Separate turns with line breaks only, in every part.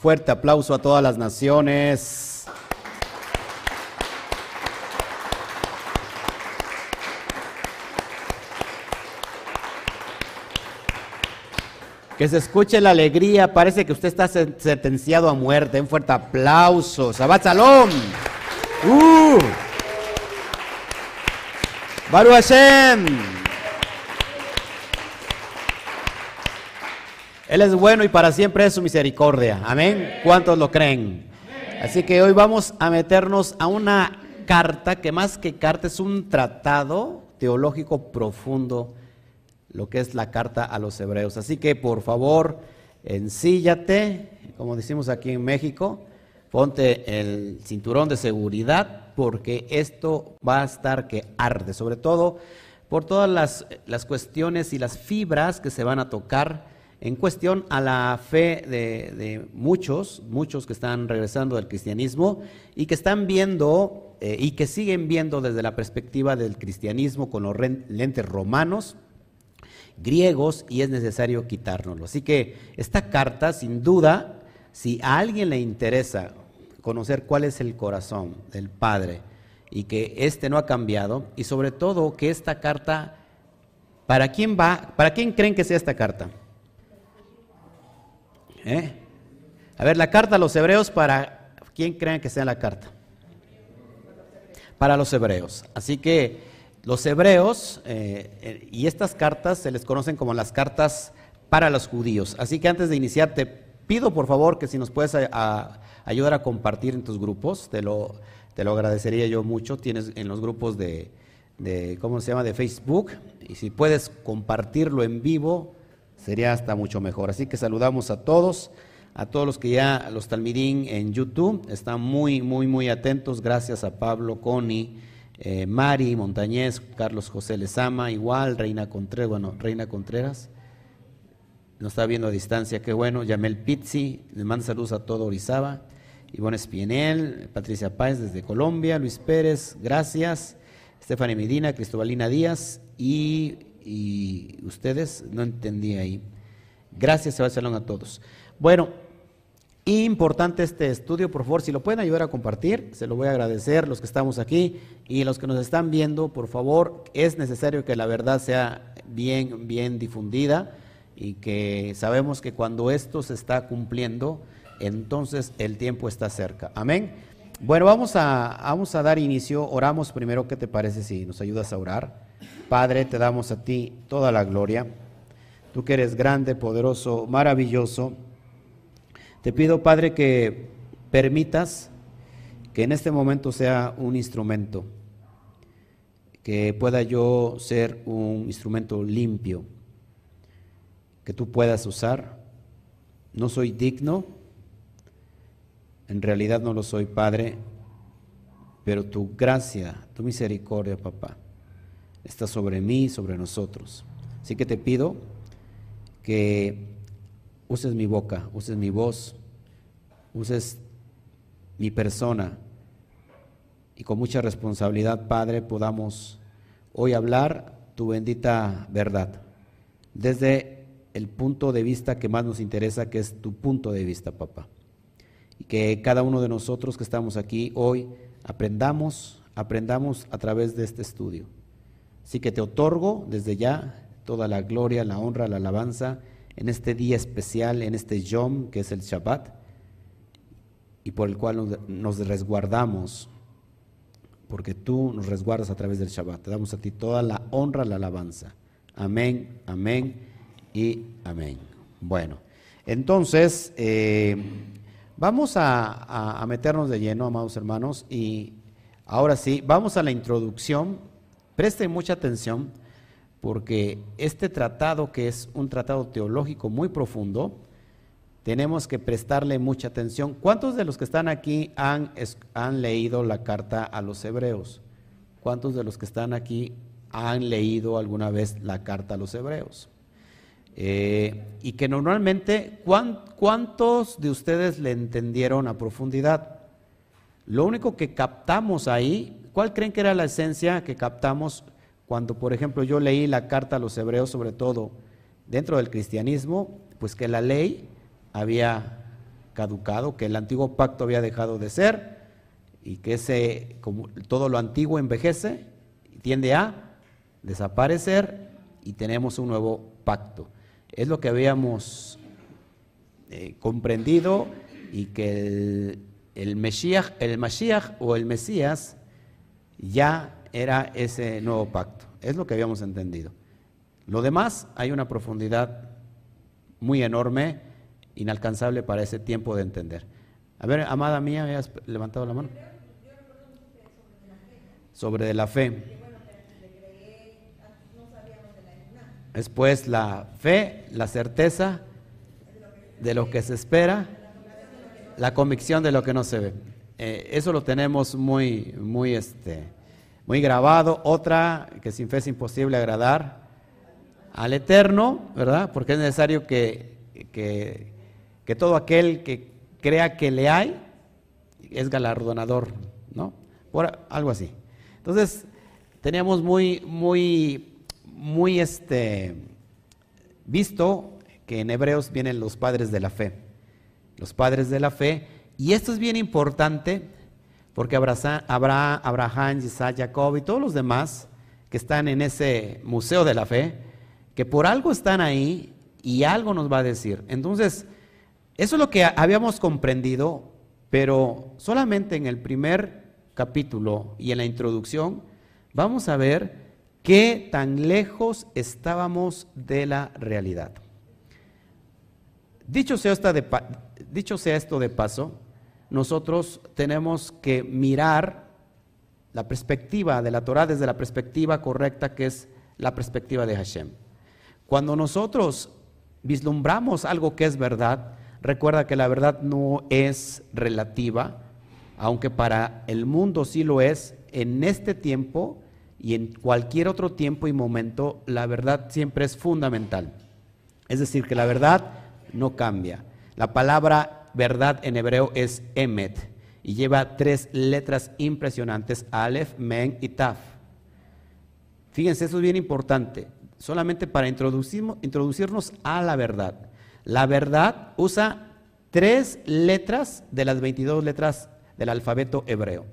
fuerte aplauso a todas las naciones. Que se escuche la alegría, parece que usted está sentenciado a muerte. Un fuerte aplauso. Sabat Salom. Uh. Baru Hashem. Él es bueno y para siempre es su misericordia. Amén. ¿Cuántos lo creen? Así que hoy vamos a meternos a una carta que más que carta es un tratado teológico profundo lo que es la carta a los hebreos. Así que por favor, ensíllate, como decimos aquí en México, ponte el cinturón de seguridad porque esto va a estar que arde, sobre todo por todas las, las cuestiones y las fibras que se van a tocar en cuestión a la fe de, muchos, muchos que están regresando del cristianismo y que están viendo eh, y que siguen viendo desde la perspectiva del cristianismo con los lentes romanos, griegos y es necesario quitárnoslo. Así que esta carta, sin duda, si a alguien le interesa conocer cuál es el corazón del Padre y que éste no ha cambiado, y sobre todo que esta carta, ¿para quién va? ¿Para quién creen que sea esta carta? ¿Eh? A ver, la carta a los hebreos, ¿para quién creen que sea la carta? Para los hebreos. Así que los hebreos, eh, eh, y estas cartas se les conocen como las cartas para los judíos. Así que antes de iniciar, te pido por favor que si nos puedes ayudar a compartir en tus grupos, te lo, te lo agradecería yo mucho. Tienes en los grupos de, de, ¿cómo se llama?, de Facebook. Y si puedes compartirlo en vivo, sería hasta mucho mejor. Así que saludamos a todos, a todos los que ya, los talmidín en YouTube, están muy, muy, muy atentos. Gracias a Pablo, Connie. Eh, Mari Montañez, Carlos José Lezama, igual, Reina Contreras, bueno, Reina Contreras, nos está viendo a distancia, qué bueno, Yamel Pizzi, le manda saludos a todo Orizaba, Ivonne Espienel, Patricia Páez desde Colombia, Luis Pérez, gracias, Estefania Medina, Cristobalina Díaz y, y ustedes, no entendí ahí. Gracias, Sebastián, a todos. Bueno, Importante este estudio, por favor, si lo pueden ayudar a compartir, se lo voy a agradecer los que estamos aquí y los que nos están viendo, por favor, es necesario que la verdad sea bien, bien difundida y que sabemos que cuando esto se está cumpliendo, entonces el tiempo está cerca. Amén. Bueno, vamos a, vamos a dar inicio. Oramos primero, ¿qué te parece si nos ayudas a orar? Padre, te damos a ti toda la gloria. Tú que eres grande, poderoso, maravilloso. Te pido, Padre, que permitas que en este momento sea un instrumento, que pueda yo ser un instrumento limpio, que tú puedas usar. No soy digno, en realidad no lo soy, Padre, pero tu gracia, tu misericordia, papá, está sobre mí, sobre nosotros. Así que te pido que uses mi boca, uses mi voz, uses mi persona y con mucha responsabilidad, Padre, podamos hoy hablar tu bendita verdad desde el punto de vista que más nos interesa, que es tu punto de vista, papá. Y que cada uno de nosotros que estamos aquí hoy aprendamos, aprendamos a través de este estudio. Así que te otorgo desde ya toda la gloria, la honra, la alabanza en este día especial, en este Yom, que es el Shabbat, y por el cual nos resguardamos, porque tú nos resguardas a través del Shabbat. Te damos a ti toda la honra, la alabanza. Amén, amén y amén. Bueno, entonces eh, vamos a, a meternos de lleno, amados hermanos, y ahora sí, vamos a la introducción. Presten mucha atención porque este tratado, que es un tratado teológico muy profundo, tenemos que prestarle mucha atención. ¿Cuántos de los que están aquí han, han leído la carta a los hebreos? ¿Cuántos de los que están aquí han leído alguna vez la carta a los hebreos? Eh, y que normalmente, ¿cuántos de ustedes le entendieron a profundidad? Lo único que captamos ahí, ¿cuál creen que era la esencia que captamos? Cuando, por ejemplo, yo leí la carta a los hebreos, sobre todo dentro del cristianismo, pues que la ley había caducado, que el antiguo pacto había dejado de ser y que ese, como todo lo antiguo envejece y tiende a desaparecer y tenemos un nuevo pacto. Es lo que habíamos eh, comprendido y que el, el, Mesías, el Mashiach o el Mesías ya era ese nuevo pacto. Es lo que habíamos entendido. Lo demás hay una profundidad muy enorme, inalcanzable para ese tiempo de entender. A ver, amada mía, ¿has levantado la mano? Sobre la fe. Es pues la fe, la certeza de lo que se espera, la convicción de lo que no se ve. Eh, eso lo tenemos muy, muy, este, muy grabado. Otra, que sin fe es imposible agradar al Eterno, ¿verdad? Porque es necesario que, que, que todo aquel que crea que le hay es galardonador, ¿no? Por algo así. Entonces, teníamos muy, muy, muy este, visto que en Hebreos vienen los padres de la fe. Los padres de la fe. Y esto es bien importante porque Abraham, Abraham, Isaac, Jacob y todos los demás que están en ese museo de la fe, que por algo están ahí y algo nos va a decir. Entonces, eso es lo que habíamos comprendido, pero solamente en el primer capítulo y en la introducción vamos a ver qué tan lejos estábamos de la realidad. Dicho sea, de, dicho sea esto de paso, nosotros tenemos que mirar la perspectiva de la Torah desde la perspectiva correcta que es la perspectiva de Hashem. Cuando nosotros vislumbramos algo que es verdad, recuerda que la verdad no es relativa, aunque para el mundo sí lo es, en este tiempo y en cualquier otro tiempo y momento, la verdad siempre es fundamental. Es decir, que la verdad no cambia. La palabra verdad en hebreo es emet y lleva tres letras impresionantes, Aleph, Men y Taf. Fíjense, eso es bien importante, solamente para introducirnos a la verdad. La verdad usa tres letras de las 22 letras del alfabeto hebreo.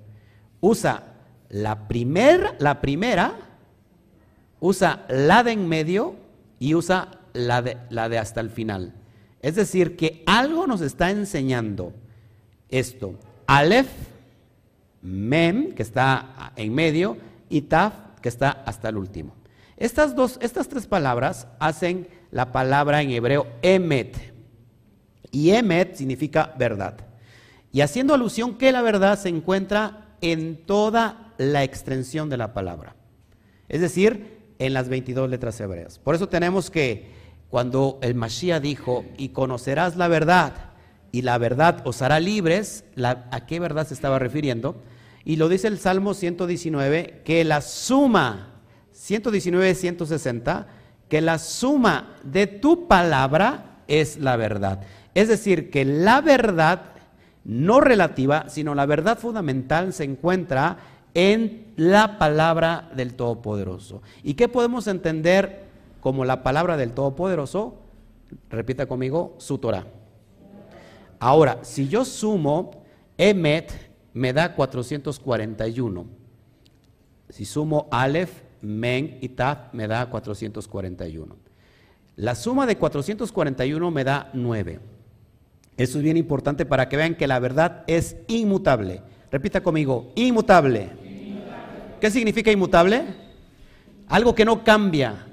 Usa la, primer, la primera, usa la de en medio y usa la de, la de hasta el final. Es decir, que algo nos está enseñando esto. Aleph, Mem, que está en medio, y Taf, que está hasta el último. Estas, dos, estas tres palabras hacen la palabra en hebreo Emet. Y Emet significa verdad. Y haciendo alusión que la verdad se encuentra en toda la extensión de la palabra. Es decir, en las 22 letras hebreas. Por eso tenemos que cuando el Mashiach dijo, y conocerás la verdad, y la verdad os hará libres, ¿a qué verdad se estaba refiriendo? Y lo dice el Salmo 119, que la suma, 119, 160, que la suma de tu palabra es la verdad. Es decir, que la verdad no relativa, sino la verdad fundamental se encuentra en la palabra del Todopoderoso. ¿Y qué podemos entender como la palabra del Todopoderoso, repita conmigo, su Torah. Ahora, si yo sumo, Emet me da 441. Si sumo Aleph, Men y Taf, me da 441. La suma de 441 me da 9. Eso es bien importante para que vean que la verdad es inmutable. Repita conmigo, inmutable. inmutable. ¿Qué significa inmutable? Algo que no cambia,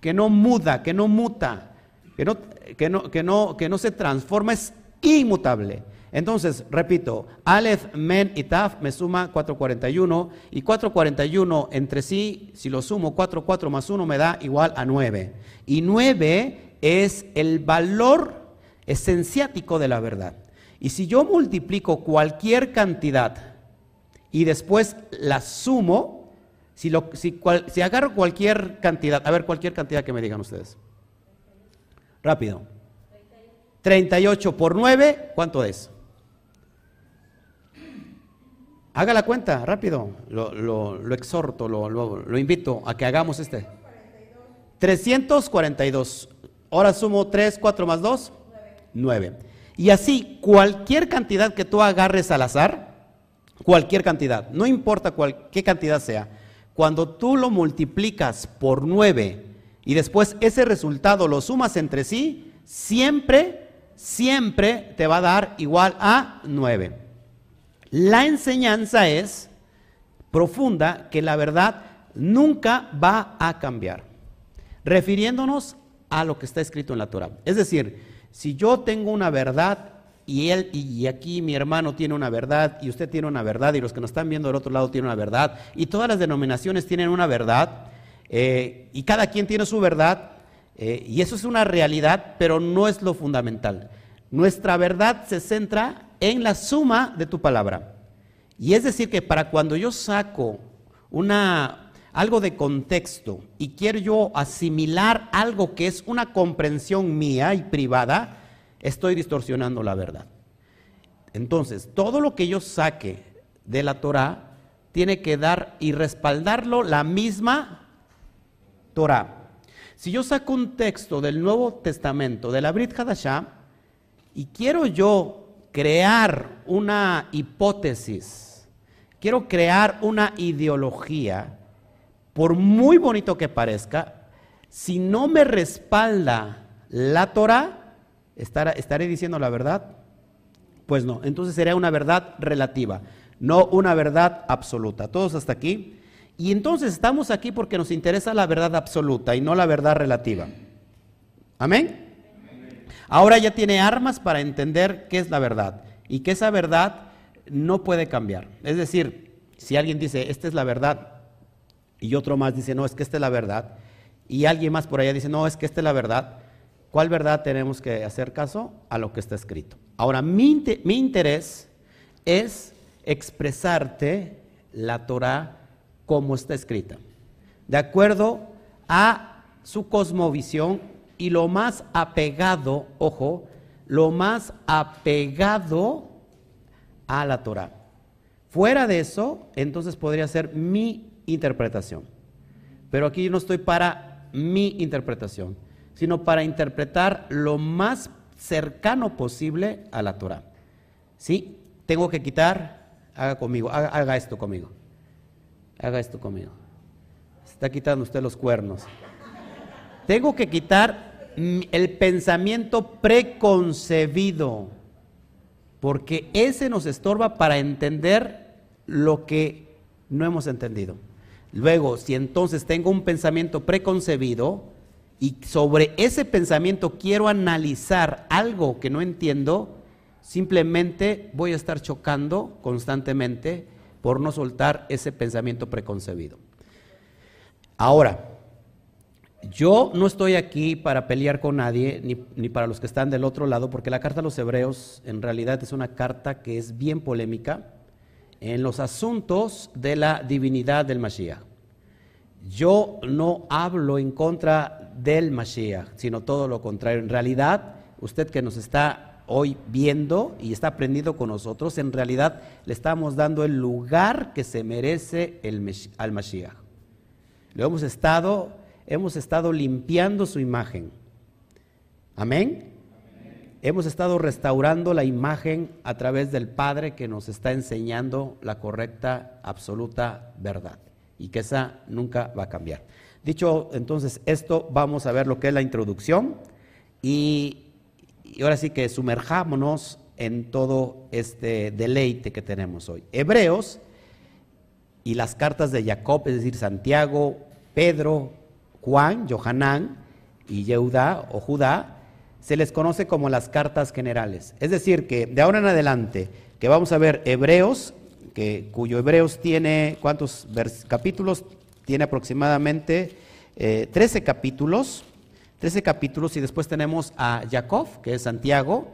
que no muda, que no muta, que no, que no, que no, que no se transforma, es inmutable. Entonces, repito, Aleph, Men y Taf me suma 441 y 441 entre sí, si lo sumo 4, 4 más 1 me da igual a 9. Y 9 es el valor esenciático de la verdad. Y si yo multiplico cualquier cantidad y después la sumo, si, lo, si, si agarro cualquier cantidad, a ver, cualquier cantidad que me digan ustedes. Rápido. 38 por 9, ¿cuánto es? Haga la cuenta, rápido. Lo, lo, exhorto, lo, lo, invito a que hagamos este. 342. Ahora sumo 3, 4 más 2, 9. Y así, cualquier cantidad que tú agarres al azar, cualquier cantidad, no importa cuál, qué cantidad sea, cuando tú lo multiplicas por 9 y después ese resultado lo sumas entre sí, siempre, siempre te va a dar igual a 9. La enseñanza es profunda que la verdad nunca va a cambiar, refiriéndonos a lo que está escrito en la Torah. Es decir, si yo tengo una verdad y él y aquí mi hermano tiene una verdad y usted tiene una verdad y los que nos están viendo del otro lado tienen una verdad y todas las denominaciones tienen una verdad eh, y cada quien tiene su verdad eh, y eso es una realidad, pero no es lo fundamental. Nuestra verdad se centra en la suma de tu palabra. Y es decir que para cuando yo saco una algo de contexto y quiero yo asimilar algo que es una comprensión mía y privada, estoy distorsionando la verdad. Entonces, todo lo que yo saque de la Torah tiene que dar y respaldarlo la misma Torah. Si yo saco un texto del Nuevo Testamento, de la Brit Hadashah, y quiero yo crear una hipótesis, quiero crear una ideología, por muy bonito que parezca, si no me respalda la Torah, ¿estaré diciendo la verdad? Pues no, entonces sería una verdad relativa, no una verdad absoluta. ¿Todos hasta aquí? Y entonces estamos aquí porque nos interesa la verdad absoluta y no la verdad relativa. ¿Amén? Ahora ya tiene armas para entender qué es la verdad y que esa verdad no puede cambiar. Es decir, si alguien dice, esta es la verdad, y otro más dice, no, es que esta es la verdad, y alguien más por allá dice, no, es que esta es la verdad, ¿cuál verdad tenemos que hacer caso? A lo que está escrito. Ahora, mi, interés es expresarte la Torah como está escrita, de acuerdo a su cosmovisión y lo más apegado, ojo, lo más apegado a la Torah. Fuera de eso, entonces podría ser mi interpretación. Pero aquí yo no estoy para mi interpretación, sino para interpretar lo más cercano posible a la Torah. ¿Sí? Tengo que quitar, haga conmigo, haga, esto conmigo. Haga esto conmigo. está quitando usted los cuernos. Tengo que quitar el pensamiento preconcebido, porque ese nos estorba para entender lo que no hemos entendido. Luego, si entonces tengo un pensamiento preconcebido y sobre ese pensamiento quiero analizar algo que no entiendo, simplemente voy a estar chocando constantemente por no soltar ese pensamiento preconcebido. Ahora, yo no estoy aquí para pelear con nadie, ni, ni, para los que están del otro lado, porque la carta a los hebreos en realidad es una carta que es bien polémica en los asuntos de la divinidad del Mashiach. Yo no hablo en contra del Mashiach, sino todo lo contrario. En realidad, usted que nos está hoy viendo y está aprendiendo con nosotros, en realidad le estamos dando el lugar que se merece el, al Mashiach. Lo hemos estado, hemos estado limpiando su imagen. Amén. Hemos estado restaurando la imagen a través del Padre que nos está enseñando la correcta, absoluta verdad y que esa nunca va a cambiar. Dicho entonces esto, vamos a ver lo que es la introducción y, ahora sí que sumerjámonos en todo este deleite que tenemos hoy. Hebreos y las cartas de Jacob, es decir, Santiago, Pedro, Juan, Johanán y Yehuda o Judá, se les conoce como las cartas generales. Es decir, que de ahora en adelante, que vamos a ver Hebreos, que, cuyo Hebreos tiene, ¿cuántos capítulos? Tiene aproximadamente 13 eh, capítulos, 13 capítulos y después tenemos a Jacob, que es Santiago,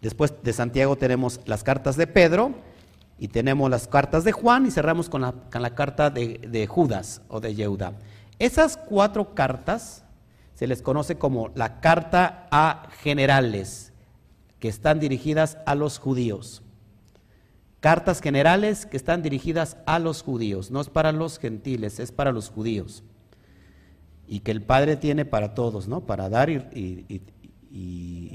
después de Santiago tenemos las cartas de Pedro y tenemos las cartas de Juan y cerramos con la, con la carta de, de Judas o de Yehuda. Esas cuatro cartas se les conoce como la carta a generales, que están dirigidas a los judíos. Cartas generales que están dirigidas a los judíos, no es para los gentiles, es para los judíos. Y que el Padre tiene para todos, ¿no? Para dar y,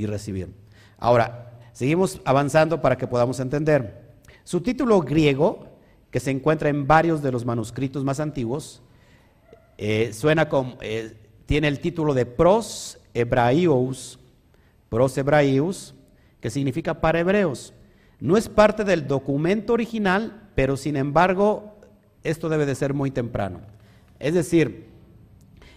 recibir. Ahora, Seguimos avanzando para que podamos entender. Su título griego, que se encuentra en varios de los manuscritos más antiguos, eh, suena como, eh, tiene el título de Pros Hebraios, Pros Hebraios, que significa para hebreos. No es parte del documento original, pero sin embargo, esto debe de ser muy temprano. Es decir,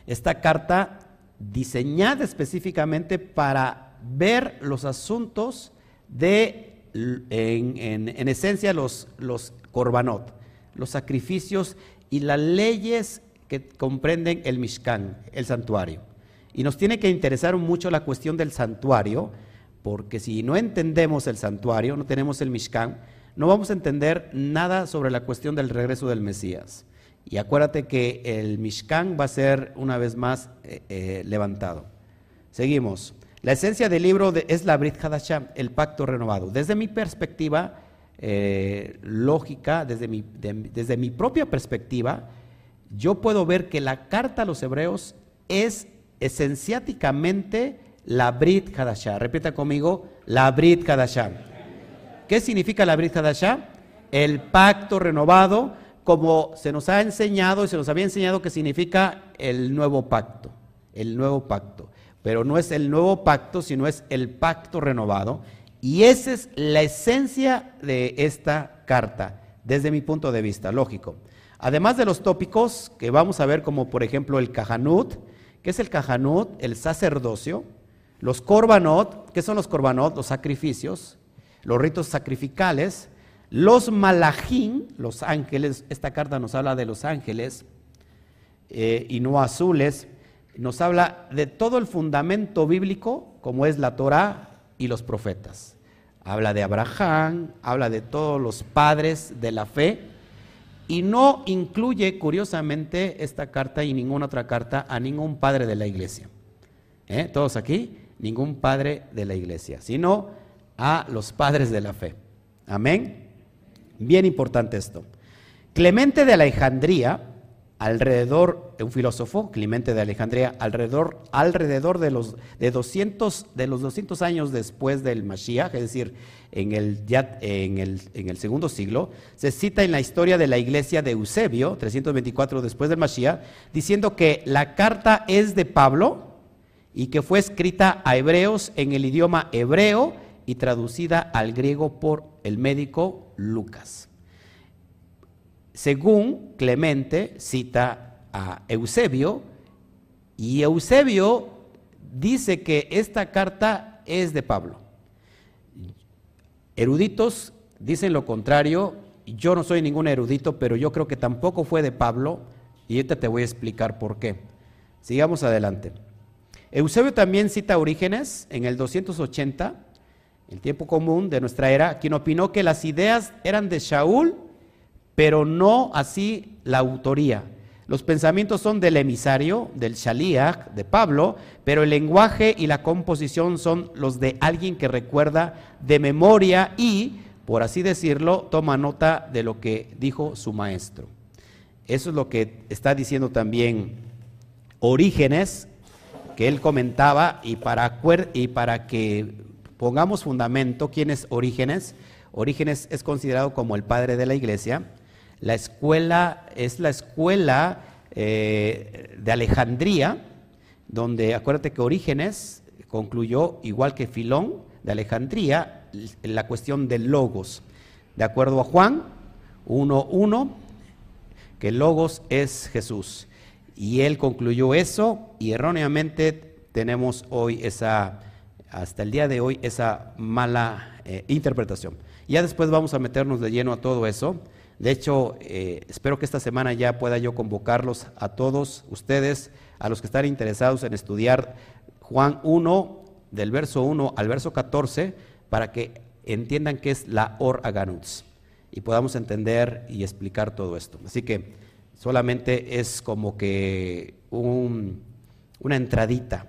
esta carta diseñada específicamente para ver los asuntos de, en, esencia, los, los korbanot, los sacrificios y las leyes que comprenden el Mishkan, el santuario. Y nos tiene que interesar mucho la cuestión del santuario, porque si no entendemos el santuario, no tenemos el Mishkan, no vamos a entender nada sobre la cuestión del regreso del Mesías. Y acuérdate que el Mishkan va a ser una vez más eh, eh, levantado. Seguimos. La esencia del libro es la Brit Hadashah, el pacto renovado. Desde mi perspectiva eh, lógica, desde mi, desde mi propia perspectiva, yo puedo ver que la carta a los hebreos es esenciáticamente la Brit Hadashah. Repita conmigo, la Brit Hadashah. ¿Qué significa la Brit Hadashah? El pacto renovado, como se nos ha enseñado y se nos había enseñado que significa el nuevo pacto, el nuevo pacto. Pero no es el nuevo pacto, sino es el pacto renovado. Y esa es la esencia de esta carta, desde mi punto de vista, lógico. Además de los tópicos que vamos a ver, como por ejemplo el Kahanut, que es el Kahanut, el sacerdocio, los Korbanot, que son los Korbanot, los sacrificios, los ritos sacrificales, los Malachim, los ángeles, esta carta nos habla de los ángeles eh, y no azules, nos habla de todo el fundamento bíblico, como es la Torah y los profetas. Habla de Abraham, habla de todos los padres de la fe, y no incluye, curiosamente, esta carta y ninguna otra carta a ningún padre de la iglesia. ¿Eh? ¿Todos aquí? Ningún padre de la iglesia, sino a los padres de la fe. Amén. Bien importante esto. Clemente de Alejandría, alrededor, un filósofo, Clemente de Alejandría, alrededor, alrededor de, los, de, 200, de los 200 años después del Mashiach, es decir, en el, en, el, en el, segundo siglo, se cita en la historia de la iglesia de Eusebio, 324 después del Mashiach, diciendo que la carta es de Pablo y que fue escrita a hebreos en el idioma hebreo y traducida al griego por el médico Lucas. Según Clemente cita a Eusebio, y Eusebio dice que esta carta es de Pablo. Eruditos dicen lo contrario, yo no soy ningún erudito, pero yo creo que tampoco fue de Pablo, y ahorita te voy a explicar por qué. Sigamos adelante. Eusebio también cita Orígenes en el 280, el tiempo común de nuestra era, quien opinó que las ideas eran de Shaul, pero no así la autoría. Los pensamientos son del emisario, del Shaliach, de Pablo, pero el lenguaje y la composición son los de alguien que recuerda de memoria y, por así decirlo, toma nota de lo que dijo su maestro. Eso es lo que está diciendo también Orígenes, que él comentaba, y para, y para que pongamos fundamento, ¿quién es Orígenes? Orígenes es considerado como el padre de la iglesia la escuela es la escuela eh, de Alejandría, donde acuérdate que Orígenes concluyó, igual que Filón de Alejandría, la cuestión del logos. De acuerdo a Juan 1.1, que logos es Jesús. Y él concluyó eso y erróneamente tenemos hoy esa, hasta el día de hoy, esa mala eh, interpretación. Ya después vamos a meternos de lleno a todo eso. De hecho, eh, espero que esta semana ya pueda yo convocarlos a todos ustedes, a los que están interesados en estudiar Juan 1, del verso 1 al verso 14, para que entiendan qué es la Or Aganuts y podamos entender y explicar todo esto. Así que solamente es como que una entradita,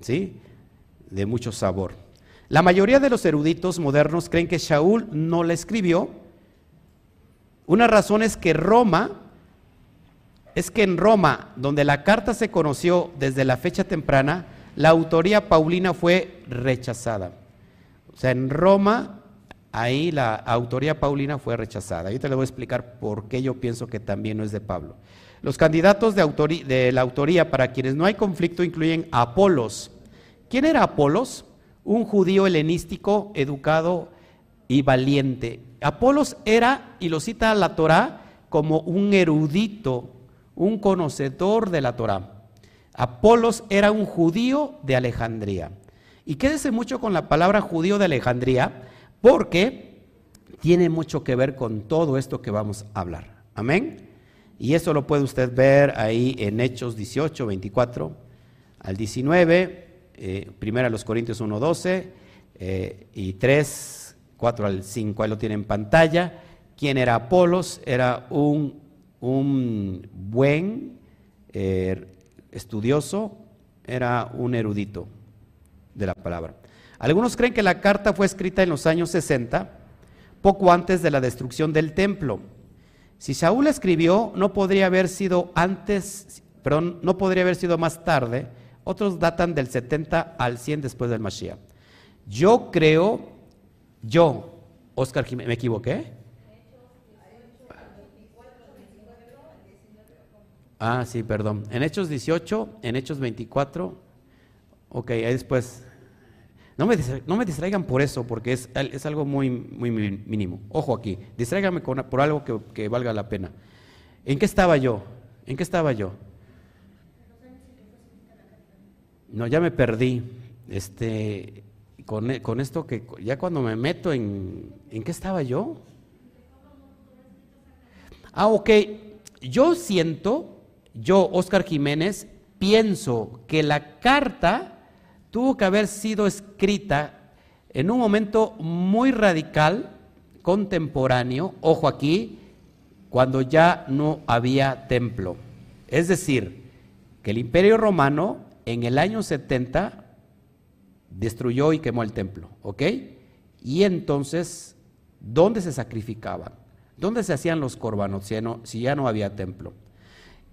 ¿sí? De mucho sabor. La mayoría de los eruditos modernos creen que Shaul no la escribió, una razón es que Roma, es que en Roma, donde la carta se conoció desde la fecha temprana, la autoría paulina fue rechazada. O sea, en Roma, ahí la autoría paulina fue rechazada. Ahorita le voy a explicar por qué yo pienso que también no es de Pablo. Los candidatos de, la autoría para quienes no hay conflicto incluyen a Apolos. ¿Quién era Apolos? Un judío helenístico, educado y valiente. Apolos era, y lo cita la Torá, como un erudito, un conocedor de la Torá. Apolos era un judío de Alejandría. Y quédese mucho con la palabra judío de Alejandría, porque tiene mucho que ver con todo esto que vamos a hablar. Amén. Y eso lo puede usted ver ahí en Hechos 18, 24 al 19, eh, primero a los Corintios 1, 12 eh, y 3, 4 al 5, ahí lo tiene en pantalla. ¿Quién era Apolos? Era un, un buen eh, estudioso, era un erudito de la palabra. Algunos creen que la carta fue escrita en los años 60, poco antes de la destrucción del templo. Si Saúl escribió, no podría haber sido antes, perdón, no podría haber sido más tarde. Otros datan del 70 al 100 después del Mashiach. Yo creo, yo, Oscar ¿me equivoqué? Ah, sí, perdón. En Hechos 18, en Hechos 24, ok, ahí después. No me, no me distraigan por eso, porque es, es, algo muy, muy mínimo. Ojo aquí, distráigame por algo que, que valga la pena. ¿En qué estaba yo? ¿En qué estaba yo? No, ya me perdí. Este, con, con, esto que ya cuando me meto en, ¿en qué estaba yo? Ah, ok. Yo siento yo, Oscar Jiménez, pienso que la carta tuvo que haber sido escrita en un momento muy radical, contemporáneo, ojo aquí, cuando ya no había templo. Es decir, que el imperio romano en el año 70 destruyó y quemó el templo, ¿ok? Y entonces, ¿dónde se sacrificaban? ¿Dónde se hacían los corbanos si si ya no había templo?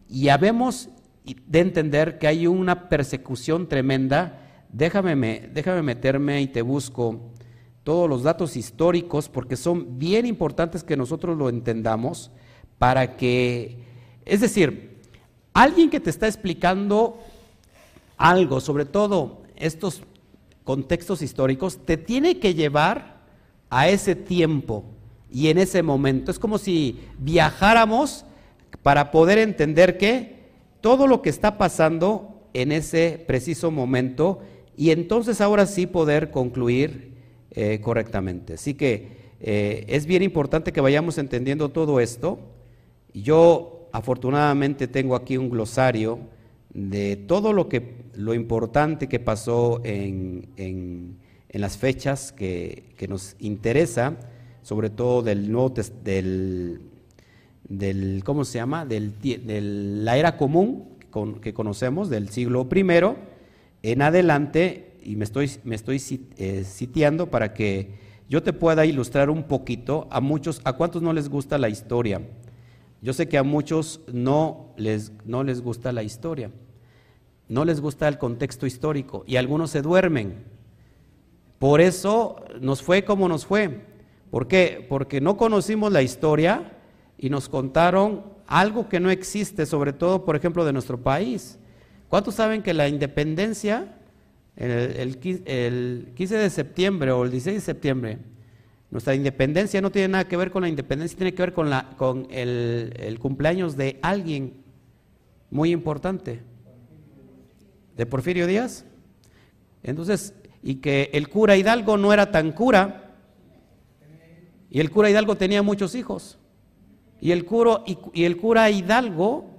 Y habemos de entender que hay una persecución tremenda. Déjame, déjame meterme y te busco todos los datos históricos porque son bien importantes que nosotros lo entendamos para que, es decir, alguien que te está explicando algo, sobre todo estos contextos históricos, te tiene que llevar a ese tiempo y en ese momento. Es como si viajáramos para poder entender que todo lo que está pasando en ese preciso momento y entonces ahora sí poder concluir eh, correctamente. Así que eh, es bien importante que vayamos entendiendo todo esto. Yo afortunadamente tengo aquí un glosario de todo lo que lo importante que pasó en, en, las fechas que, que, nos interesa, sobre todo del Nuevo del del, ¿cómo se llama? Del, de la era común que conocemos, del siglo I en adelante, y me estoy, me estoy eh, sitiando para que yo te pueda ilustrar un poquito a muchos, a cuántos no les gusta la historia. Yo sé que a muchos no les, no les gusta la historia, no les gusta el contexto histórico y algunos se duermen. Por eso nos fue como nos fue. ¿Por qué? Porque no conocimos la historia y nos contaron algo que no existe, sobre todo, por ejemplo, de nuestro país. ¿Cuántos saben que la independencia, el, 15 de septiembre o el 16 de septiembre, nuestra independencia no tiene nada que ver con la independencia, tiene que ver con, la, con el, cumpleaños de alguien muy importante, de Porfirio Díaz? Entonces, y que el cura Hidalgo no era tan cura, y el cura Hidalgo tenía muchos hijos. Y el, y, el cura Hidalgo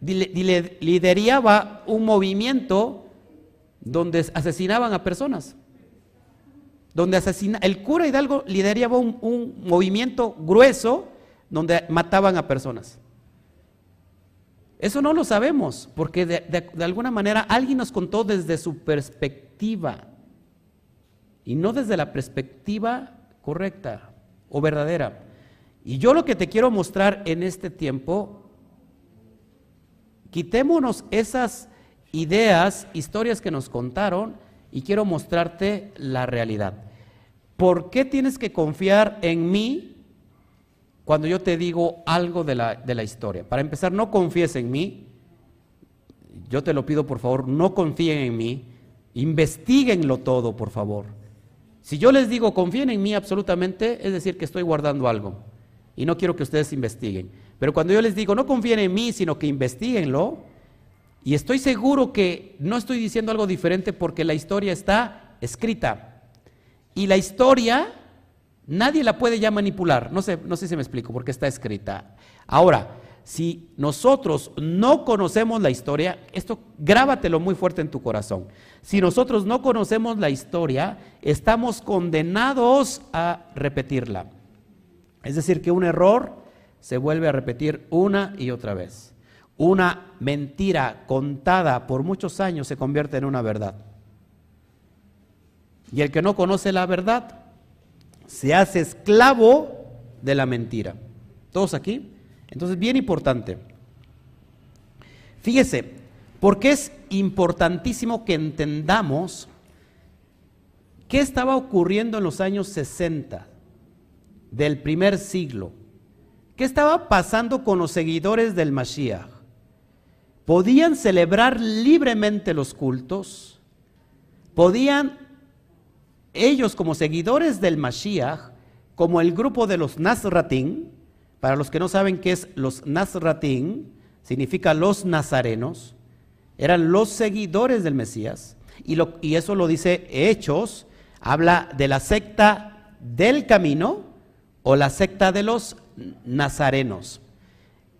lideraba un movimiento donde asesinaban a personas. Donde asesina, el cura Hidalgo lideraba un, movimiento grueso donde mataban a personas. Eso no lo sabemos, porque de alguna manera alguien nos contó desde su perspectiva y no desde la perspectiva correcta o verdadera. Y yo lo que te quiero mostrar en este tiempo, quitémonos esas ideas, historias que nos contaron y quiero mostrarte la realidad. ¿Por qué tienes que confiar en mí cuando yo te digo algo de la, de la historia? Para empezar, no confíes en mí. Yo te lo pido, por favor, no confíen en mí. Investíguenlo todo, por favor. Si yo les digo confíen en mí absolutamente, es decir, que estoy guardando algo. Y no quiero que ustedes investiguen. Pero cuando yo les digo no confíen en mí, sino que investiguenlo, y estoy seguro que no estoy diciendo algo diferente porque la historia está escrita. Y la historia nadie la puede ya manipular. No sé, no sé si me explico porque está escrita. Ahora, si nosotros no conocemos la historia, esto grábatelo muy fuerte en tu corazón. Si nosotros no conocemos la historia, estamos condenados a repetirla. Es decir, que un error se vuelve a repetir una y otra vez. Una mentira contada por muchos años se convierte en una verdad. Y el que no conoce la verdad se hace esclavo de la mentira. ¿Todos aquí? Entonces, bien importante. Fíjese, porque es importantísimo que entendamos qué estaba ocurriendo en los años 60 del primer siglo. ¿Qué estaba pasando con los seguidores del Mashiach? ¿Podían celebrar libremente los cultos? ¿Podían ellos como seguidores del Mashiach, como el grupo de los Nazratín, para los que no saben qué es los Nazratín, significa los nazarenos, eran los seguidores del Mesías, y, y eso lo dice Hechos, habla de la secta del camino o la secta de los nazarenos.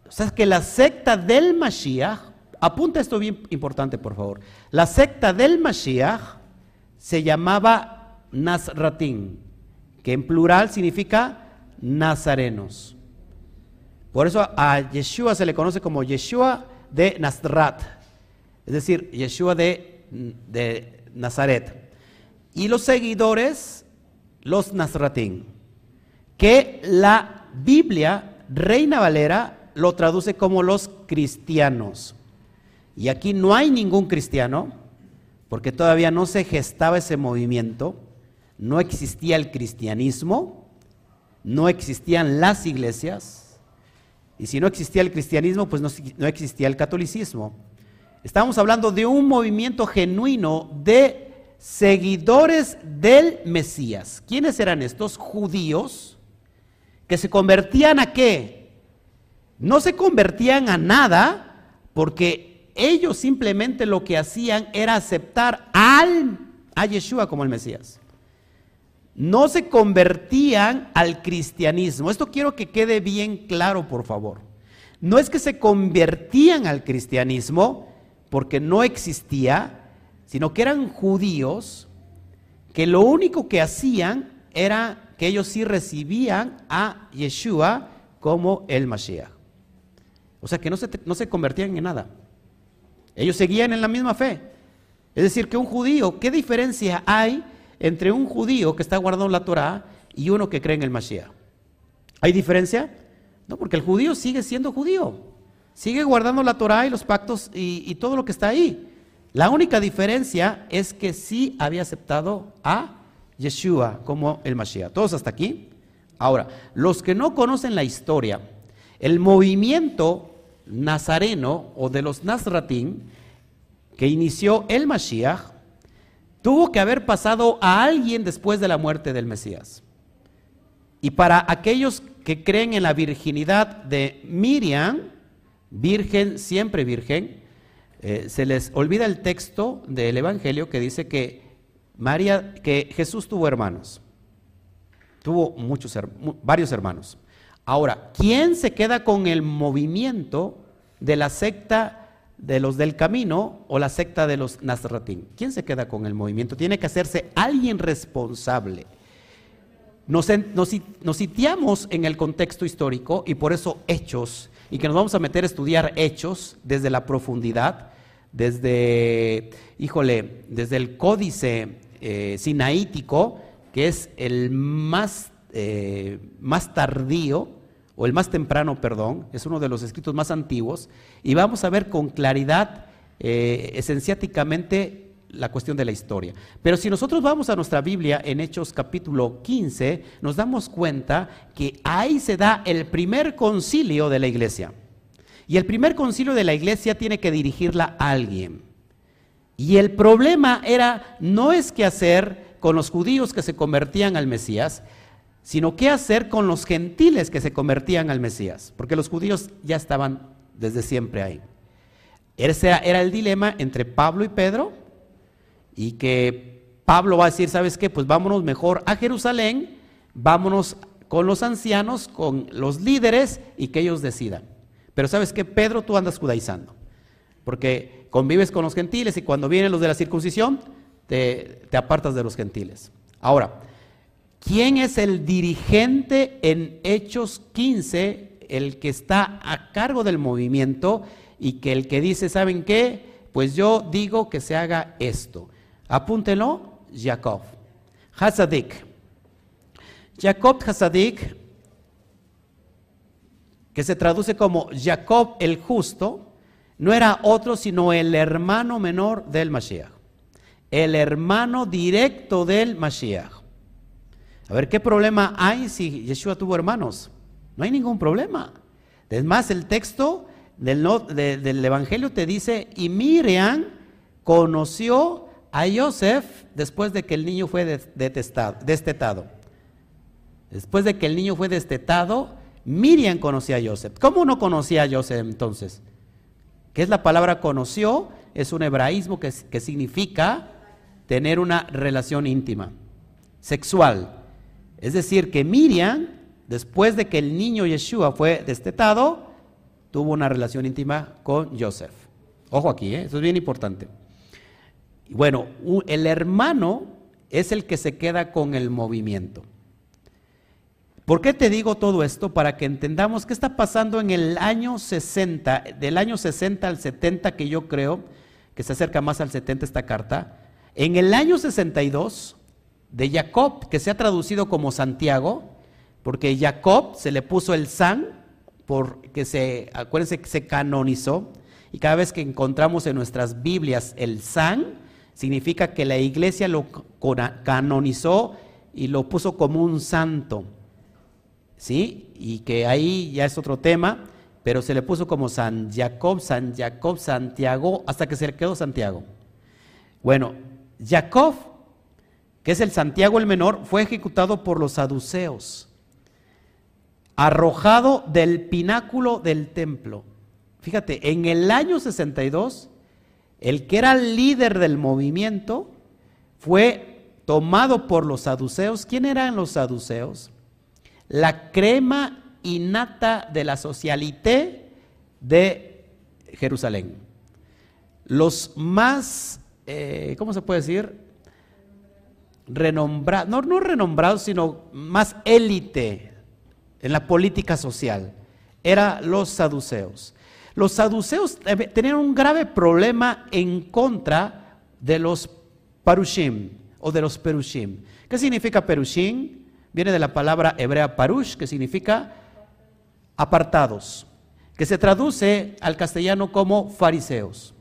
O sea, que la secta del Mashiach, apunta esto bien importante por favor, la secta del Mashiach se llamaba Nazratín, que en plural significa nazarenos. Por eso a Yeshua se le conoce como Yeshua de Nazrat, es decir, Yeshua de, de Nazaret. Y los seguidores, los Nazratín, que la Biblia, Reina Valera, lo traduce como los cristianos. Y aquí no hay ningún cristiano, porque todavía no se gestaba ese movimiento, no existía el cristianismo, no existían las iglesias, y si no existía el cristianismo, pues no, existía el catolicismo. Estamos hablando de un movimiento genuino de seguidores del Mesías. ¿Quiénes eran estos? Judíos que se convertían a qué? No se convertían a nada porque ellos simplemente lo que hacían era aceptar al, a Yeshua como el Mesías. No se convertían al cristianismo. Esto quiero que quede bien claro, por favor. No es que se convertían al cristianismo porque no existía, sino que eran judíos que lo único que hacían era que ellos sí recibían a Yeshua como el Mashiach. O sea que no se, no se convertían en nada. Ellos seguían en la misma fe. Es decir, que un judío, ¿qué diferencia hay entre un judío que está guardando la Torah y uno que cree en el Mashiach? ¿Hay diferencia? No, porque el judío sigue siendo judío. Sigue guardando la Torah y los pactos y, y todo lo que está ahí. La única diferencia es que sí había aceptado a Yeshua como el Mashiach. ¿Todos hasta aquí? Ahora, los que no conocen la historia, el movimiento nazareno o de los Nazratín que inició el Mashiach, tuvo que haber pasado a alguien después de la muerte del Mesías. Y para aquellos que creen en la virginidad de Miriam, virgen, siempre virgen, eh, se les olvida el texto del Evangelio que dice que María, que Jesús tuvo hermanos, tuvo muchos, varios hermanos. Ahora, ¿quién se queda con el movimiento de la secta de los del camino o la secta de los Nazratín? ¿Quién se queda con el movimiento? Tiene que hacerse alguien responsable. Nos, nos, sitiamos en el contexto histórico y por eso hechos, y que nos vamos a meter a estudiar hechos desde la profundidad, desde, híjole, desde el códice eh, sinaítico, que es el más, eh, más tardío, o el más temprano, perdón, es uno de los escritos más antiguos, y vamos a ver con claridad, eh, esenciáticamente, la cuestión de la historia. Pero si nosotros vamos a nuestra Biblia en Hechos capítulo 15, nos damos cuenta que ahí se da el primer concilio de la iglesia. Y el primer concilio de la iglesia tiene que dirigirla a alguien. Y el problema era, no es qué hacer con los judíos que se convertían al Mesías, sino qué hacer con los gentiles que se convertían al Mesías, porque los judíos ya estaban desde siempre ahí. Ese era el dilema entre Pablo y Pedro, y que Pablo va a decir, ¿sabes qué? Pues vámonos mejor a Jerusalén, vámonos con los ancianos, con los líderes, y que ellos decidan. Pero ¿sabes qué? Pedro, tú andas judaizando, porque convives con los gentiles y cuando vienen los de la circuncisión, te, te apartas de los gentiles. Ahora, ¿quién es el dirigente en Hechos 15, el que está a cargo del movimiento? y que el que dice, ¿saben qué? Pues yo digo que se haga esto. Apúntenlo, Jacob. Hasadik. Jacob Hasadik, que se traduce como Jacob el justo, no era otro sino el hermano menor del Mashiach. El hermano directo del Mashiach. A ver, ¿qué problema hay si Yeshua tuvo hermanos? No hay ningún problema. Es más, el texto del, Evangelio te dice, y Miriam conoció a Joseph después de que el niño fue destetado. Después de que el niño fue destetado, Miriam conocía a Joseph. ¿Cómo no conocía a Joseph entonces? ¿Qué es la palabra conoció? Es un hebraísmo que, que significa tener una relación íntima, sexual. Es decir, que Miriam, después de que el niño Yeshua fue destetado, tuvo una relación íntima con Joseph. Ojo aquí, ¿eh? eso es bien importante. Bueno, el hermano es el que se queda con el movimiento. ¿Por qué te digo todo esto? Para que entendamos qué está pasando en el año 60, del año 60 al 70, que yo creo que se acerca más al 70 esta carta. En el año 62, de Jacob, que se ha traducido como Santiago, porque Jacob se le puso el san porque se, acuérdense que se canonizó, y cada vez que encontramos en nuestras Biblias el san, significa que la iglesia lo canonizó y lo puso como un santo. ¿Sí? Y que ahí ya es otro tema, pero se le puso como San Jacob, San Jacob, Santiago, hasta que se le quedó Santiago. Bueno, Jacob, que es el Santiago el menor, fue ejecutado por los saduceos arrojado del pináculo del templo. Fíjate, en el año 62, el que era líder del movimiento fue tomado por los saduceos. ¿Quién eran los saduceos? La crema innata de la socialité de Jerusalén. Los más, eh, ¿cómo se puede decir? Renombrados, no, no renombrados, sino más élite en la política social, era los saduceos. Los saduceos tenían un grave problema en contra de los parushim o de los perushim. ¿Qué significa perushim? Viene de la palabra hebrea parush, que significa apartados, que se traduce al castellano como fariseos.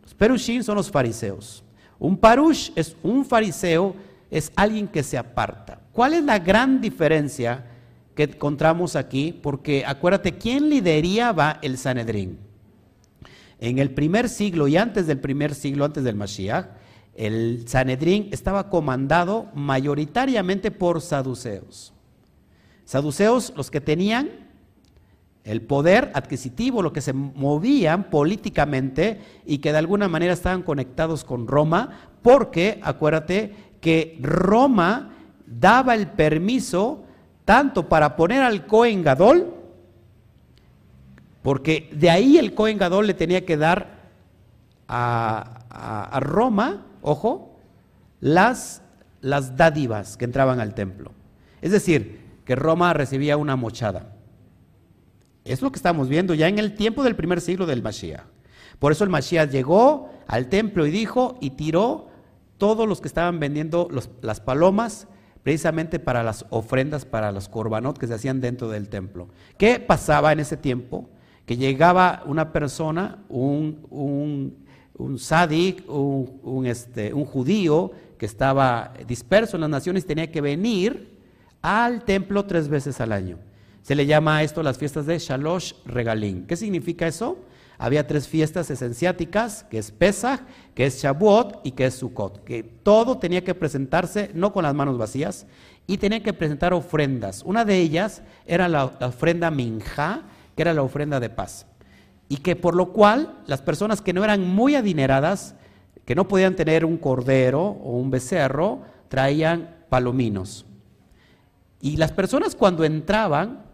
Los perushim son los fariseos. Un parush es un fariseo, es alguien que se aparta. ¿Cuál es la gran diferencia? que encontramos aquí, porque acuérdate, ¿quién lideraba el Sanedrín? En el primer siglo y antes del primer siglo, antes del Mashiach, el Sanedrín estaba comandado mayoritariamente por saduceos. Saduceos, los que tenían el poder adquisitivo, lo que se movían políticamente y que de alguna manera estaban conectados con Roma, porque acuérdate que Roma daba el permiso tanto para poner al Cohen Gadol, porque de ahí el Cohen Gadol le tenía que dar a, Roma, ojo, las, las dádivas que entraban al templo. Es decir, que Roma recibía una mochada. Es lo que estamos viendo ya en el tiempo del primer siglo del Mashiach. Por eso el Mashiach llegó al templo y dijo y tiró todos los que estaban vendiendo las palomas precisamente para las ofrendas, para los corbanot que se hacían dentro del templo. ¿Qué pasaba en ese tiempo? Que llegaba una persona, un, un sadik, un, este, un judío que estaba disperso en las naciones, tenía que venir al templo tres veces al año. Se le llama a esto las fiestas de Shalosh Regalim. ¿Qué significa eso? Había tres fiestas esenciáticas, que es Pesach, que es Shavuot y que es Sukkot, que todo tenía que presentarse no con las manos vacías y tenía que presentar ofrendas. Una de ellas era la, ofrenda Minja, que era la ofrenda de paz. Y que por lo cual las personas que no eran muy adineradas, que no podían tener un cordero o un becerro, traían palominos. Y las personas cuando entraban,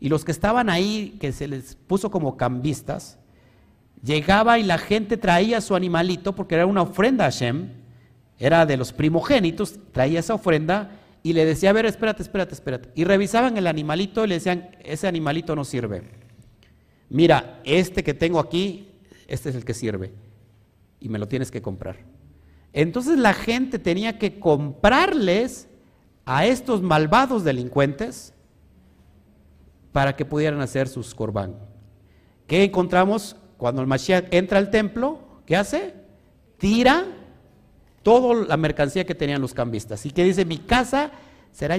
y los que estaban ahí, que se les puso como cambistas, llegaba y la gente traía su animalito, porque era una ofrenda a Hashem, era de los primogénitos, traía esa ofrenda y le decía, a ver, espérate, espérate, espérate. Y revisaban el animalito y le decían, ese animalito no sirve. Mira, este que tengo aquí, este es el que sirve. Y me lo tienes que comprar. Entonces la gente tenía que comprarles a estos malvados delincuentes para que pudieran hacer sus corbán. ¿Qué encontramos cuando el Mashiach entra al templo? ¿Qué hace? Tira toda la mercancía que tenían los cambistas. Y que dice, mi casa será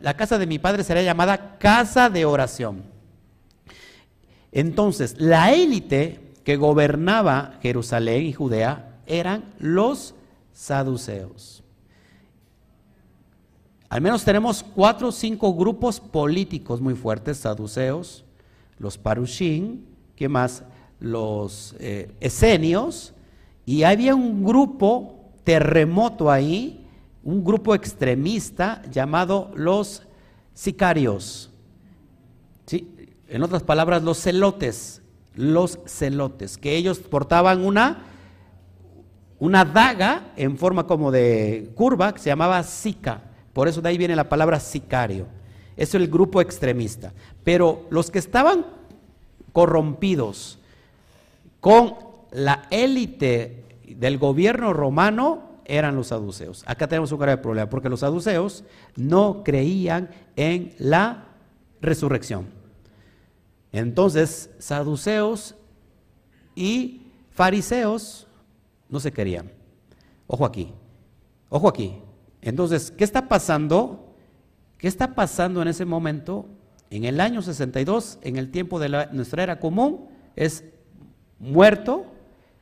la casa de mi padre será llamada casa de oración. Entonces, la élite que gobernaba Jerusalén y Judea eran los saduceos. Al menos tenemos cuatro o cinco grupos políticos muy fuertes, saduceos, los parushim, ¿qué más? Los eh, esenios, y había un grupo terremoto ahí, un grupo extremista llamado los sicarios. ¿Sí? En otras palabras, los celotes, los celotes, que ellos portaban una, una daga en forma como de curva que se llamaba sica por eso de ahí viene la palabra sicario. Eso es el grupo extremista. Pero los que estaban corrompidos con la élite del gobierno romano eran los saduceos. Acá tenemos un grave problema, porque los saduceos no creían en la resurrección. Entonces, saduceos y fariseos no se querían. Ojo aquí, ojo aquí. Entonces, ¿qué está pasando? ¿Qué está pasando en ese momento? En el año 62, en el tiempo de nuestra era común, es muerto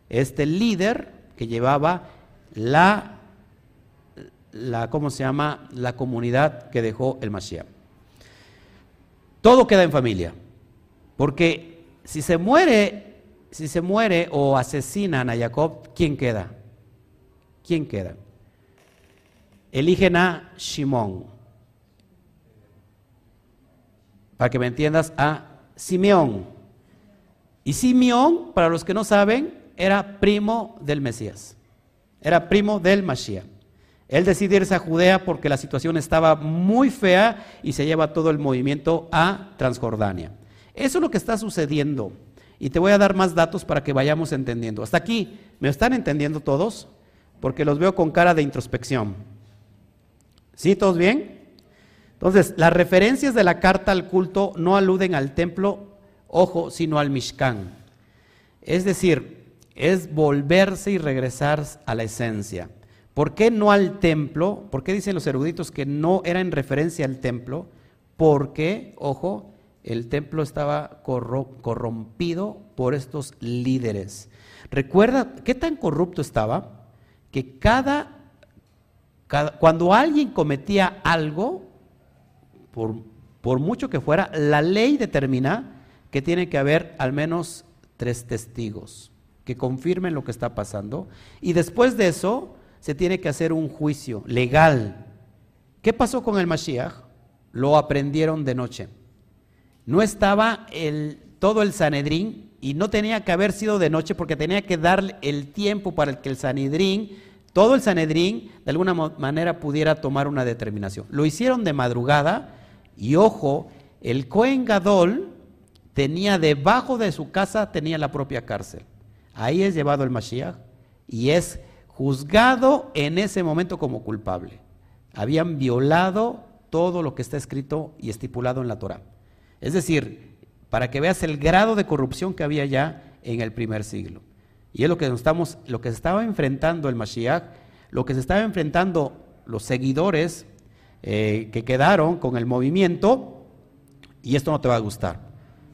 este líder que llevaba la, la ¿cómo se llama? La comunidad que dejó el Mashiach. Todo queda en familia, porque si se muere, si se muere o asesinan a Jacob, ¿quién queda? ¿Quién queda? eligen a Shimón. Para que me entiendas, a Simeón. Y Simeón, para los que no saben, era primo del Mesías. Era primo del Mashiach. Él decide irse a Judea porque la situación estaba muy fea y se lleva todo el movimiento a Transjordania. Eso es lo que está sucediendo. Y te voy a dar más datos para que vayamos entendiendo. Hasta aquí, ¿me están entendiendo todos? Porque los veo con cara de introspección. ¿Sí, todos bien? Entonces, las referencias de la carta al culto no aluden al templo, ojo, sino al Mishkan. Es decir, es volverse y regresar a la esencia. ¿Por qué no al templo? ¿Por qué dicen los eruditos que no era en referencia al templo? Porque, ojo, el templo estaba corrompido por estos líderes. Recuerda, ¿qué tan corrupto estaba? Que cada cuando alguien cometía algo, por, por mucho que fuera, la ley determina que tiene que haber al menos tres testigos que confirmen lo que está pasando. Y después de eso, se tiene que hacer un juicio legal. ¿Qué pasó con el Mashiach? Lo aprendieron de noche. No estaba el, todo el Sanedrín y no tenía que haber sido de noche porque tenía que dar el tiempo para que el Sanedrín todo el Sanedrín de alguna manera pudiera tomar una determinación. Lo hicieron de madrugada y ojo, el Cohen Gadol tenía debajo de su casa tenía la propia cárcel. Ahí es llevado el Mashiach y es juzgado en ese momento como culpable. Habían violado todo lo que está escrito y estipulado en la Torah. Es decir, para que veas el grado de corrupción que había ya en el primer siglo. Y es lo que, estamos, lo que se estaba enfrentando el Mashiach, lo que se estaba enfrentando los seguidores eh, que quedaron con el movimiento, y esto no te va a gustar.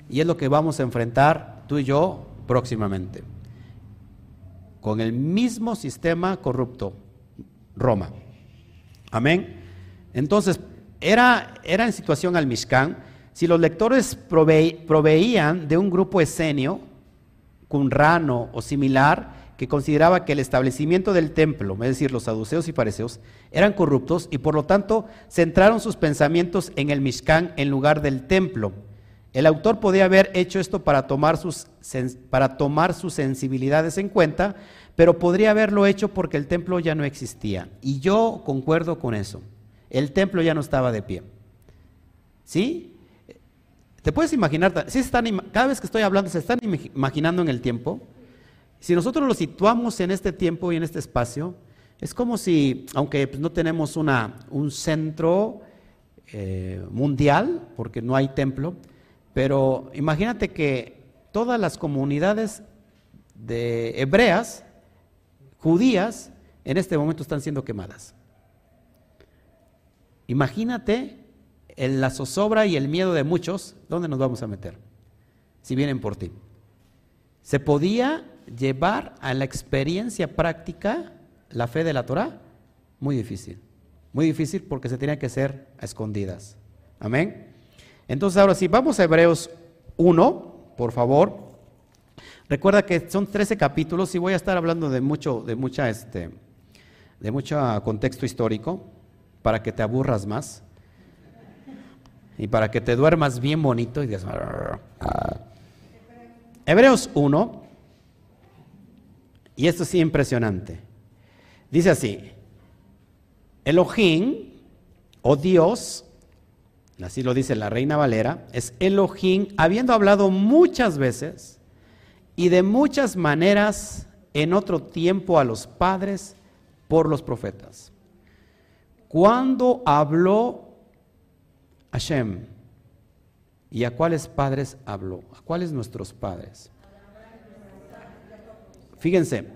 Y es lo que vamos a enfrentar tú y yo próximamente. Con el mismo sistema corrupto, Roma. Amén. Entonces, era, era en situación al Mishkan. Si los lectores proveían de un grupo escenio, cunrano o similar, que consideraba que el establecimiento del templo, es decir, los saduceos y fariseos, eran corruptos y por lo tanto centraron sus pensamientos en el Mishkan en lugar del templo. El autor podía haber hecho esto para tomar, sus, para tomar sus sensibilidades en cuenta, pero podría haberlo hecho porque el templo ya no existía. Y yo concuerdo con eso. El templo ya no estaba de pie. ¿Sí? ¿Te puedes imaginar? ¿sí están, cada vez que estoy hablando, ¿se están imaginando en el tiempo? Si nosotros lo situamos en este tiempo y en este espacio, es como si, aunque pues, no tenemos una, un centro eh, mundial, porque no hay templo, pero imagínate que todas las comunidades de hebreas, judías, en este momento están siendo quemadas. Imagínate la zozobra y el miedo de muchos, ¿dónde nos vamos a meter? Si vienen por ti. Se podía llevar a la experiencia práctica la fe de la Torah, muy difícil. Muy difícil porque se tenía que ser a escondidas. Amén. Entonces ahora sí, vamos a Hebreos 1, por favor. Recuerda que son 13 capítulos y voy a estar hablando de mucho, de mucha, este, de mucho contexto histórico para que te aburras más y para que te duermas bien bonito y digas, Hebreos 1, y esto sí impresionante. Dice así, Elohim, o Dios, así lo dice la Reina Valera, es Elohim, habiendo hablado muchas veces y de muchas maneras en otro tiempo a los padres por los profetas. Cuando habló Hashem, ¿y a cuáles padres habló? ¿A cuáles nuestros padres? Fíjense,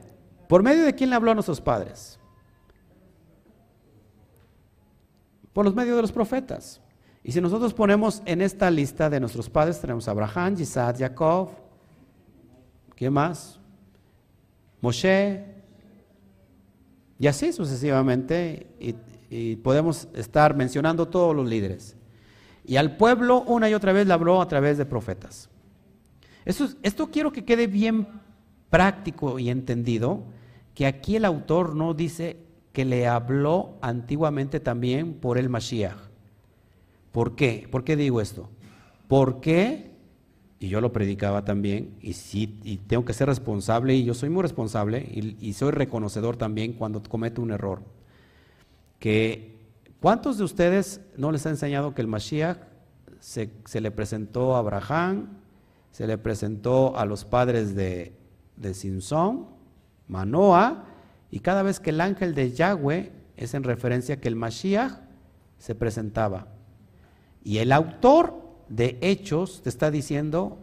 ¿por medio de quién le habló a nuestros padres? Por los medios de los profetas. Y si nosotros ponemos en esta lista de nuestros padres, tenemos a Abraham, Isaac, Jacob, ¿qué más? Moshe, y así sucesivamente, y, y, podemos estar mencionando todos los líderes. Y al pueblo una y otra vez le habló a través de profetas. Esto, quiero que quede bien práctico y entendido que aquí el autor no dice que le habló antiguamente también por el Mashiach. ¿Por qué? ¿Por qué digo esto? Porque, y yo lo predicaba también, y sí, y tengo que ser responsable, y yo soy muy responsable, y, soy reconocedor también cuando cometo un error. Que, ¿cuántos de ustedes no les ha enseñado que el Mashiach se, se le presentó a Abraham, se le presentó a los padres de de Sinsón, Manoa, y cada vez que el ángel de Yahweh es en referencia que el Mashiach se presentaba. Y el autor de Hechos te está diciendo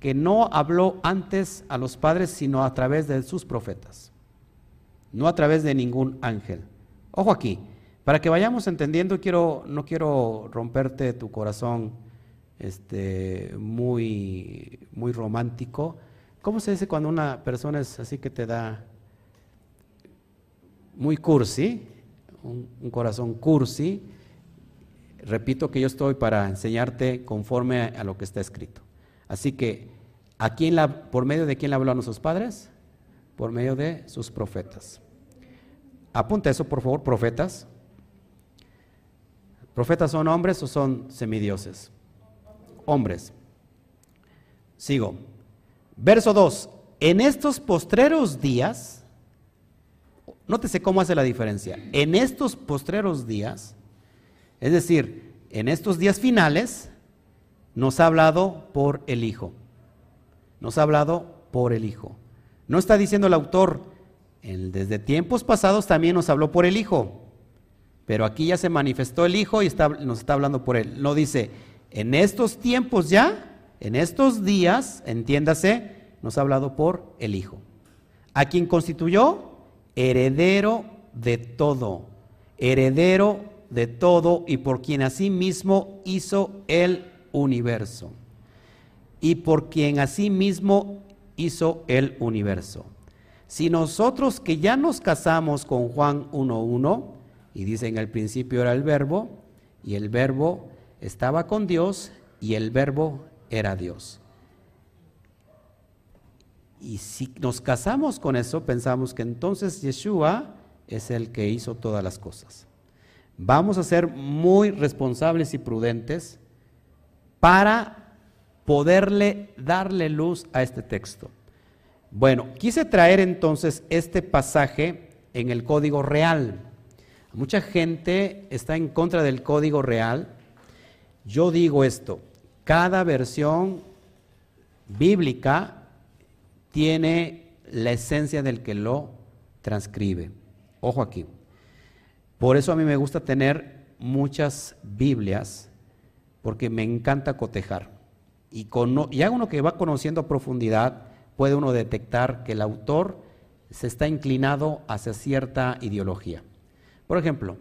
que no habló antes a los padres, sino a través de sus profetas, no a través de ningún ángel. Ojo aquí, para que vayamos entendiendo, quiero, no quiero romperte tu corazón este, muy, muy romántico, ¿Cómo se dice cuando una persona es así que te da muy cursi, un, corazón cursi? Repito que yo estoy para enseñarte conforme a, lo que está escrito. Así que, ¿a quién la, ¿por medio de quién le habló a nuestros padres? Por medio de sus profetas. Apunta eso, por favor, profetas. ¿Profetas son hombres o son semidioses? Hombres. Sigo. Verso 2. En estos postreros días, nótese cómo hace la diferencia. En estos postreros días, es decir, en estos días finales, nos ha hablado por el Hijo. Nos ha hablado por el Hijo. No está diciendo el autor, desde tiempos pasados también nos habló por el Hijo. Pero aquí ya se manifestó el Hijo y nos está hablando por él. No dice, en estos tiempos ya, en estos días, entiéndase, nos ha hablado por el Hijo. a quien constituyó heredero de todo, heredero de todo y por quien asimismo hizo el universo. Y por quien asimismo hizo el universo. Si nosotros que ya nos casamos con Juan 1.1, y dice en el principio era el verbo, y el verbo estaba con Dios, y el verbo era Dios. Y si nos casamos con eso, pensamos que entonces Yeshua es el que hizo todas las cosas. Vamos a ser muy responsables y prudentes para poderle darle luz a este texto. Bueno, quise traer entonces este pasaje en el código real. Mucha gente está en contra del código real. Yo digo esto, cada versión bíblica tiene la esencia del que lo transcribe. Ojo aquí. Por eso a mí me gusta tener muchas Biblias, porque me encanta cotejar. Y, con, y uno que va conociendo a profundidad, puede uno detectar que el autor se está inclinado hacia cierta ideología. Por ejemplo,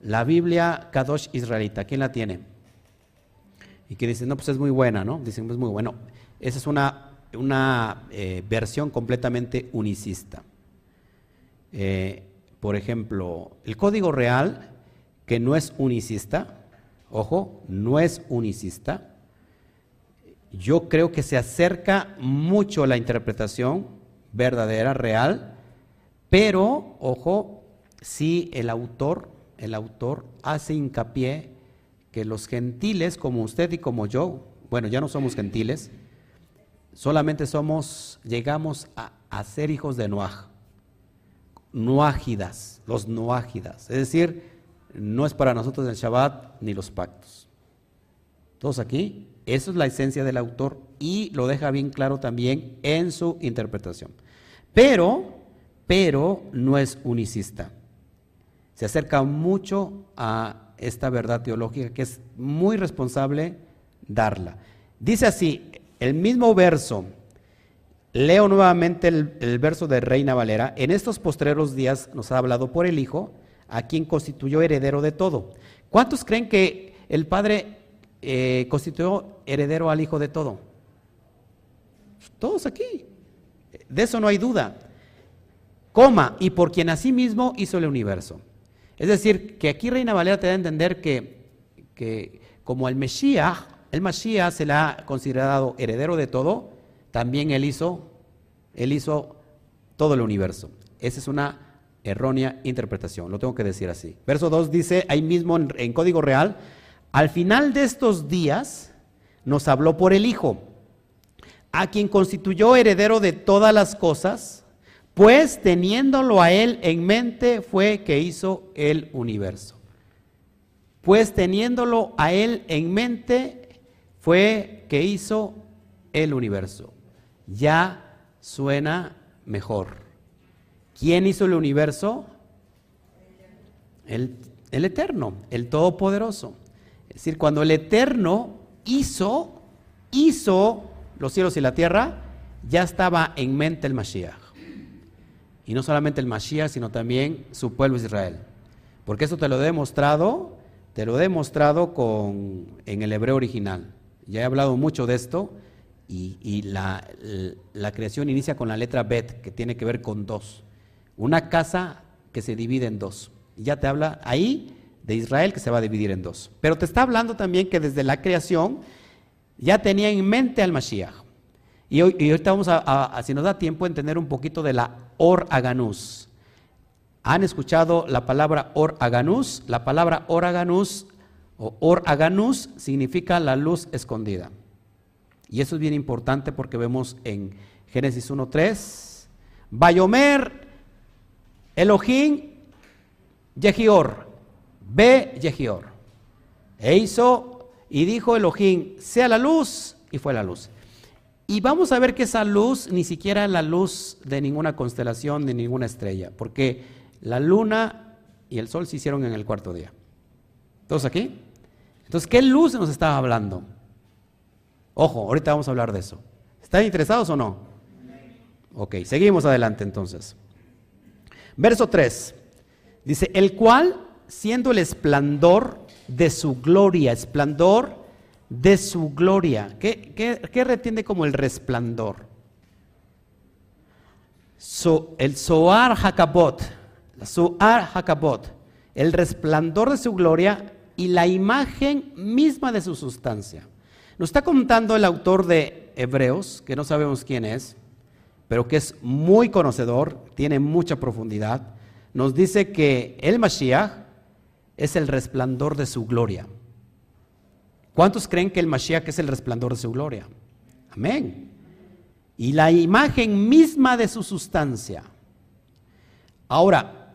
la Biblia Kadosh Israelita, ¿quién la tiene? Y que dicen, no, pues es muy buena, ¿no? Dicen, pues muy bueno. Esa es una una eh, versión completamente unicista. Eh, por ejemplo, el código real, que no es unicista, ojo, no es unicista, yo creo que se acerca mucho a la interpretación verdadera, real, pero, ojo, si el autor, el autor hace hincapié que los gentiles, como usted y como yo, bueno, ya no somos gentiles, solamente somos, llegamos a, ser hijos de Noaj, Noágidas, los Noágidas. Es decir, no es para nosotros el Shabbat ni los pactos. Todos aquí, eso es la esencia del autor y lo deja bien claro también en su interpretación. Pero, pero no es unicista. Se acerca mucho a esta verdad teológica que es muy responsable darla. Dice así, el mismo verso, leo nuevamente el, verso de Reina Valera, en estos postreros días nos ha hablado por el Hijo, a quien constituyó heredero de todo. ¿Cuántos creen que el Padre eh, constituyó heredero al Hijo de todo? Todos aquí. De eso no hay duda. Coma, y por quien mismo hizo el universo. Es decir, que aquí Reina Valera te da a entender que, que como el Mesías el Mashiach se le ha considerado heredero de todo, también él hizo, él hizo todo el universo. Esa es una errónea interpretación, lo tengo que decir así. Verso 2 dice, ahí mismo en, en código real, al final de estos días nos habló por el Hijo, a quien constituyó heredero de todas las cosas, pues teniéndolo a él en mente fue que hizo el universo. Pues teniéndolo a él en mente fue que hizo el universo. Ya suena mejor. ¿Quién hizo el universo? El, Eterno, el Todopoderoso. Es decir, cuando el Eterno hizo, hizo los cielos y la tierra, ya estaba en mente el Mashiach. Y no solamente el Mashiach, sino también su pueblo Israel. Porque eso te lo he demostrado, te lo he demostrado con, en el hebreo original. Ya he hablado mucho de esto y, la, creación inicia con la letra Bet, que tiene que ver con dos. Una casa que se divide en dos. ya te habla ahí de Israel que se va a dividir en dos. Pero te está hablando también que desde la creación ya tenía en mente al Mashiach. Y, hoy, ahorita vamos a, si nos da tiempo, entender un poquito de la Or Aganús. ¿Han escuchado la palabra Or Aganús? La palabra Or Aganús o Or Aganus significa la luz escondida. Y eso es bien importante porque vemos en Génesis 1.3, Bayomer Elohim Yehior, ve Yehior. E hizo y dijo Elohim, sea la luz, y fue la luz. Y vamos a ver que esa luz ni siquiera es la luz de ninguna constelación, de ninguna estrella, porque la luna y el sol se hicieron en el cuarto día. ¿Todos aquí? Entonces, ¿qué luz nos estaba hablando? Ojo, ahorita vamos a hablar de eso. ¿Están interesados o no? Ok, seguimos adelante entonces. Verso 3. Dice, el cual, siendo el esplendor de su gloria, esplendor de su gloria. ¿Qué, qué, retiende como el resplandor? el Soar Hakabot, Soar Hakabot, el resplandor de su gloria y la imagen misma de su sustancia. Nos está contando el autor de Hebreos, que no sabemos quién es, pero que es muy conocedor, tiene mucha profundidad. Nos dice que el Mashiach es el resplandor de su gloria. ¿Cuántos creen que el Mashiach es el resplandor de su gloria? Amén. Y la imagen misma de su sustancia. Ahora,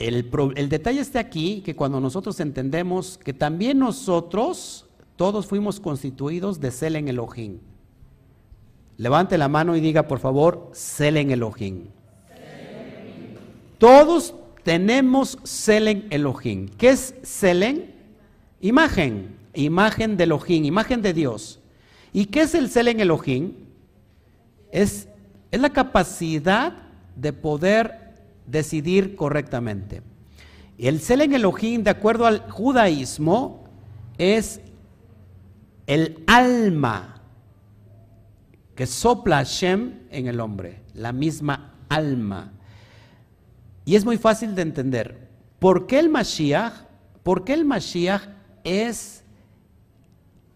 el, detalle está aquí, que cuando nosotros entendemos que también nosotros, todos fuimos constituidos de Selen Elohim. Levante la mano y diga, por favor, Selen Elohim. Todos tenemos Selen Elohim. ¿Qué es Selen? Imagen, imagen de Elohim, imagen de Dios. ¿Y qué es el Selen Elohim? Es, es la capacidad de poder decidir correctamente. El Selen Elohim, de acuerdo al judaísmo, es el alma que sopla Hashem en el hombre, la misma alma. Y es muy fácil de entender. ¿Por qué el Mashiach? ¿Por qué el Mashiach es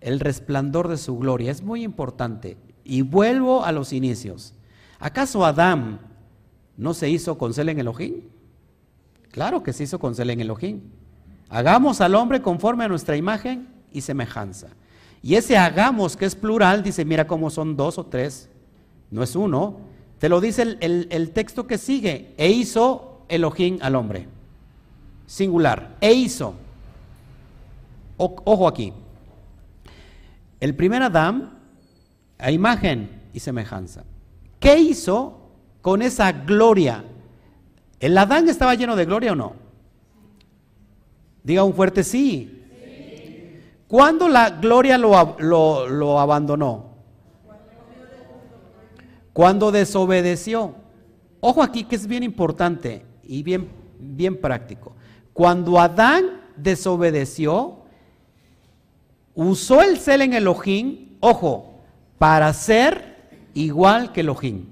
el resplandor de su gloria? Es muy importante. Y vuelvo a los inicios. ¿Acaso Adán no se hizo con Selen Elohim? Claro que se hizo con Selen Elohim. Hagamos al hombre conforme a nuestra imagen y semejanza. Y ese hagamos, que es plural, dice, mira cómo son dos o tres, no es uno. Te lo dice el, texto que sigue. E hizo Elohim al hombre. Singular. E hizo. ojo aquí. El primer Adán, a imagen y semejanza. ¿Qué hizo con esa gloria? ¿El Adán estaba lleno de gloria o no? Diga un fuerte sí. ¿Cuándo la gloria lo, abandonó? Cuando desobedeció. Ojo aquí que es bien importante y bien, bien práctico. Cuando Adán desobedeció, usó el cel en Elohim, ojo, para ser igual que Elohim.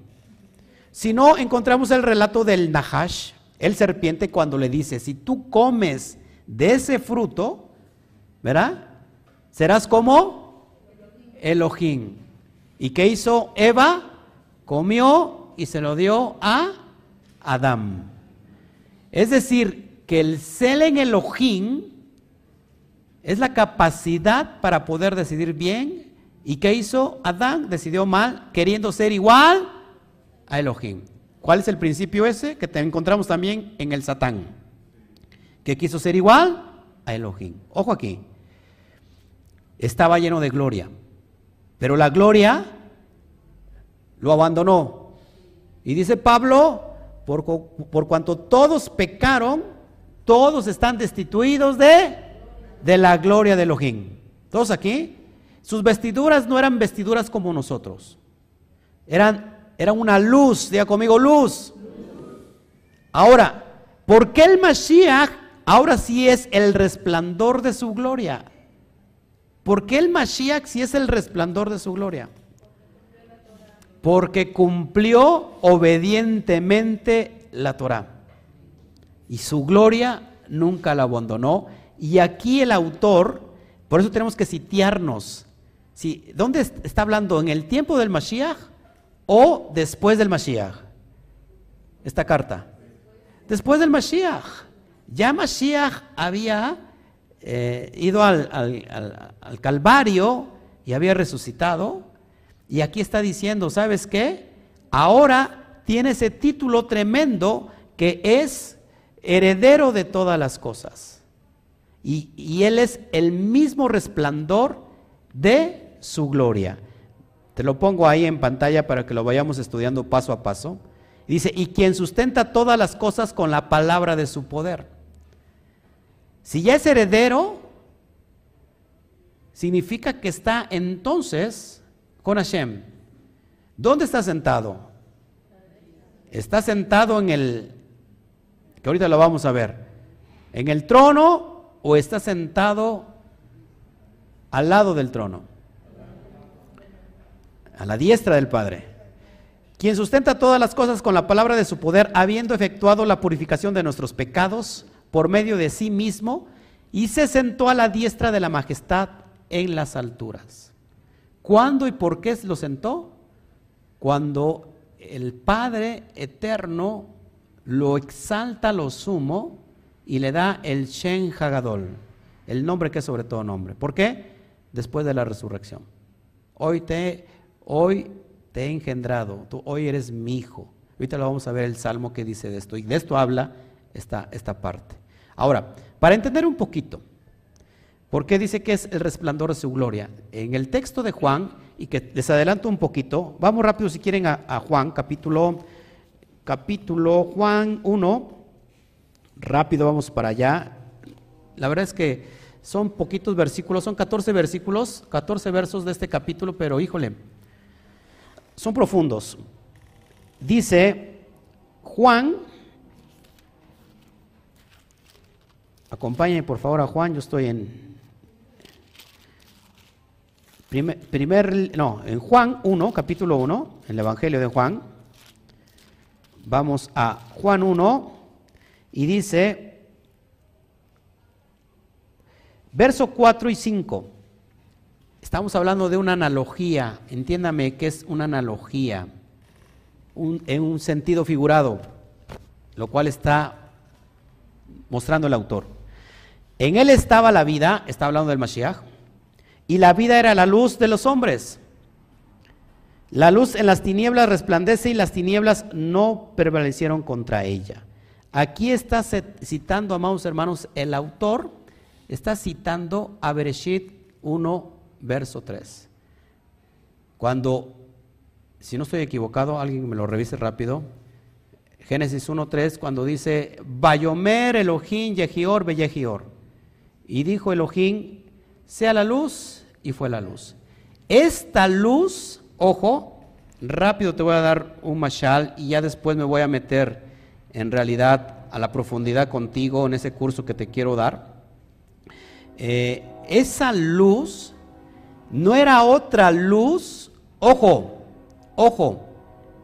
Si no, encontramos el relato del Nahash, el serpiente, cuando le dice, si tú comes de ese fruto, ¿verdad? serás como Elohim. ¿Y qué hizo Eva? Comió y se lo dio a Adán. Es decir, que el cel en Elohim es la capacidad para poder decidir bien. ¿Y qué hizo Adán? Decidió mal, queriendo ser igual a Elohim. ¿Cuál es el principio ese? Que te encontramos también en el Satán. Que quiso ser igual a Elohim. Ojo aquí estaba lleno de gloria. Pero la gloria lo abandonó. Y dice Pablo, por, cuanto todos pecaron, todos están destituidos de, de la gloria de Elohim. Todos aquí, sus vestiduras no eran vestiduras como nosotros. Eran, eran una luz, diga conmigo, luz. Ahora, ¿por qué el Mashiach ahora sí es el resplandor de su gloria? ¿Por qué el Mashiach si es el resplandor de su gloria? Porque cumplió obedientemente la Torah. Y su gloria nunca la abandonó. Y aquí el autor, por eso tenemos que sitiarnos. Si, ¿Dónde está hablando? ¿En el tiempo del Mashiach o después del Mashiach? Esta carta. Después del Mashiach. Ya Mashiach había eh, ido al, Calvario y había resucitado. Y aquí está diciendo, ¿sabes qué? Ahora tiene ese título tremendo que es heredero de todas las cosas. Y, Él es el mismo resplandor de su gloria. Te lo pongo ahí en pantalla para que lo vayamos estudiando paso a paso. Dice, y quien sustenta todas las cosas con la palabra de su poder. Si ya es heredero, significa que está entonces con Hashem. ¿Dónde está sentado? ¿Está sentado en el, que ahorita lo vamos a ver, en el trono o está sentado al lado del trono? A la diestra del Padre. Quien sustenta todas las cosas con la palabra de su poder, habiendo efectuado la purificación de nuestros pecados por medio de sí mismo, y se sentó a la diestra de la majestad en las alturas. ¿Cuándo y por qué lo sentó? Cuando el Padre eterno lo exalta lo sumo y le da el Shen Hagadol, el nombre que es sobre todo nombre. ¿Por qué? Después de la resurrección. Hoy te, hoy te he engendrado, tú hoy eres mi hijo. Ahorita lo vamos a ver el salmo que dice de esto, y de esto habla esta, esta parte. Ahora, para entender un poquito, ¿por qué dice que es el resplandor de su gloria? En el texto de Juan, y que les adelanto un poquito, vamos rápido si quieren a, Juan, capítulo, capítulo Juan 1, rápido vamos para allá. La verdad es que son poquitos versículos, son 14 versículos, 14 versos de este capítulo, pero híjole, son profundos. Dice Juan Acompáñenme por favor a Juan, yo estoy en primer, no, en Juan 1, capítulo 1, en el Evangelio de Juan. Vamos a Juan 1 y dice, verso 4 y 5. Estamos hablando de una analogía, entiéndame que es una analogía, en un sentido figurado, lo cual está mostrando el autor. En él estaba la vida, está hablando del Mashiach, y la vida era la luz de los hombres. La luz en las tinieblas resplandece y las tinieblas no prevalecieron contra ella. Aquí está citando, amados hermanos, el autor está citando a Bereshit 1, verso 3. Cuando, si no estoy equivocado, alguien me lo revise rápido, Génesis 1, 3, cuando dice, Bayomer Elohim Yehior Beyehior. Y dijo Elohim, sea la luz, y fue la luz. Esta luz, ojo, rápido te voy a dar un mashal y ya después me voy a meter en realidad a la profundidad contigo en ese curso que te quiero dar. Eh, esa luz no era otra luz, ojo, ojo,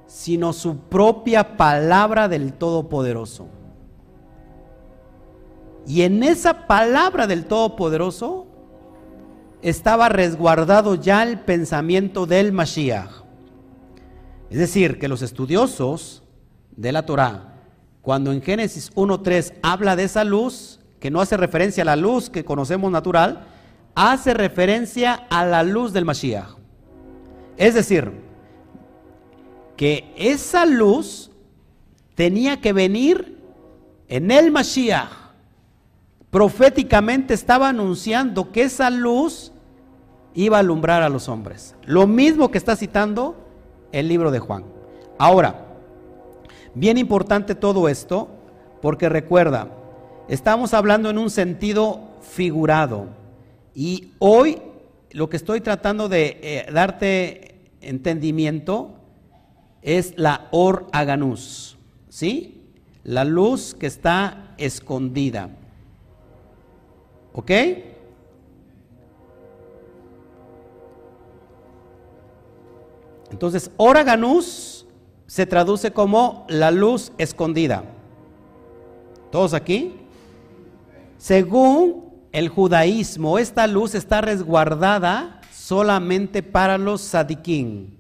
sino su propia palabra del Todopoderoso. Y en esa palabra del Todopoderoso estaba resguardado ya el pensamiento del Mashiach. Es decir, que los estudiosos de la Torah, cuando en Génesis 1.3 habla de esa luz, que no hace referencia a la luz que conocemos natural, hace referencia a la luz del Mashiach. Es decir, que esa luz tenía que venir en el Mashiach proféticamente estaba anunciando que esa luz iba a alumbrar a los hombres. Lo mismo que está citando el libro de Juan. Ahora, bien importante todo esto, porque recuerda, estamos hablando en un sentido figurado. Y hoy lo que estoy tratando de eh, darte entendimiento es la or aganus, ¿sí? La luz que está escondida. ¿Ok? Entonces, Oraganus se traduce como la luz escondida. ¿Todos aquí? Según el judaísmo, esta luz está resguardada solamente para los sadiquín.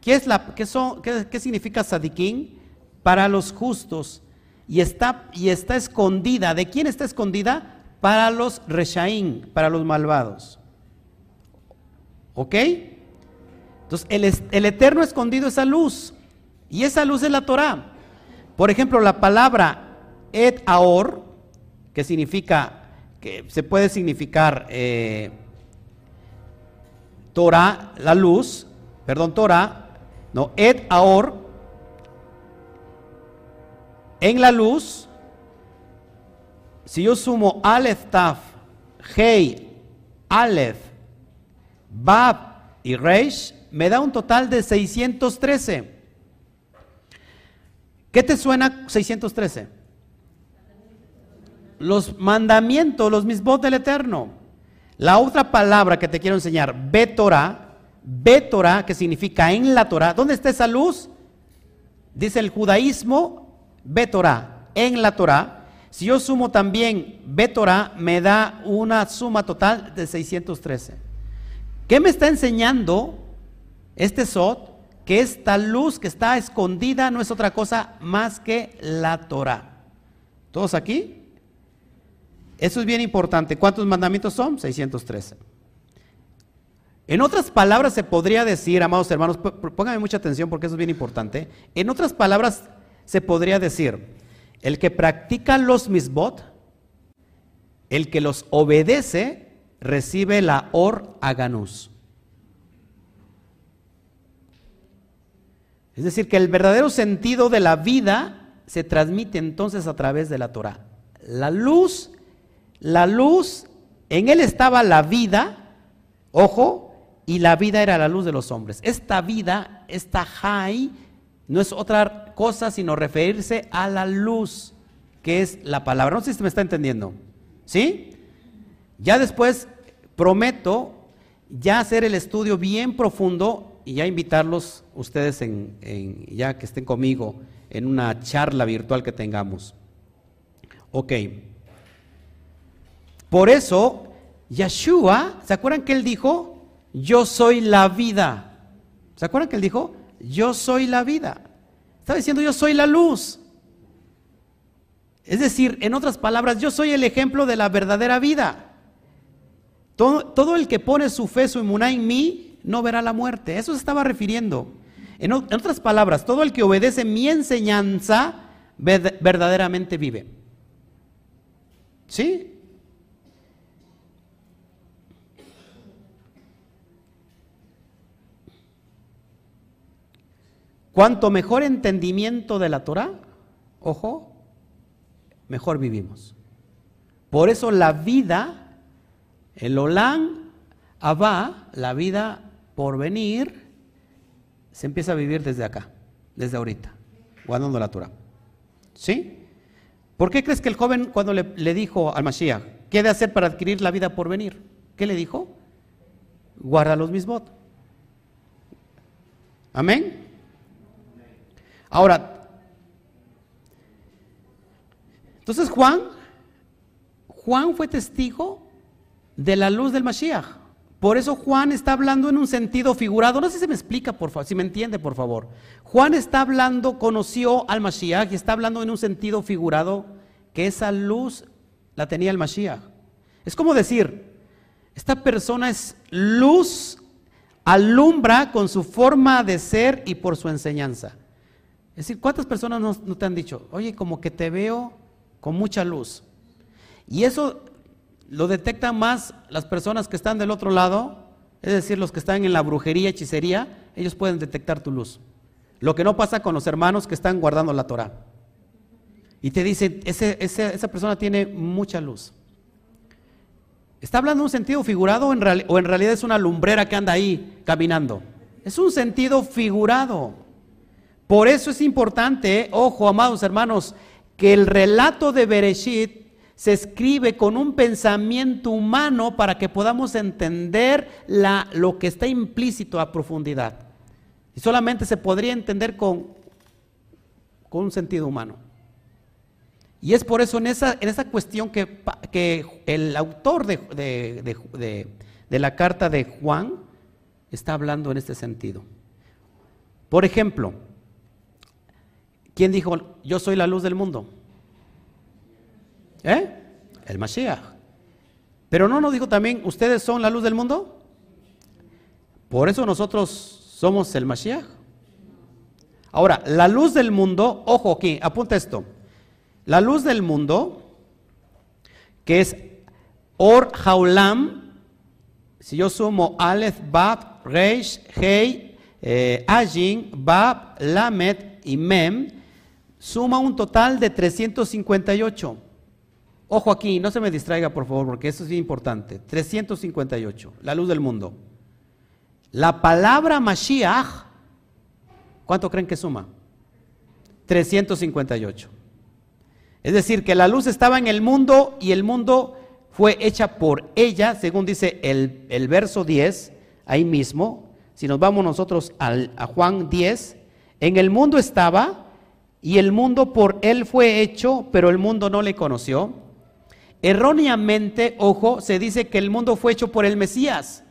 ¿Qué, es la, qué, son, qué, significa sadiquín? Para los justos. Y está, y está escondida. ¿De quién está escondida? para los reshaín, para los malvados. ¿Ok? Entonces, el, eterno escondido esa luz. Y esa luz es la Torah. Por ejemplo, la palabra et aor, que significa, que se puede significar eh, Torah, la luz, perdón, Torah, no, et aor, en la luz, si yo sumo Aleph Taf, Hei, Aleph, Bab y Reish, me da un total de 613. ¿Qué te suena 613? Los mandamientos, los mismos del Eterno. La otra palabra que te quiero enseñar, Betorah, Betorah, que significa en la Torah. ¿Dónde está esa luz? Dice el judaísmo, Betorah, en la Torah. Si yo sumo también Betorah, me da una suma total de 613. ¿Qué me está enseñando este Sot? Que esta luz que está escondida no es otra cosa más que la Torah. ¿Todos aquí? Eso es bien importante. ¿Cuántos mandamientos son? 613. En otras palabras se podría decir, amados hermanos, pónganme mucha atención porque eso es bien importante. En otras palabras se podría decir, el que practica los misbot, el que los obedece, recibe la or aganus. Es decir, que el verdadero sentido de la vida se transmite entonces a través de la Torah. La luz la luz, en él estaba la vida, ojo, y la vida era la luz de los hombres. Esta vida, esta Jai, no es otra cosa sino referirse a la luz, que es la palabra. No sé si me está entendiendo. ¿Sí? Ya después prometo ya hacer el estudio bien profundo y ya invitarlos ustedes en, ya que estén conmigo en una charla virtual que tengamos. Ok. Por eso, Yeshua, ¿se acuerdan que él dijo? Yo soy la vida. ¿Se acuerdan que él dijo? Yo soy la vida. Está diciendo, yo soy la luz. Es decir, en otras palabras, yo soy el ejemplo de la verdadera vida. Todo, el que pone su fe, su inmunidad en mí, no verá la muerte. Eso se estaba refiriendo. En, otras palabras, todo el que obedece mi enseñanza, verdaderamente vive. ¿Sí? Cuanto mejor entendimiento de la Torah, ojo, mejor vivimos. Por eso la vida, el Olán Abba, la vida por venir, se empieza a vivir desde acá, desde ahorita, guardando la Torah. ¿Sí? ¿Por qué crees que el joven cuando le, dijo al Mashiach, ¿qué de hacer para adquirir la vida por venir? ¿Qué le dijo? Guarda los mismos. Amén. Ahora, entonces Juan, Juan fue testigo de la luz del Mashiach. Por eso Juan está hablando en un sentido figurado. No sé si me explica, por favor, si me entiende, por favor. Juan está hablando, conoció al Mashiach y está hablando en un sentido figurado que esa luz la tenía el Mashiach. Es como decir, esta persona es luz, alumbra con su forma de ser y por su enseñanza. Es decir, ¿cuántas personas no, te han dicho, oye, como que te veo con mucha luz? Y eso lo detectan más las personas que están del otro lado, es decir, los que están en la brujería, hechicería, ellos pueden detectar tu luz. Lo que no pasa con los hermanos que están guardando la Torah. Y te dicen, esa persona tiene mucha luz. ¿Está hablando un sentido figurado o en realidad es una lumbrera que anda ahí caminando? Es un sentido figurado. Por eso es importante, ojo, amados hermanos, que el relato de Bereshit se escribe con un pensamiento humano para que podamos entender lo que está implícito a profundidad. Y solamente se podría entender con, con un sentido humano. Y es por eso en esa, en esa cuestión que, que el autor de, de la carta de Juan está hablando en este sentido. Por ejemplo, ¿Quién dijo, yo soy la luz del mundo? ¿Eh? El Mashiach. Pero no nos dijo también, ustedes son la luz del mundo. Por eso nosotros somos el Mashiach. Ahora, la luz del mundo, ojo aquí, apunta esto. La luz del mundo, que es Or Haulam, si yo sumo Aleph, Bab, Reish, Hei, eh, Ajin, Bab, Lamet y Mem, suma un total de 358. Ojo aquí, no se me distraiga por favor, porque eso es importante. 358, la luz del mundo. La palabra Mashiach, ¿cuánto creen que suma? 358. Es decir, que la luz estaba en el mundo y el mundo fue hecha por ella, según dice el, el verso 10, ahí mismo. Si nos vamos nosotros al, a Juan 10, en el mundo estaba y el mundo por él fue hecho, pero el mundo no le conoció. Erróneamente, ojo, se dice que el mundo fue hecho por el Mesías,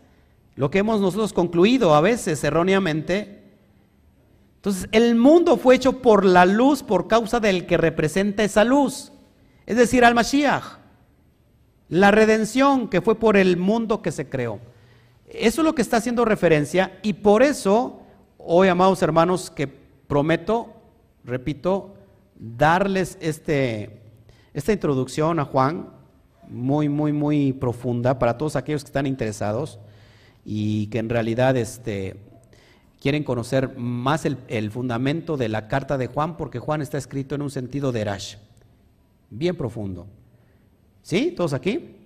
lo que hemos nosotros concluido a veces erróneamente. Entonces, el mundo fue hecho por la luz por causa del que representa esa luz, es decir, al Mashiach. La redención que fue por el mundo que se creó. Eso es lo que está haciendo referencia y por eso, hoy, amados hermanos, que prometo repito, darles este, esta introducción a Juan, muy, muy, muy profunda para todos aquellos que están interesados y que en realidad este, quieren conocer más el, fundamento de la carta de Juan, porque Juan está escrito en un sentido de Rash, bien profundo. ¿Sí? ¿Todos aquí?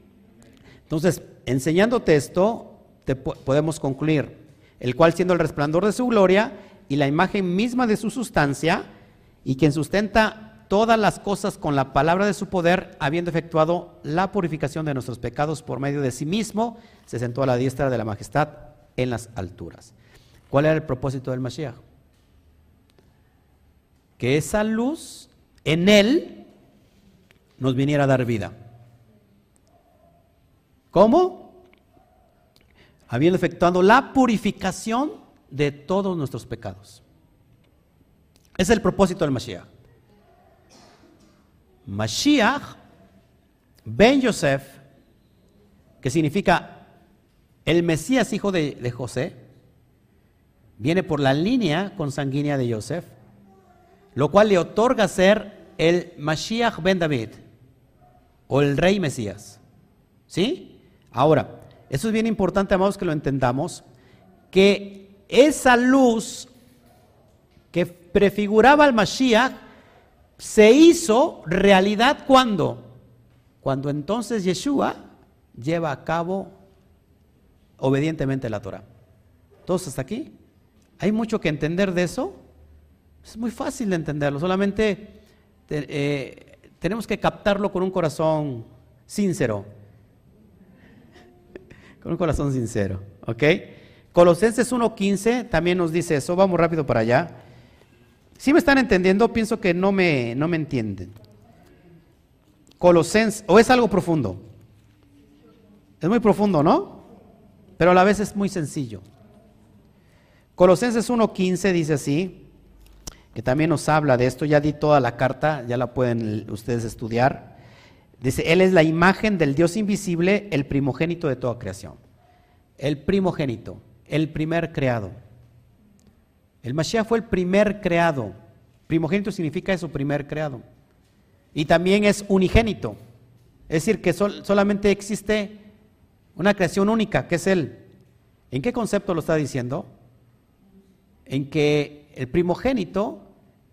Entonces, enseñándote esto, te podemos concluir, el cual siendo el resplandor de su gloria y la imagen misma de su sustancia, y quien sustenta todas las cosas con la palabra de su poder, habiendo efectuado la purificación de nuestros pecados por medio de sí mismo, se sentó a la diestra de la majestad en las alturas. ¿Cuál era el propósito del Mashiach? Que esa luz en él nos viniera a dar vida. ¿Cómo? Habiendo efectuado la purificación de todos nuestros pecados. Es el propósito del Mashiach. Mashiach, Ben Yosef, que significa el Mesías hijo de, José, viene por la línea consanguínea de Yosef, lo cual le otorga ser el Mashiach Ben David o el rey Mesías. ¿Sí? Ahora, eso es bien importante, amados, que lo entendamos, que esa luz que prefiguraba al Mashiach se hizo realidad cuando? Cuando entonces Yeshua lleva a cabo obedientemente la Torah. ¿Todos hasta aquí? ¿Hay mucho que entender de eso? Es muy fácil de entenderlo, solamente eh, tenemos que captarlo con un corazón sincero. con un corazón sincero, ¿ok? Colosenses 1.15 también nos dice eso, vamos rápido para allá. Si me están entendiendo, pienso que no me, no me entienden. Colosenses, o es algo profundo. Es muy profundo, ¿no? Pero a la vez es muy sencillo. Colosenses 1.15 dice así, que también nos habla de esto, ya di toda la carta, ya la pueden ustedes estudiar. Dice, Él es la imagen del Dios invisible, el primogénito de toda creación. El primogénito, el primer creado. El Mashiach fue el primer creado. Primogénito significa eso, primer creado. Y también es unigénito. Es decir, que solamente existe una creación única, que es Él. ¿En qué concepto lo está diciendo? En que el primogénito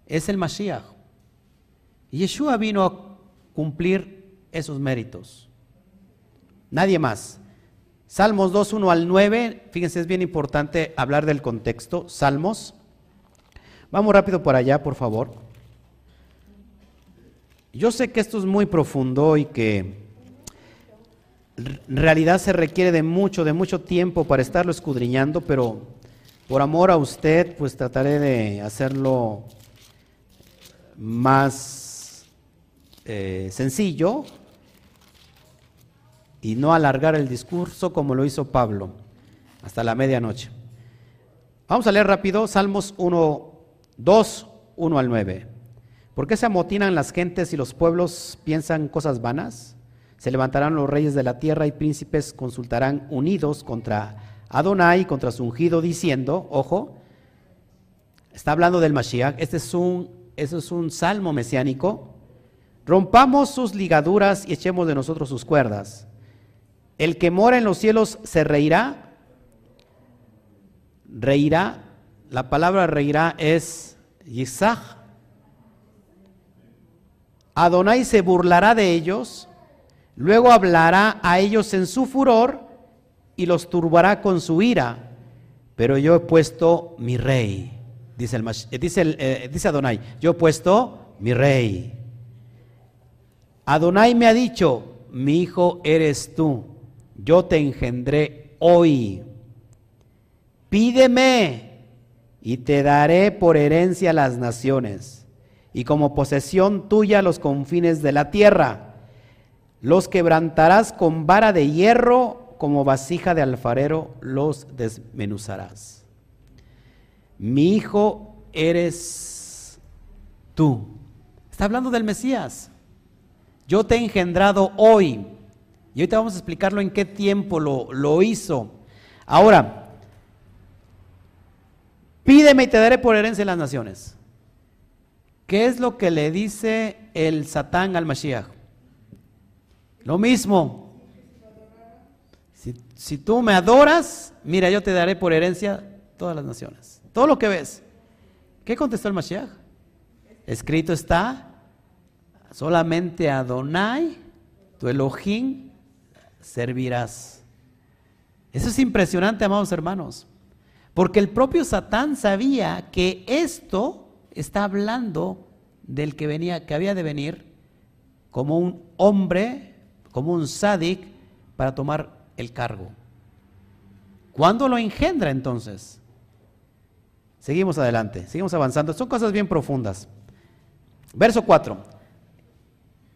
es el Mashiach. Y Yeshua vino a cumplir esos méritos. Nadie más. Salmos 2, 1 al 9, fíjense, es bien importante hablar del contexto. Salmos. Vamos rápido por allá, por favor. Yo sé que esto es muy profundo y que en realidad se requiere de mucho, de mucho tiempo para estarlo escudriñando, pero por amor a usted, pues trataré de hacerlo más eh, sencillo y no alargar el discurso como lo hizo Pablo hasta la medianoche. Vamos a leer rápido Salmos 1, 2, 1 al 9. ¿Por qué se amotinan las gentes y los pueblos piensan cosas vanas? Se levantarán los reyes de la tierra y príncipes consultarán unidos contra Adonai, contra su ungido, diciendo, ojo, está hablando del Mashiach, este es un, es un salmo mesiánico, rompamos sus ligaduras y echemos de nosotros sus cuerdas. El que mora en los cielos se reirá. Reirá. La palabra reirá es Yisach. Adonai se burlará de ellos, luego hablará a ellos en su furor y los turbará con su ira. Pero yo he puesto mi rey dice, el, eh, eh, dice Adonai, yo he puesto mi rey. Adonai me ha dicho, mi hijo eres tú, yo te engendré hoy. Pídeme y te daré por herencia las naciones y como posesión tuya los confines de la tierra. Los quebrantarás con vara de hierro, como vasija de alfarero los desmenuzarás. Mi hijo eres tú. Está hablando del Mesías. Yo te he engendrado hoy. Y ahorita vamos a explicarlo en qué tiempo lo, lo hizo. Ahora, pídeme y te daré por herencia las naciones. ¿Qué es lo que le dice el Satán al Mashiach? Lo mismo. Si, tú me adoras, mira, yo te daré por herencia todas las naciones. Todo lo que ves. ¿Qué contestó el Mashiach? Escrito está, solamente a Adonai, tu Elohim, servirás. Eso es impresionante, amados hermanos. Porque el propio Satán sabía que esto está hablando del que venía, que había de venir como un hombre, como un sádic, para tomar el cargo. ¿Cuándo lo engendra entonces? Seguimos adelante, seguimos avanzando. Son cosas bien profundas. Verso 4.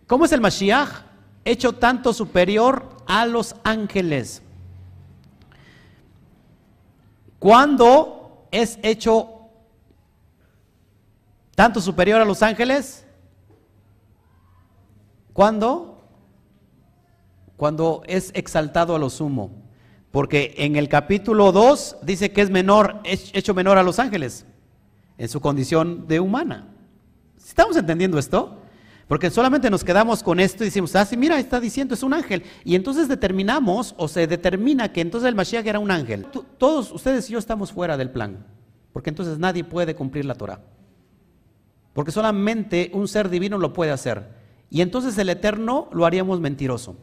¿Cómo es el Mashiach? Hecho tanto superior a los ángeles. ¿Cuándo es hecho ¿Tanto superior a los ángeles? ¿Cuándo? Cuando es exaltado a lo sumo. Porque en el capítulo 2 dice que es menor, es hecho menor a los ángeles, en su condición de humana. ¿Estamos entendiendo esto? Porque solamente nos quedamos con esto y decimos, ah, sí, mira, está diciendo, es un ángel. Y entonces determinamos o se determina que entonces el Mashiach era un ángel. Todos ustedes y yo estamos fuera del plan, porque entonces nadie puede cumplir la Torah. Porque solamente un ser divino lo puede hacer. Y entonces el eterno lo haríamos mentiroso.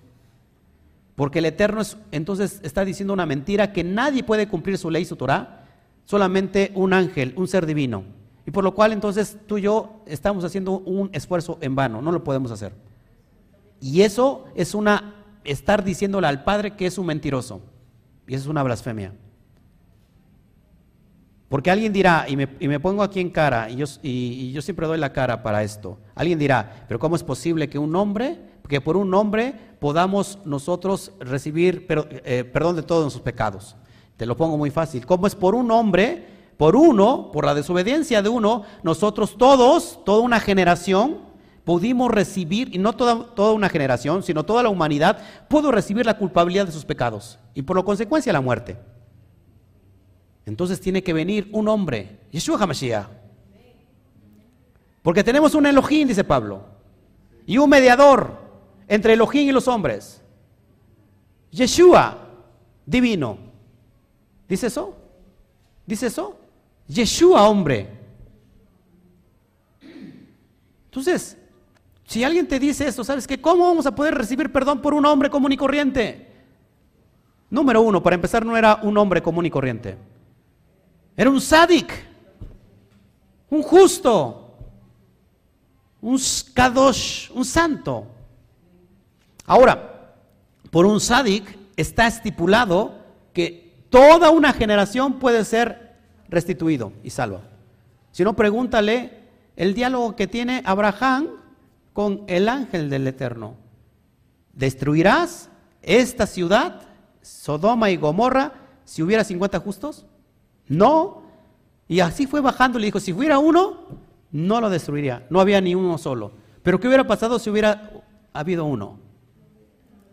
Porque el eterno es, entonces está diciendo una mentira que nadie puede cumplir su ley, su Torah, solamente un ángel, un ser divino. Y por lo cual entonces tú y yo estamos haciendo un esfuerzo en vano, no lo podemos hacer. Y eso es una estar diciéndole al Padre que es un mentiroso. Y eso es una blasfemia. Porque alguien dirá, y me, pongo aquí en cara, y yo, y, yo, siempre doy la cara para esto, alguien dirá, pero ¿cómo es posible que un hombre, que por un hombre podamos nosotros recibir eh, perdón de todos nuestros pecados? Te lo pongo muy fácil. ¿Cómo es por un hombre, por uno, por la desobediencia de uno, nosotros todos, toda una generación, pudimos recibir, y no toda, toda una generación, sino toda la humanidad, pudo recibir la culpabilidad de sus pecados y por lo consecuencia la muerte? Entonces tiene que venir un hombre, Yeshua HaMashiach. Porque tenemos un Elohim, dice Pablo, y un mediador entre Elohim y los hombres. Yeshua, divino. ¿Dice eso? ¿Dice eso? Yeshua, hombre. Entonces, si alguien te dice esto, ¿sabes qué? ¿Cómo vamos a poder recibir perdón por un hombre común y corriente? Número uno, para empezar, no era un hombre común y corriente. Era un sádic, un justo, un kadosh, un santo. Ahora, por un sádic está estipulado que toda una generación puede ser restituido y salvo. Si no, pregúntale el diálogo que tiene Abraham con el ángel del Eterno. ¿Destruirás esta ciudad, Sodoma y Gomorra, si hubiera 50 justos? No. Y así fue bajando. Le dijo, si hubiera uno, no lo destruiría. No había ni uno solo. Pero ¿qué hubiera pasado si hubiera habido uno?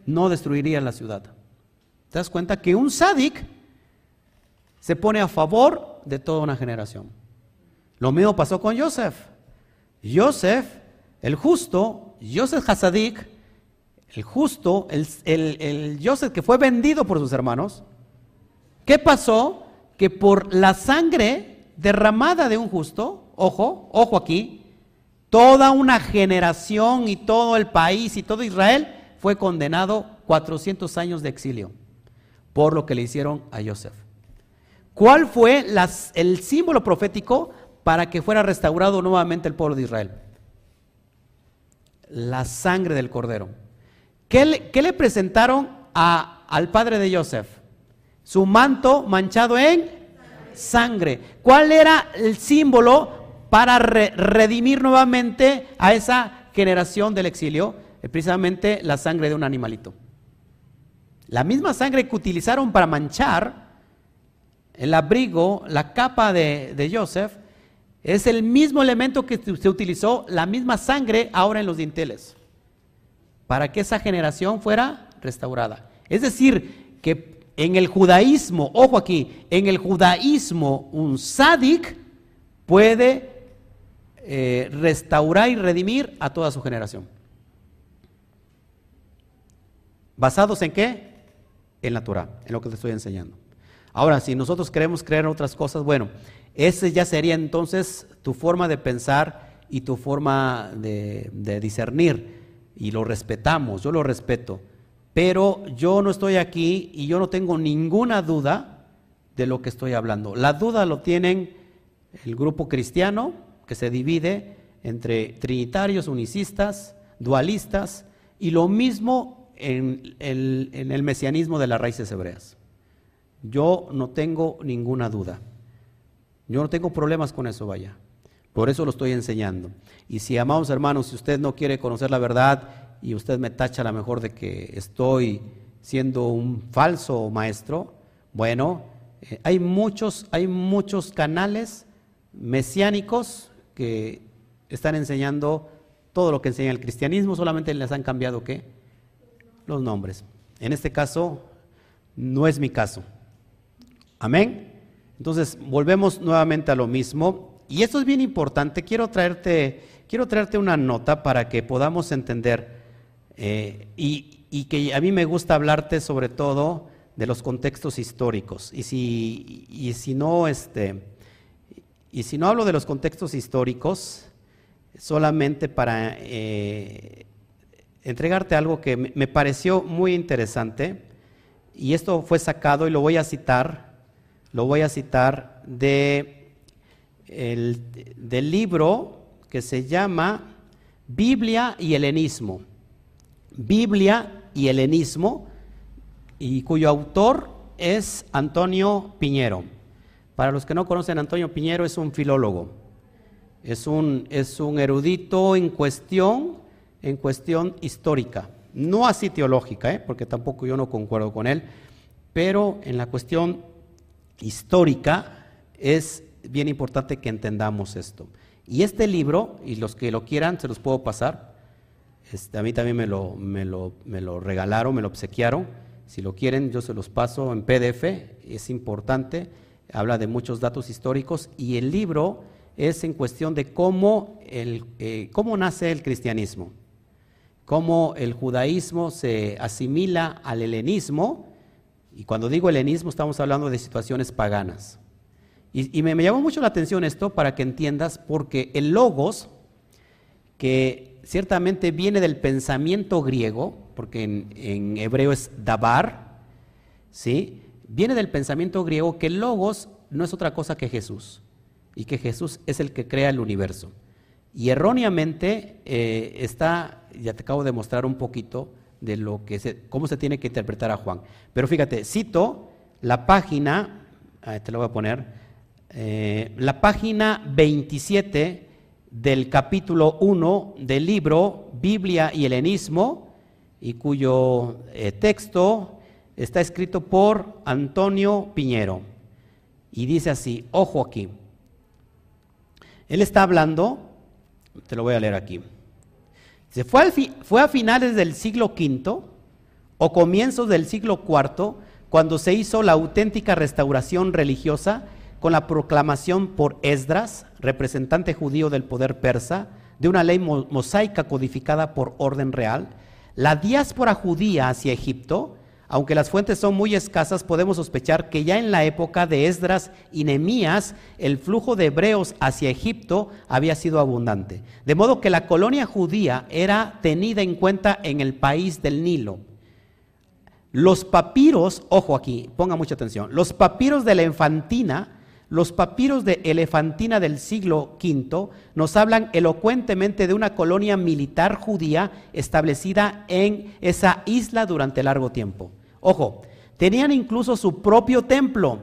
No destruiría la ciudad. ¿Te das cuenta que un sádic se pone a favor de toda una generación? Lo mismo pasó con Joseph. Joseph, el justo, Joseph Hasadik, el justo, el, el, Joseph que fue vendido por sus hermanos, ¿qué pasó? que por la sangre derramada de un justo, ojo, ojo aquí, toda una generación y todo el país y todo Israel fue condenado 400 años de exilio por lo que le hicieron a Joseph. ¿Cuál fue el símbolo profético para que fuera restaurado nuevamente el pueblo de Israel? La sangre del cordero. ¿Qué le, presentaron al padre de Joseph? Su manto manchado en sangre. ¿Cuál era el símbolo para redimir nuevamente a esa generación del exilio? precisamente la sangre de un animalito. La misma sangre que utilizaron para manchar el abrigo, la capa de, de Joseph, es el mismo elemento que se utilizó, la misma sangre ahora en los dinteles, para que esa generación fuera restaurada. Es decir, que en el judaísmo, ojo aquí, en el judaísmo un sádic puede eh, restaurar y redimir a toda su generación. ¿Basados en qué? En la Torah, en lo que te estoy enseñando. Ahora, si nosotros queremos creer en otras cosas, bueno, ese ya sería entonces tu forma de pensar y tu forma de, discernir. Y lo respetamos, yo lo respeto. Pero yo no estoy aquí y yo no tengo ninguna duda de lo que estoy hablando. La duda lo tienen el grupo cristiano, que se divide entre trinitarios, unicistas, dualistas, y lo mismo en el, en el mesianismo de las raíces hebreas. Yo no tengo ninguna duda. Yo no tengo problemas con eso, vaya. Por eso lo estoy enseñando. Y si, amados hermanos, si usted no quiere conocer la verdad y usted me tacha a lo mejor de que estoy siendo un falso maestro, bueno, eh, hay, muchos, hay muchos canales mesiánicos que están enseñando todo lo que enseña el cristianismo, solamente les han cambiado qué? Los nombres. En este caso, no es mi caso. Amén. Entonces, volvemos nuevamente a lo mismo. Y esto es bien importante. Quiero traerte, quiero traerte una nota para que podamos entender eh, y, y, que a mí me gusta hablarte sobre todo de los contextos históricos. Y si, y si no, este, y si no hablo de los contextos históricos, solamente para eh, entregarte algo que me pareció muy interesante, y esto fue sacado y lo voy a citar lo voy a citar de del libro que se llama Biblia y helenismo. Biblia y helenismo, y cuyo autor es Antonio Piñero. Para los que no conocen, Antonio Piñero es un filólogo, es un, es un erudito en cuestión, en cuestión histórica, no así teológica, ¿eh? porque tampoco yo no concuerdo con él, pero en la cuestión histórica, es bien importante que entendamos esto. Y este libro, y los que lo quieran, se los puedo pasar. Este, a mí también me lo, me, lo, me lo regalaron, me lo obsequiaron. Si lo quieren, yo se los paso en PDF. Es importante. Habla de muchos datos históricos. Y el libro es en cuestión de cómo, el, eh, cómo nace el cristianismo. Cómo el judaísmo se asimila al helenismo y cuando digo helenismo estamos hablando de situaciones paganas. Y, me, llamó mucho la atención esto para que entiendas, porque el logos, que ciertamente viene del pensamiento griego, porque en, hebreo es dabar, ¿sí? viene del pensamiento griego que el logos no es otra cosa que Jesús, y que Jesús es el que crea el universo. Y erróneamente eh, está, ya te acabo de mostrar un poquito, de lo que se, cómo se tiene que interpretar a Juan. Pero fíjate, cito la página, te lo voy a poner, eh, la página 27 del capítulo 1 del libro Biblia y Helenismo, y cuyo eh, texto está escrito por Antonio Piñero. Y dice así, ojo aquí. Él está hablando, te lo voy a leer aquí. Se fue, fue a finales del siglo V o comienzos del siglo IV cuando se hizo la auténtica restauración religiosa con la proclamación por Esdras, representante judío del poder persa, de una ley mosaica codificada por orden real, la diáspora judía hacia Egipto aunque las fuentes son muy escasas, podemos sospechar que ya en la época de Esdras y Nemías el flujo de hebreos hacia Egipto había sido abundante. De modo que la colonia judía era tenida en cuenta en el país del Nilo. Los papiros, ojo aquí, ponga mucha atención, los papiros de la los papiros de Elefantina del siglo V nos hablan elocuentemente de una colonia militar judía establecida en esa isla durante largo tiempo. Ojo, tenían incluso su propio templo.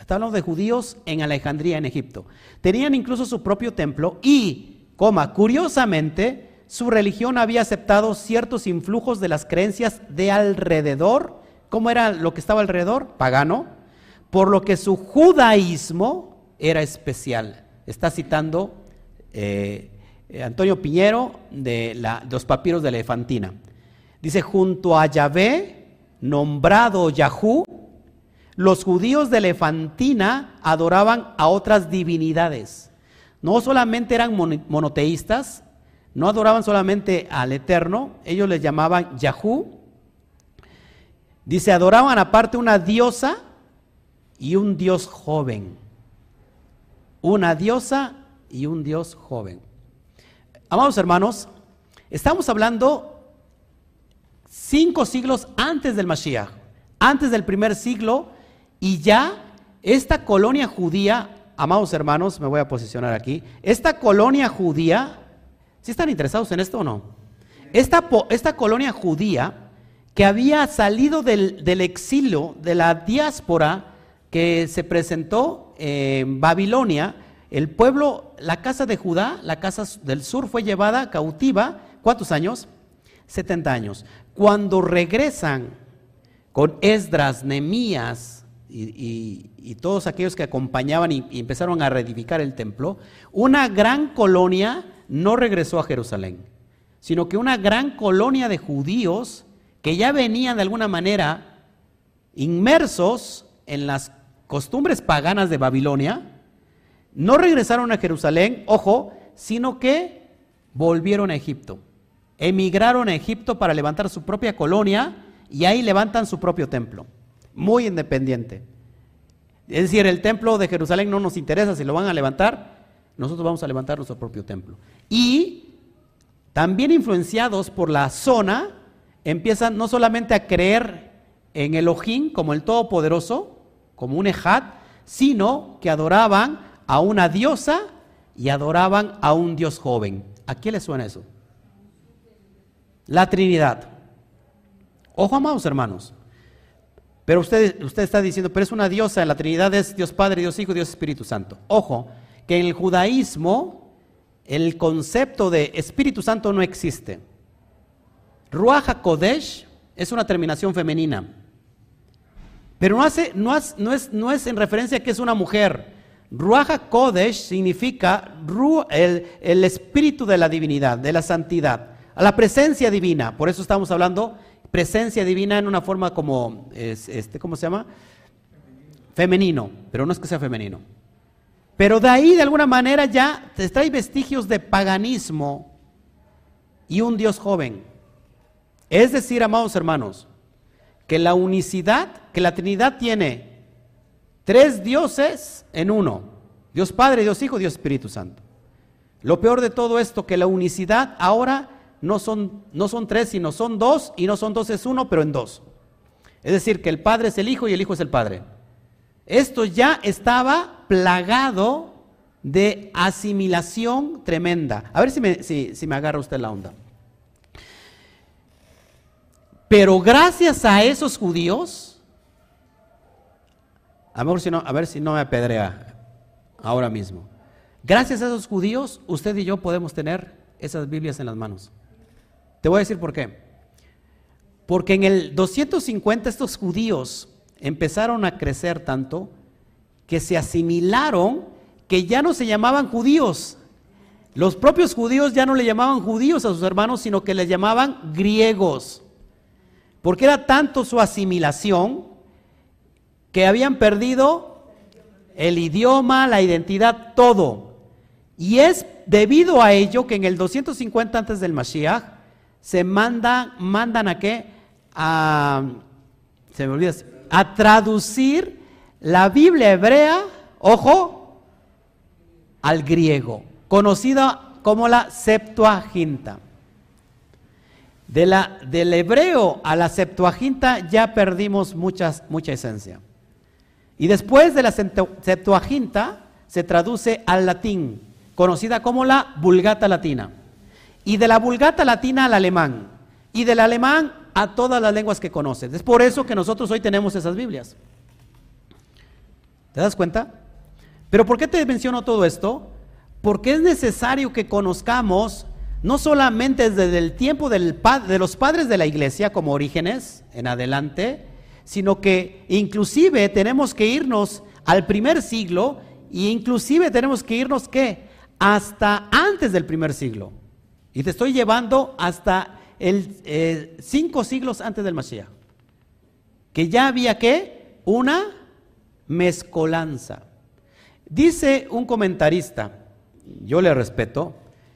Está de judíos en Alejandría, en Egipto. Tenían incluso su propio templo y, coma, curiosamente, su religión había aceptado ciertos influjos de las creencias de alrededor. ¿Cómo era lo que estaba alrededor? Pagano por lo que su judaísmo era especial. Está citando eh, Antonio Piñero de, los papiros de la Elefantina. Dice, junto a Yahvé, nombrado Yahú, los judíos de Elefantina adoraban a otras divinidades. No solamente eran monoteístas, no adoraban solamente al Eterno, ellos les llamaban Yahú. Dice, adoraban aparte una diosa y un Dios joven. Una diosa y un Dios joven. Amados hermanos, estamos hablando cinco siglos antes del Mashiach, antes del primer siglo, y ya esta colonia judía, amados hermanos, me voy a posicionar aquí, esta colonia judía, ¿sí están interesados en esto o no? Esta, esta colonia judía que había salido del, del exilio, de la diáspora, que se presentó en Babilonia, el pueblo, la casa de Judá, la casa del sur fue llevada cautiva, ¿cuántos años? 70 años. Cuando regresan con Esdras, Nemías y, todos aquellos que acompañaban y, y empezaron a reedificar el templo, una gran colonia no regresó a Jerusalén, sino que una gran colonia de judíos que ya venían de alguna manera inmersos en las costumbres paganas de Babilonia, no regresaron a Jerusalén, ojo, sino que volvieron a Egipto. Emigraron a Egipto para levantar su propia colonia y ahí levantan su propio templo, muy independiente. Es decir, el templo de Jerusalén no nos interesa, si lo van a levantar, nosotros vamos a levantar nuestro propio templo. Y también influenciados por la zona, empiezan no solamente a creer en Elohim como el Todopoderoso, como un ejad, sino que adoraban a una diosa y adoraban a un dios joven. ¿A quién le suena eso? La Trinidad. Ojo, amados hermanos. Pero usted, está diciendo, pero es una diosa, la Trinidad es Dios Padre, Dios Hijo, Dios Espíritu Santo. Ojo, que en el judaísmo el concepto de Espíritu Santo no existe. Ruach Kodesh es una terminación femenina. Pero no, hace, no, es, no es en referencia a que es una mujer. Ruach Kodesh significa el, espíritu de la divinidad, de la santidad, a la presencia divina. Por eso estamos hablando presencia divina en una forma como, este, ¿cómo se llama? Femenino, pero no es que sea femenino. Pero de ahí, de alguna manera, ya trae vestigios de paganismo y un Dios joven. Es decir, amados hermanos, que la unicidad, que la Trinidad tiene tres dioses en uno. Dios Padre, Dios Hijo, Dios Espíritu Santo. Lo peor de todo esto, que la unicidad ahora no son, no son tres, sino son dos, y no son dos es uno, pero en dos. Es decir, que el Padre es el Hijo y el Hijo es el Padre. Esto ya estaba plagado de asimilación tremenda. A ver si me, si, me agarra usted la onda. Pero gracias a esos judíos, a si no, a ver si no me apedrea ahora mismo. Gracias a esos judíos, usted y yo podemos tener esas Biblias en las manos. Te voy a decir por qué. Porque en el 250 estos judíos empezaron a crecer tanto que se asimilaron que ya no se llamaban judíos. Los propios judíos ya no le llamaban judíos a sus hermanos, sino que les llamaban griegos. Porque era tanto su asimilación que habían perdido el idioma, la identidad, todo. Y es debido a ello que en el 250 antes del Mashiach se manda, mandan a qué? A, se me olvida, a traducir la Biblia hebrea, ojo, al griego, conocida como la Septuaginta. De la, del hebreo a la Septuaginta ya perdimos muchas, mucha esencia. Y después de la Septuaginta se traduce al latín, conocida como la Vulgata Latina. Y de la Vulgata Latina al alemán. Y del alemán a todas las lenguas que conoces. Es por eso que nosotros hoy tenemos esas Biblias. ¿Te das cuenta? Pero ¿por qué te menciono todo esto? Porque es necesario que conozcamos no solamente desde el tiempo del, de los padres de la iglesia como orígenes en adelante, sino que inclusive tenemos que irnos al primer siglo e inclusive tenemos que irnos ¿qué? hasta antes del primer siglo. Y te estoy llevando hasta el, eh, cinco siglos antes del Mashiach. Que ya había qué? Una mezcolanza. Dice un comentarista, yo le respeto,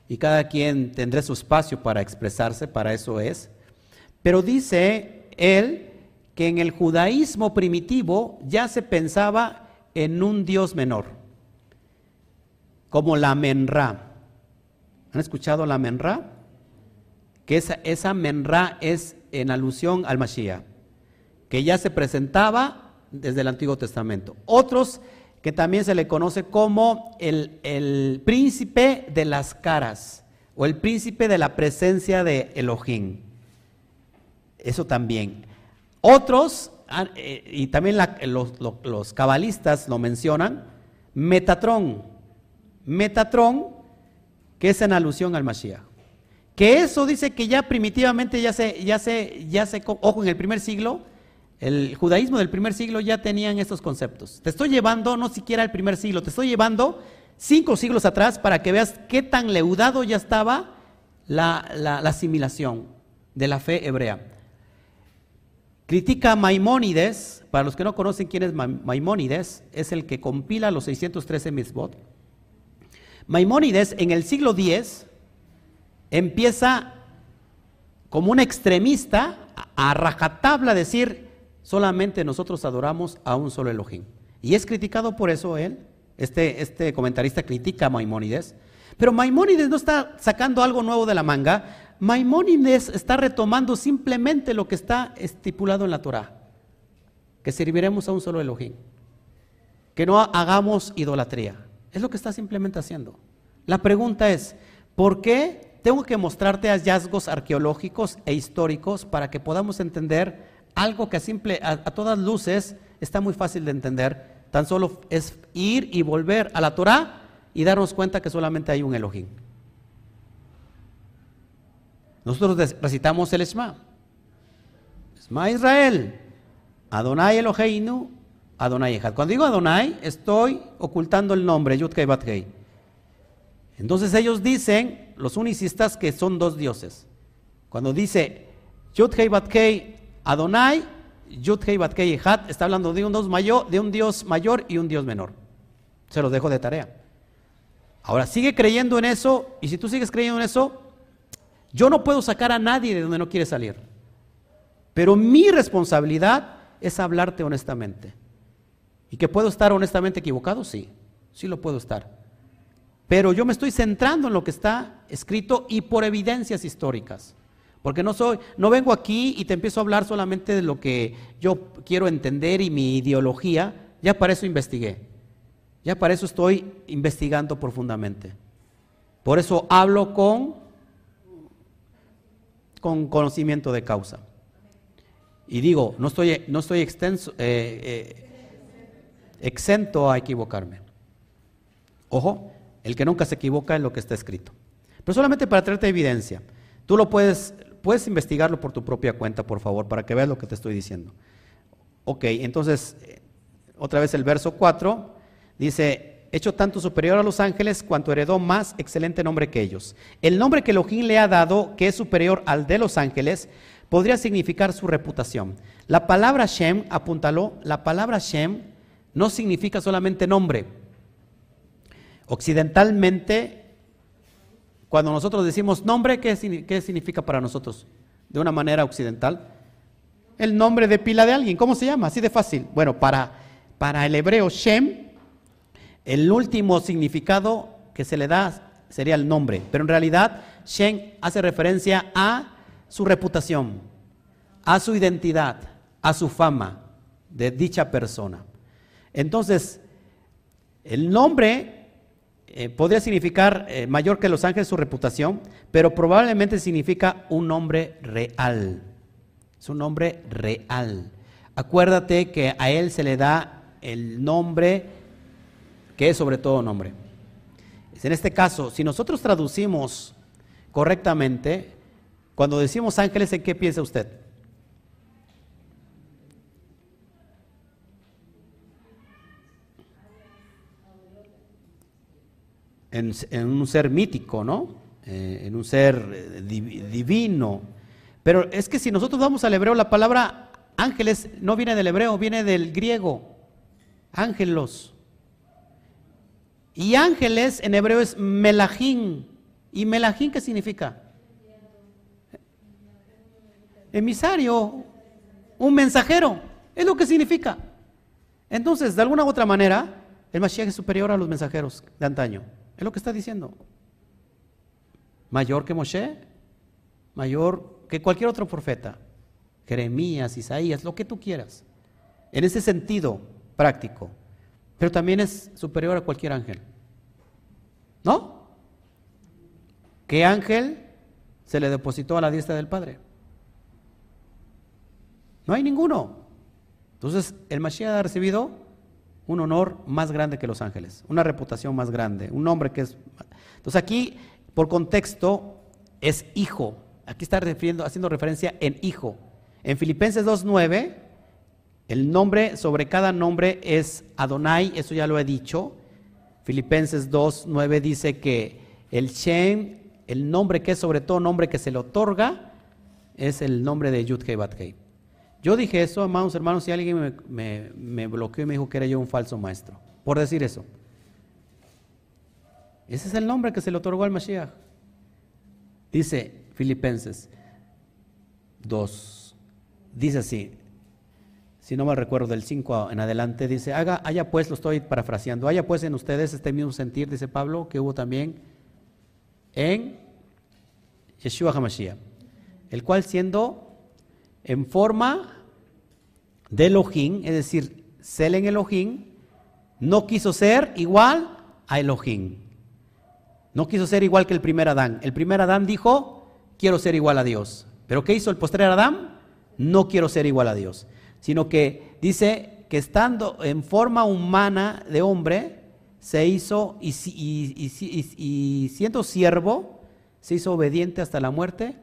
y cada quien tendrá su espacio para expresarse, para eso es, pero dice él que en el judaísmo primitivo ya se pensaba en un Dios menor, como la menra. ¿Han escuchado la menra? Que esa, esa menra es en alusión al Mashiach, que ya se presentaba desde el Antiguo Testamento. Otros que también se le conoce como el, el príncipe de las caras o el príncipe de la presencia de Elohim. Eso también. Otros, ah, eh, y también los, cabalistas lo mencionan, Metatrón. Metatrón, que es en alusión al Mashiach. Que eso dice que ya primitivamente, ya se, ya se, ya se, ojo, en el primer siglo, el judaísmo del primer siglo ya tenían estos conceptos. Te estoy llevando no siquiera al primer siglo, te estoy llevando cinco siglos atrás para que veas qué tan leudado ya estaba la, la asimilación de la fe hebrea. Critica Maimónides, para los que no conocen quién es Maimónides, es el que compila los 613 mitzvot. Maimónides en el siglo X empieza como un extremista a rajatabla decir, solamente nosotros adoramos a un solo Elohim. Y es criticado por eso él, este, este comentarista critica a Maimónides, pero Maimónides no está sacando algo nuevo de la manga, Maimónides está retomando simplemente lo que está estipulado en la Torah, que serviremos a un solo Elohim, que no hagamos idolatría. Es lo que está simplemente haciendo. La pregunta es, ¿por qué tengo que mostrarte hallazgos arqueológicos e históricos para que podamos entender algo que a, simple, a, todas luces está muy fácil de entender? Tan solo es ir y volver a la Torah y darnos cuenta que solamente hay un Elohim. Nosotros recitamos el Esma. Esma Israel. Adonai Eloheinu, Adonai Echad. Cuando digo Adonai, estoy ocultando el nombre, Yudkei Batkei. Entonces ellos dicen, los unicistas, que son dos dioses. Cuando dice Yudkei Batkei Adonai, Yudkei Batkei Echad, está hablando de un, dios mayor, de un Dios mayor y un Dios menor. Se los dejo de tarea. Ahora, sigue creyendo en eso, y si tú sigues creyendo en eso, yo no puedo sacar a nadie de donde no quiere salir. Pero mi responsabilidad es hablarte honestamente. ¿Y que puedo estar honestamente equivocado? Sí, sí lo puedo estar. Pero yo me estoy centrando en lo que está escrito y por evidencias históricas. Porque no soy, no vengo aquí y te empiezo a hablar solamente de lo que yo quiero entender y mi ideología. Ya para eso investigué. Ya para eso estoy investigando profundamente. Por eso hablo con con conocimiento de causa. Y digo, no estoy, no estoy extenso, eh, eh, exento a equivocarme. Ojo, el que nunca se equivoca en lo que está escrito. Pero solamente para traerte evidencia. Tú lo puedes, puedes investigarlo por tu propia cuenta, por favor, para que veas lo que te estoy diciendo. Ok, entonces, eh, otra vez el verso 4 dice, hecho tanto superior a los ángeles cuanto heredó más excelente nombre que ellos. El nombre que Elohim le ha dado, que es superior al de los ángeles, podría significar su reputación. La palabra Shem, apúntalo, la palabra Shem no significa solamente nombre. Occidentalmente, cuando nosotros decimos nombre, ¿qué, significa para nosotros? De una manera occidental. El nombre de pila de alguien, ¿cómo se llama? Así de fácil. Bueno, para, para el hebreo Shem el último significado que se le da sería el nombre, pero en realidad Shen hace referencia a su reputación, a su identidad, a su fama de dicha persona. Entonces, el nombre eh, podría significar eh, mayor que los ángeles su reputación, pero probablemente significa un nombre real. Es un nombre real. Acuérdate que a él se le da el nombre que es sobre todo nombre. En este caso, si nosotros traducimos correctamente, cuando decimos ángeles, ¿en qué piensa usted? En, un ser mítico, ¿no? Eh, en un ser eh, divino. Pero es que si nosotros vamos al hebreo, la palabra ángeles no viene del hebreo, viene del griego. Ángelos. Y ángeles en hebreo es melahín. ¿Y melahín qué significa? Emisario, un mensajero. Es lo que significa. Entonces, de alguna u otra manera, el Mashiach es superior a los mensajeros de antaño. Es lo que está diciendo. Mayor que Moshe, mayor que cualquier otro profeta. Jeremías, Isaías, lo que tú quieras. En ese sentido práctico pero también es superior a cualquier ángel. ¿No? ¿Qué ángel se le depositó a la diestra del Padre? No hay ninguno. Entonces, el Mashiach ha recibido un honor más grande que los ángeles, una reputación más grande, un nombre que es... Entonces aquí, por contexto, es hijo. Aquí está refiriendo, haciendo referencia en hijo. En Filipenses 2.9 el nombre sobre cada nombre es Adonai, eso ya lo he dicho. Filipenses 2, 9 dice que el Shem, el nombre que es sobre todo nombre que se le otorga, es el nombre de Yud Yo dije eso, hermanos, hermanos, si alguien me, me, bloqueó y me dijo que era yo un falso maestro, por decir eso. Ese es el nombre que se le otorgó al Mashiach. Dice Filipenses 2, dice así, si no me recuerdo, del 5 en adelante, dice, haga, haya pues, lo estoy parafraseando, haya pues en ustedes este mismo sentir, dice Pablo, que hubo también en Yeshua HaMashiach, el cual siendo en forma de Elohim, es decir, Selen Elohim, no quiso ser igual a Elohim. No quiso ser igual que el primer Adán. El primer Adán dijo, quiero ser igual a Dios. Pero ¿qué hizo el postrer Adán? No quiero ser igual a Dios sino que dice que estando en forma humana de hombre, se hizo y, siendo siervo, se hizo obediente hasta la muerte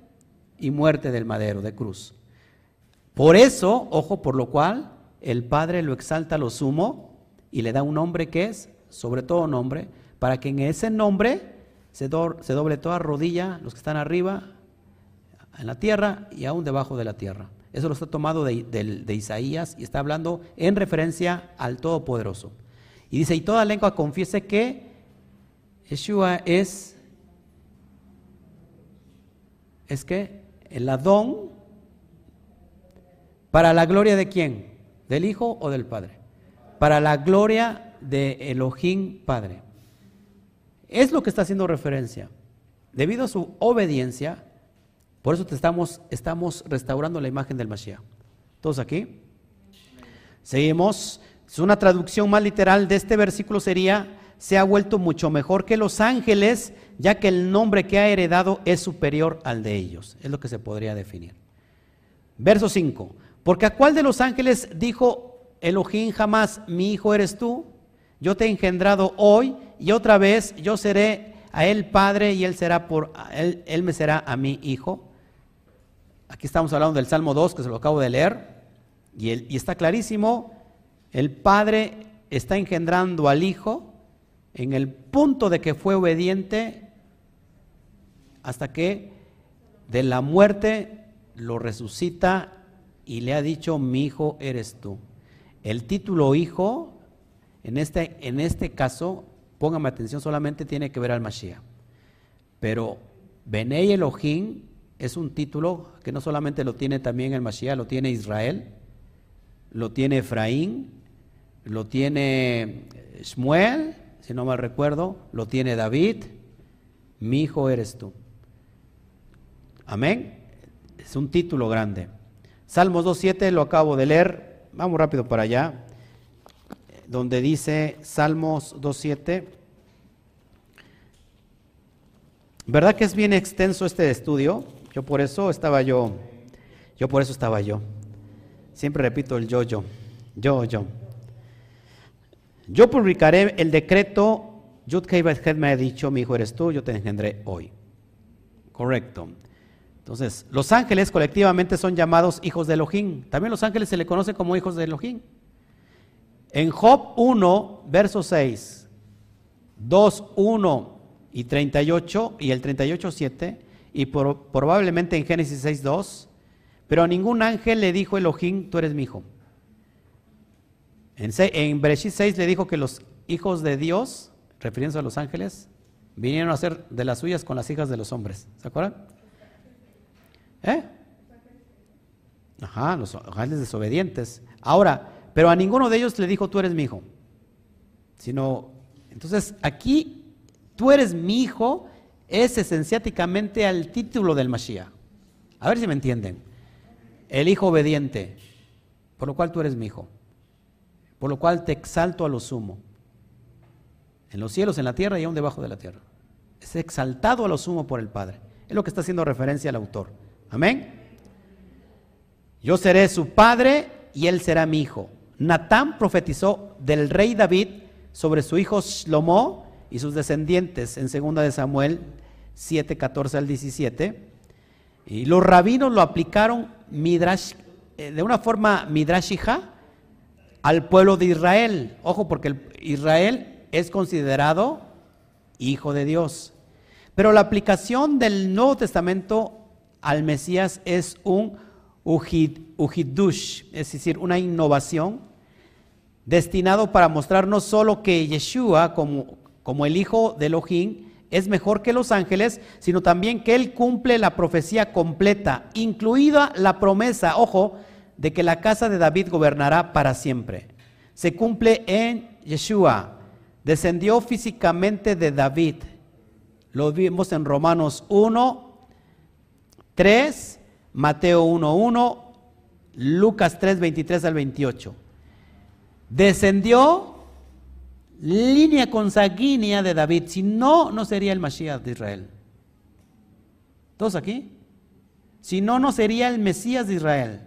y muerte del madero, de cruz. Por eso, ojo, por lo cual el Padre lo exalta a lo sumo y le da un nombre que es, sobre todo nombre, para que en ese nombre se, se doble toda rodilla, los que están arriba, en la tierra y aún debajo de la tierra. Eso lo está tomado de, Isaías y está hablando en referencia al Todopoderoso. Y dice, y toda lengua confiese que Yeshua es, es que el Adón, para la gloria de quién? ¿Del Hijo o del Padre? Para la gloria de Elohim Padre. Es lo que está haciendo referencia. Debido a su obediencia, por eso te estamos, estamos restaurando la imagen del Mashiach. ¿Todos aquí? Seguimos. Una traducción más literal de este versículo sería, se ha vuelto mucho mejor que los ángeles, ya que el nombre que ha heredado es superior al de ellos. Es lo que se podría definir. Verso 5. Porque a cuál de los ángeles dijo Elohim jamás, mi hijo eres tú? Yo te he engendrado hoy y otra vez yo seré a él padre y él será por él, él me será a mi hijo. Aquí estamos hablando del Salmo 2, que se lo acabo de leer, y, y está clarísimo, el Padre está engendrando al Hijo en el punto de que fue obediente hasta que de la muerte lo resucita y le ha dicho, mi hijo eres tú. El título hijo, en este, en este caso, póngame atención, solamente tiene que ver al Mashiach. Pero Benei Elohim es un título que no solamente lo tiene también el Mashiach, lo tiene Israel, lo tiene Efraín, lo tiene Shmuel, si no mal recuerdo, lo tiene David, mi hijo eres tú. Amén. Es un título grande. Salmos 2.7 lo acabo de leer. Vamos rápido para allá. donde dice Salmos 2.7. ¿Verdad que es bien extenso este estudio? Yo por eso estaba yo, yo por eso estaba yo. Siempre repito el yo, yo, yo, yo. Yo publicaré el decreto, Yud me ha dicho, mi hijo eres tú, yo te engendré hoy. Correcto. Entonces, los ángeles colectivamente son llamados hijos de Elohim. También los ángeles se le conoce como hijos de Elohim. En Job 1, verso 6, 2, 1 y 38 y el 38, 7 y probablemente en Génesis 6, 2, pero a ningún ángel le dijo Elohim, tú eres mi hijo. En, en Bereshit 6 le dijo que los hijos de Dios, refiriéndose a los ángeles, vinieron a ser de las suyas con las hijas de los hombres. ¿Se acuerdan? ¿Eh? Ajá, los ángeles desobedientes. Ahora, pero a ninguno de ellos le dijo, tú eres mi hijo. Sino, entonces aquí, tú eres mi hijo, es esenciáticamente al título del Mashiach. A ver si me entienden. El hijo obediente, por lo cual tú eres mi hijo. Por lo cual te exalto a lo sumo. En los cielos, en la tierra y aún debajo de la tierra. Es exaltado a lo sumo por el Padre. Es lo que está haciendo referencia al autor. Amén. Yo seré su padre y él será mi hijo. Natán profetizó del rey David sobre su hijo Shlomo y sus descendientes en 2 de Samuel 7, 14 al 17. Y los rabinos lo aplicaron midrash, eh, de una forma midrashija al pueblo de Israel. Ojo, porque Israel es considerado hijo de Dios. Pero la aplicación del Nuevo Testamento al Mesías es un ujidush, es decir, una innovación destinado para mostrar no solo que Yeshua, como, como el hijo de Elohim, es mejor que los ángeles, sino también que él cumple la profecía completa, incluida la promesa, ojo, de que la casa de David gobernará para siempre. Se cumple en Yeshua, descendió físicamente de David. Lo vimos en Romanos 1, 3 Mateo 1.1, Lucas 3, 23 al 28. Descendió línea consanguínea de David, si no, no sería el Mashiach de Israel. ¿Todos aquí? Si no, no sería el Mesías de Israel.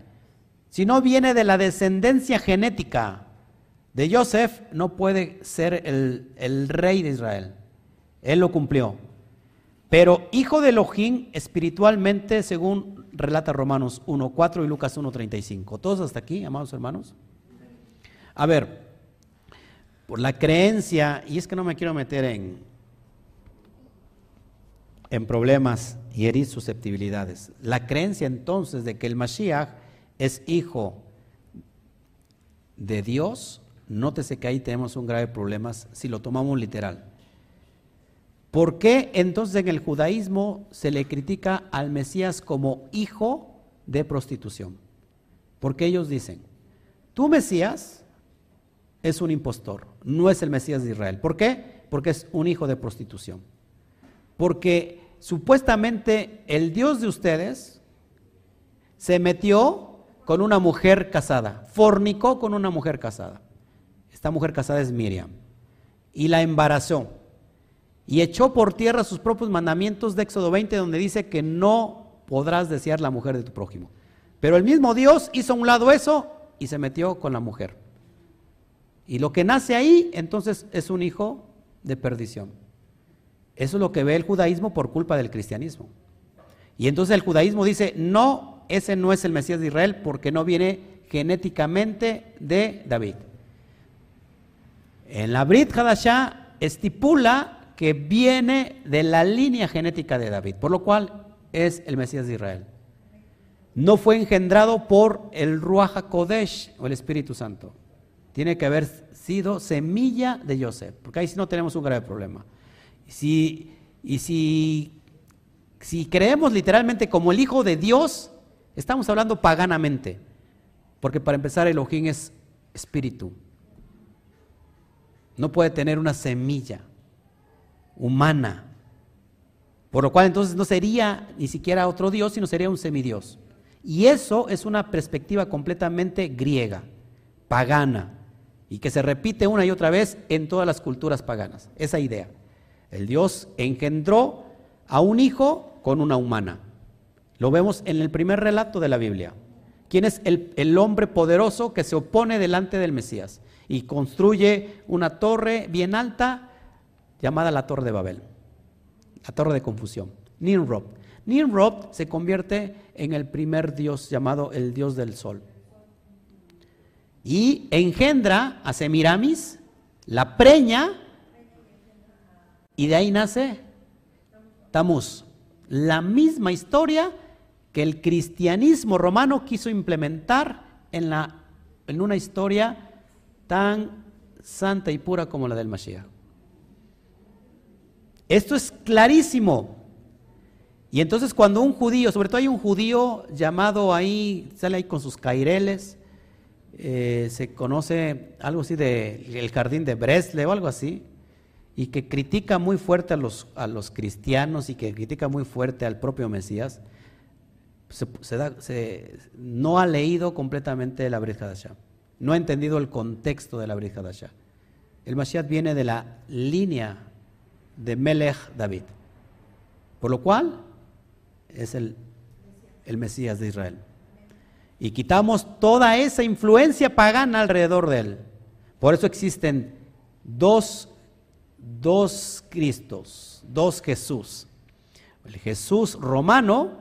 Si no viene de la descendencia genética de Joseph, no puede ser el, el rey de Israel. Él lo cumplió. Pero hijo de Elohim espiritualmente, según relata Romanos 1.4 y Lucas 1.35. ¿Todos hasta aquí, amados hermanos? A ver, por la creencia, y es que no me quiero meter en, en problemas y herir susceptibilidades. La creencia entonces de que el Mashiach es hijo de Dios, nótese que ahí tenemos un grave problema si lo tomamos literal. ¿Por qué entonces en el judaísmo se le critica al Mesías como hijo de prostitución? Porque ellos dicen, tu Mesías es un impostor, no es el Mesías de Israel. ¿Por qué? Porque es un hijo de prostitución. Porque supuestamente el Dios de ustedes se metió con una mujer casada, fornicó con una mujer casada. Esta mujer casada es Miriam. Y la embarazó y echó por tierra sus propios mandamientos de Éxodo 20, donde dice que no podrás desear la mujer de tu prójimo. Pero el mismo Dios hizo a un lado eso y se metió con la mujer. Y lo que nace ahí, entonces, es un hijo de perdición. Eso es lo que ve el judaísmo por culpa del cristianismo. Y entonces el judaísmo dice, no, ese no es el Mesías de Israel porque no viene genéticamente de David. En la Brit Hadashah estipula que viene de la línea genética de David, por lo cual es el Mesías de Israel. No fue engendrado por el Ruach Kodesh o el Espíritu Santo. Tiene que haber sido semilla de Joseph, porque ahí sí no tenemos un grave problema. Si, y si, si creemos literalmente como el Hijo de Dios, estamos hablando paganamente, porque para empezar Elohim es espíritu. No puede tener una semilla humana. Por lo cual entonces no sería ni siquiera otro Dios, sino sería un semidios. Y eso es una perspectiva completamente griega, pagana. y que se repite una y otra vez en todas las culturas paganas. Esa idea. El Dios engendró a un hijo con una humana. Lo vemos en el primer relato de la Biblia. ¿Quién es el, el, hombre poderoso que se opone delante del Mesías y construye una torre bien alta llamada la Torre de Babel? La Torre de Confusión. Nimrod. Nimrod se convierte en el primer dios llamado el dios del sol. Y engendra a Semiramis, la preña, y de ahí nace Tamuz. La misma historia que el cristianismo romano quiso implementar en, la, en una historia tan santa y pura como la del Mashiach. Esto es clarísimo. Y entonces cuando un judío, sobre todo hay un judío llamado ahí, sale ahí con sus caireles, eh, se conoce algo así de el jardín de Bresle o algo así, y que critica muy fuerte a los, a los cristianos y que critica muy fuerte al propio Mesías, no ha leído completamente la Brit Hadashah, no ha entendido el contexto de la Brit Hadashah. El Mashiach viene de la línea de Melech David, por lo cual es el, el Mesías de Israel. Y quitamos toda esa influencia pagana alrededor de él. Por eso existen dos dos Cristos, dos Jesús. El Jesús romano,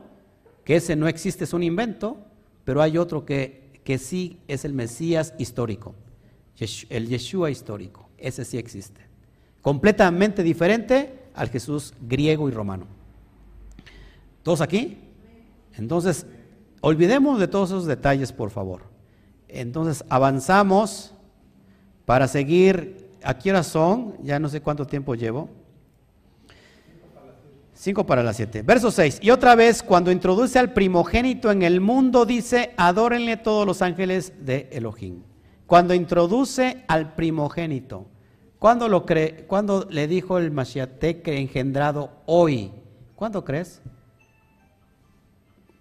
que ese no existe, es un invento, pero hay otro que, que sí es el Mesías histórico, el Yeshua histórico, ese sí existe. Completamente diferente al Jesús griego y romano. ¿Todos aquí? Entonces, olvidemos de todos esos detalles, por favor. Entonces, avanzamos para seguir ¿A qué hora son? Ya no sé cuánto tiempo llevo. Cinco para las siete. Verso 6. Y otra vez, cuando introduce al primogénito en el mundo, dice, adórenle todos los ángeles de Elohim. Cuando introduce al primogénito. ¿Cuándo, lo cree, ¿Cuándo le dijo el Mashiach engendrado hoy? ¿Cuándo crees?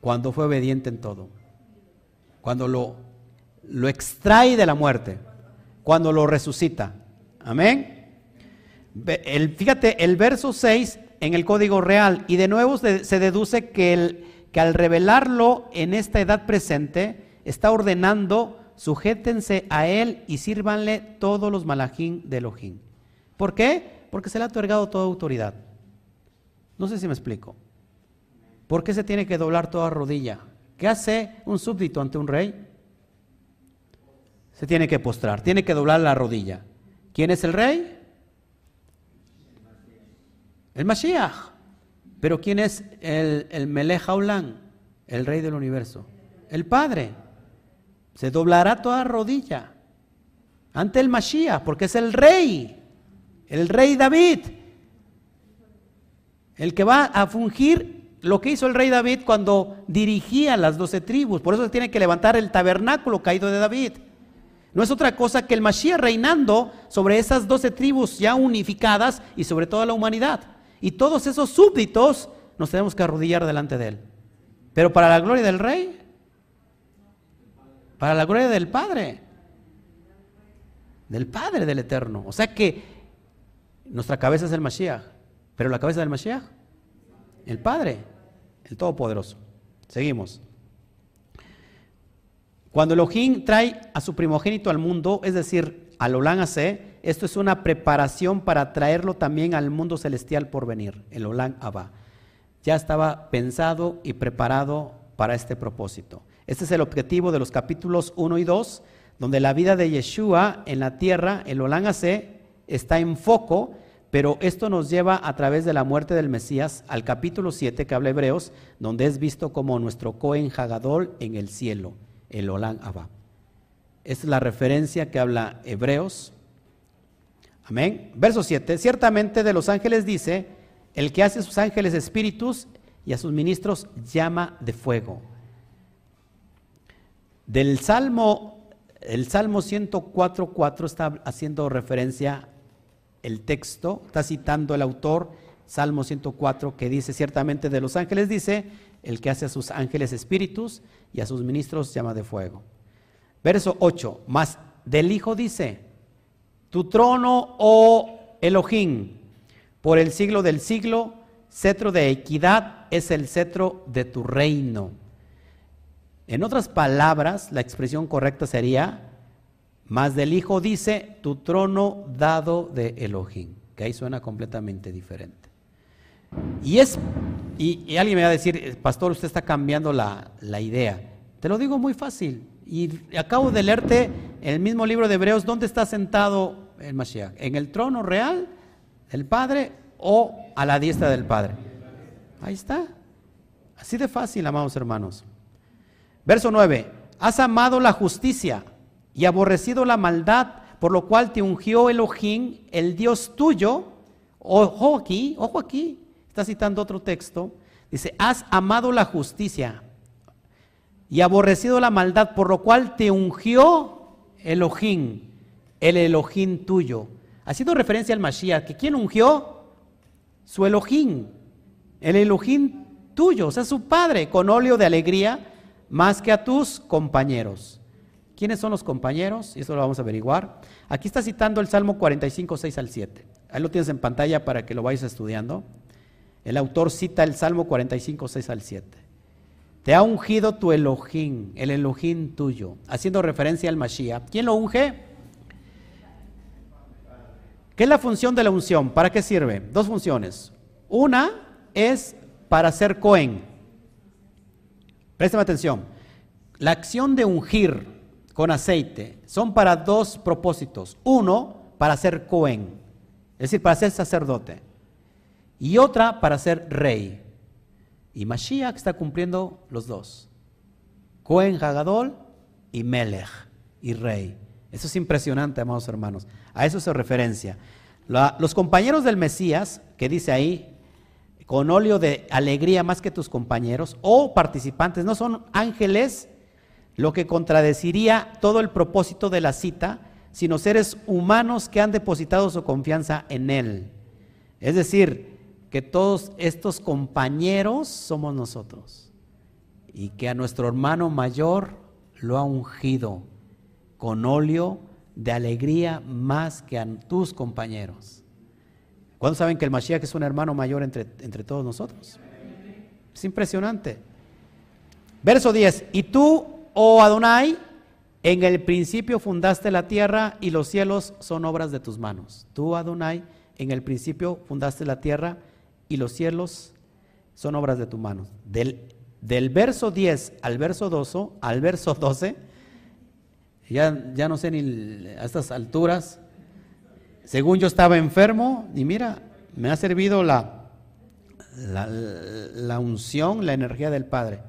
Cuando fue obediente en todo. Cuando lo, lo extrae de la muerte. Cuando lo resucita. Amén. El, fíjate, el verso 6 en el código real, y de nuevo se, deduce que, el, que al revelarlo en esta edad presente, está ordenando, sujétense a él y sírvanle todos los malajín de Elohim. ¿Por qué? Porque se le ha otorgado toda autoridad. No sé si me explico. ¿Por qué se tiene que doblar toda rodilla? ¿Qué hace un súbdito ante un rey? Se tiene que postrar, tiene que doblar la rodilla. ¿Quién es el rey? El Mashiach. Pero ¿quién es el, el Melech El rey del universo. El Padre. Se doblará toda rodilla ante el Mashiach, porque es el rey. El rey David. El que va a fungir lo que hizo el rey David cuando dirigía las doce tribus. Por eso se tiene que levantar el tabernáculo caído de David. No es otra cosa que el Mashiach reinando sobre esas doce tribus ya unificadas y sobre toda la humanidad. Y todos esos súbditos nos tenemos que arrodillar delante de él. Pero para la gloria del rey, para la gloria del Padre, del Padre del Eterno. O sea que nuestra cabeza es el Mashiach, pero la cabeza del Mashiach, el Padre, el Todopoderoso. Seguimos. Cuando Elohim trae a su primogénito al mundo, es decir, al Olán esto es una preparación para traerlo también al mundo celestial por venir, el Olán Abba. Ya estaba pensado y preparado para este propósito. Este es el objetivo de los capítulos 1 y 2, donde la vida de Yeshua en la tierra, el Olán AC, está en foco, pero esto nos lleva a través de la muerte del Mesías al capítulo 7 que habla Hebreos, donde es visto como nuestro Cohen Hagadol en el cielo el Olán Abba. Es la referencia que habla Hebreos. Amén. Verso 7. Ciertamente de los ángeles dice, el que hace a sus ángeles espíritus y a sus ministros llama de fuego. Del Salmo, el Salmo 104.4 está haciendo referencia el texto, está citando el autor, Salmo 104, que dice ciertamente de los ángeles, dice, el que hace a sus ángeles espíritus y a sus ministros llama de fuego. Verso 8, más del Hijo dice, Tu trono, oh Elohim, por el siglo del siglo, cetro de equidad es el cetro de tu reino. En otras palabras, la expresión correcta sería, más del Hijo dice, tu trono dado de Elohim, que ahí suena completamente diferente. Y es, y, alguien me va a decir, pastor, usted está cambiando la, la idea. Te lo digo muy fácil. Y acabo de leerte el mismo libro de Hebreos, ¿dónde está sentado el Mashiach? ¿En el trono real del Padre o a la diestra del Padre? Ahí está. Así de fácil, amados hermanos. Verso 9. Has amado la justicia y aborrecido la maldad, por lo cual te ungió Elohim, el Dios tuyo. Ojo aquí, ojo aquí. Está citando otro texto. Dice, has amado la justicia y aborrecido la maldad, por lo cual te ungió Elohim, el Elohim tuyo. Haciendo referencia al Mashiach, que ¿quién ungió? Su Elohim, el Elohim tuyo, o sea, su padre, con óleo de alegría, más que a tus compañeros. ¿Quiénes son los compañeros? Y eso lo vamos a averiguar. Aquí está citando el Salmo 45, 6 al 7. Ahí lo tienes en pantalla para que lo vayas estudiando. El autor cita el Salmo 45, 6 al 7. Te ha ungido tu Elohim, el Elohim tuyo, haciendo referencia al Mashiach. ¿Quién lo unge? ¿Qué es la función de la unción? ¿Para qué sirve? Dos funciones. Una es para ser Cohen. Préstame atención. La acción de ungir con aceite son para dos propósitos. Uno, para ser Cohen, es decir, para ser sacerdote. Y otra, para ser rey. Y Mashiach está cumpliendo los dos. Cohen Hagadol y Melech y rey. Eso es impresionante, amados hermanos. A eso se referencia. los compañeros del Mesías, que dice ahí, con óleo de alegría más que tus compañeros, o participantes, no son ángeles, lo que contradeciría todo el propósito de la cita, sino seres humanos que han depositado su confianza en Él. Es decir, que todos estos compañeros somos nosotros y que a nuestro hermano mayor lo ha ungido con óleo de alegría más que a tus compañeros. ¿Cuándo saben que el Mashiach es un hermano mayor entre, entre todos nosotros? Es impresionante. Verso 10. Y tú, oh Adonai, en el principio fundaste la tierra y los cielos son obras de tus manos. Tú, Adonai, en el principio fundaste la tierra y los cielos son obras de tu mano. Del, del verso 10 al verso 12, al verso 12, ya, ya no sé ni a estas alturas, según yo estaba enfermo, y mira, me ha servido la, la, unción, la energía del Padre,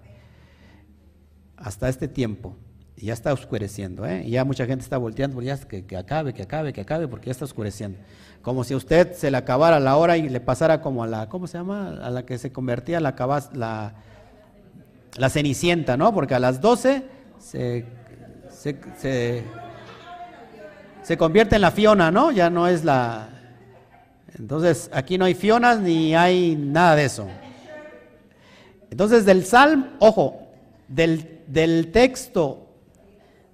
hasta este tiempo. Y ya está oscureciendo, ¿eh? ya mucha gente está volteando, ya que, que acabe, que acabe, que acabe, porque ya está oscureciendo como si a usted se le acabara la hora y le pasara como a la, ¿cómo se llama? A la que se convertía la, la, cenicienta, ¿no? Porque a las 12 se, se, convierte en la Fiona, ¿no? Ya no es la... Entonces, aquí no hay Fionas ni hay nada de eso. Entonces, del Salmo, ojo, del, del texto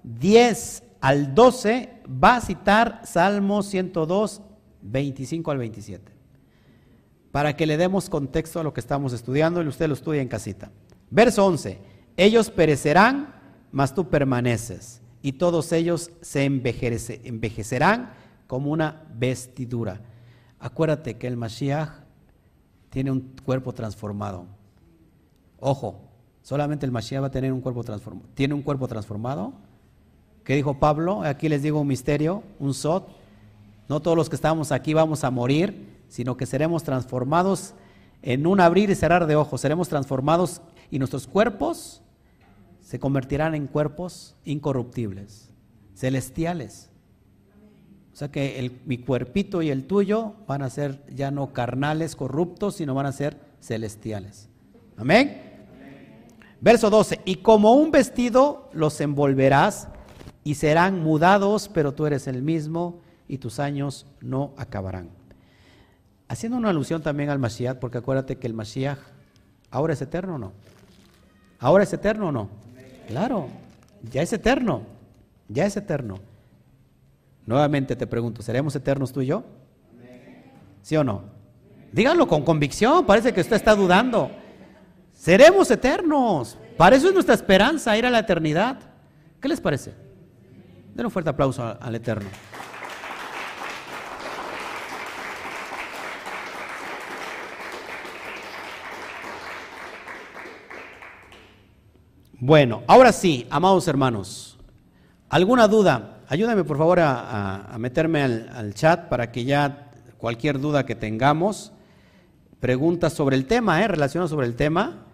10 al 12 va a citar Salmo 102 25 al 27. Para que le demos contexto a lo que estamos estudiando y usted lo estudia en casita. Verso 11. Ellos perecerán, mas tú permaneces. Y todos ellos se envejecerán como una vestidura. Acuérdate que el Mashiach tiene un cuerpo transformado. Ojo, solamente el Mashiach va a tener un cuerpo transformado. ¿Tiene un cuerpo transformado? ¿Qué dijo Pablo? Aquí les digo un misterio, un sot no todos los que estamos aquí vamos a morir, sino que seremos transformados en un abrir y cerrar de ojos. Seremos transformados y nuestros cuerpos se convertirán en cuerpos incorruptibles, celestiales. O sea que mi cuerpito y el tuyo van a ser ya no carnales, corruptos, sino van a ser celestiales. Amén. Verso 12, y como un vestido los envolverás y serán mudados, pero tú eres el mismo y tus años no acabarán. Haciendo una alusión también al Mashiach, porque acuérdate que el Mashiach ahora es eterno o no. ¿Ahora es eterno o no? Claro, ya es eterno, ya es eterno. Nuevamente te pregunto, ¿seremos eternos tú y yo? ¿Sí o no? Díganlo con convicción, parece que usted está dudando. Seremos eternos. Para eso es nuestra esperanza, ir a la eternidad. ¿Qué les parece? Den un fuerte aplauso al Eterno. Bueno, ahora sí, amados hermanos, ¿alguna duda? Ayúdame por favor a, meterme al, chat para que ya cualquier duda que tengamos, preguntas sobre el tema, ¿eh? relacionadas sobre el tema.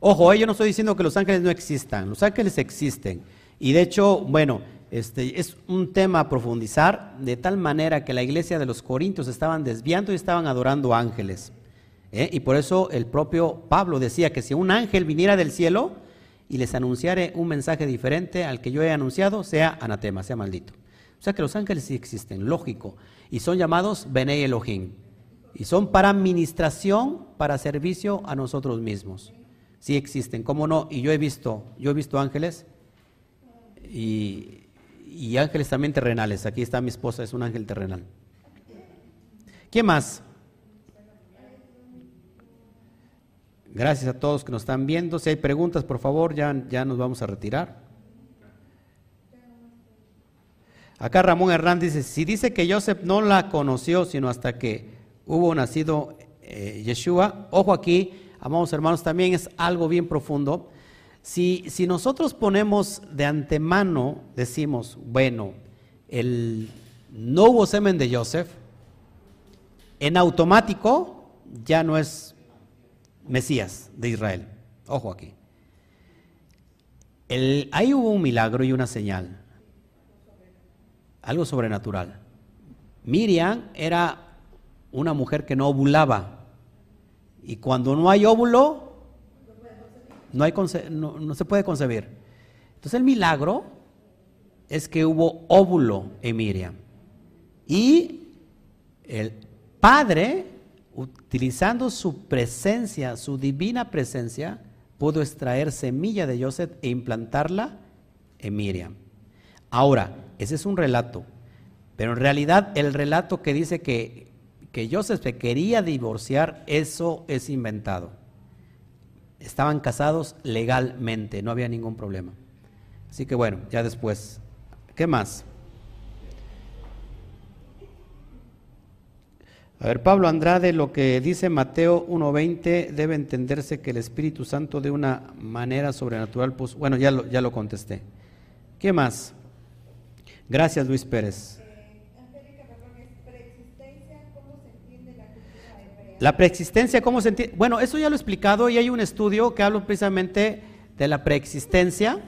Ojo, eh, yo no estoy diciendo que los ángeles no existan, los ángeles existen. Y de hecho, bueno, este, es un tema a profundizar de tal manera que la iglesia de los Corintios estaban desviando y estaban adorando ángeles. ¿eh? Y por eso el propio Pablo decía que si un ángel viniera del cielo y les anunciara un mensaje diferente al que yo he anunciado, sea anatema, sea maldito. O sea que los ángeles sí existen, lógico, y son llamados Bene Elohim. Y son para administración, para servicio a nosotros mismos. Sí existen, ¿cómo no? Y yo he visto, yo he visto ángeles y, y ángeles también terrenales. Aquí está mi esposa, es un ángel terrenal. ¿Qué más? Gracias a todos que nos están viendo. Si hay preguntas, por favor, ya, ya nos vamos a retirar. Acá Ramón Hernández dice, si dice que Joseph no la conoció, sino hasta que hubo nacido eh, Yeshua, ojo aquí, amados hermanos, también es algo bien profundo. Si, nosotros ponemos de antemano, decimos, bueno, el, no hubo semen de Joseph, en automático ya no es Mesías de Israel. Ojo aquí. ahí hubo un milagro y una señal. Algo sobrenatural. Miriam era una mujer que no ovulaba. Y cuando no hay óvulo, no, hay no, se puede concebir. Entonces el milagro es que hubo óvulo en Miriam. Y el Padre, utilizando su presencia, su divina presencia, pudo extraer semilla de Joseph e implantarla en Miriam. Ahora, ese es un relato, pero en realidad el relato que dice que, que Joseph se quería divorciar, eso es inventado estaban casados legalmente, no había ningún problema. Así que bueno, ya después, ¿qué más? A ver, Pablo Andrade, lo que dice Mateo 1.20 debe entenderse que el Espíritu Santo de una manera sobrenatural, pues bueno, ya lo, ya lo contesté. ¿Qué más? Gracias, Luis Pérez. La preexistencia, ¿cómo se entiende? Bueno, eso ya lo he explicado y hay un estudio que habla precisamente de la preexistencia.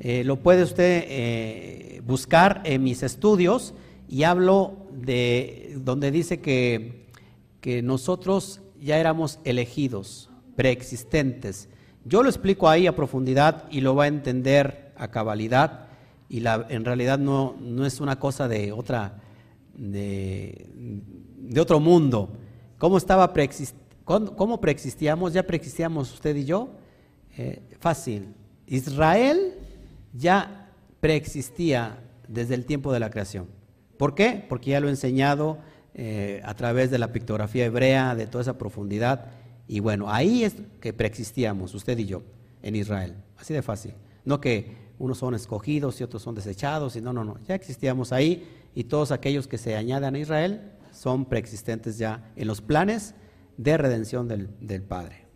Eh, lo puede usted eh, buscar en mis estudios y hablo de donde dice que, que nosotros ya éramos elegidos, preexistentes. Yo lo explico ahí a profundidad y lo va a entender a cabalidad y la, en realidad no, no es una cosa de otra, de, de otro mundo. ¿Cómo, estaba cómo preexistíamos? Ya preexistíamos usted y yo. Eh, fácil. Israel ya preexistía desde el tiempo de la creación. ¿Por qué? Porque ya lo he enseñado eh, a través de la pictografía hebrea, de toda esa profundidad. Y bueno, ahí es que preexistíamos, usted y yo, en Israel. Así de fácil. No que unos son escogidos y otros son desechados. Y no, no, no. Ya existíamos ahí y todos aquellos que se añadan a Israel son preexistentes ya en los planes de redención del, Padre.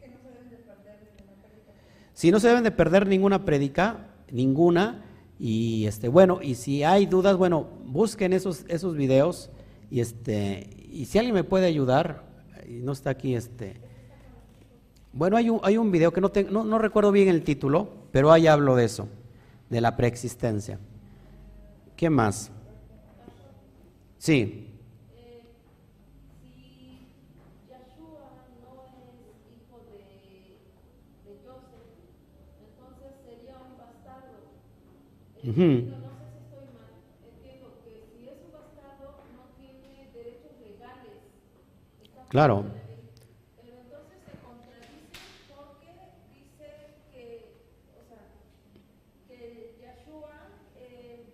Si no se deben de perder ninguna predica, ninguna, y este, bueno, y si hay dudas, bueno, busquen esos, esos videos, y este, y si alguien me puede ayudar, y no está aquí este. Bueno, hay un, hay un video que no, no, no recuerdo bien el título, pero ahí hablo de eso, de la preexistencia. ¿Qué más? Sí.
Uh -huh. No sé si estoy mal. Entiendo que si es un bastardo no tiene
Claro.
Pero entonces se contradice porque dice que, o sea, que Yahshua eh,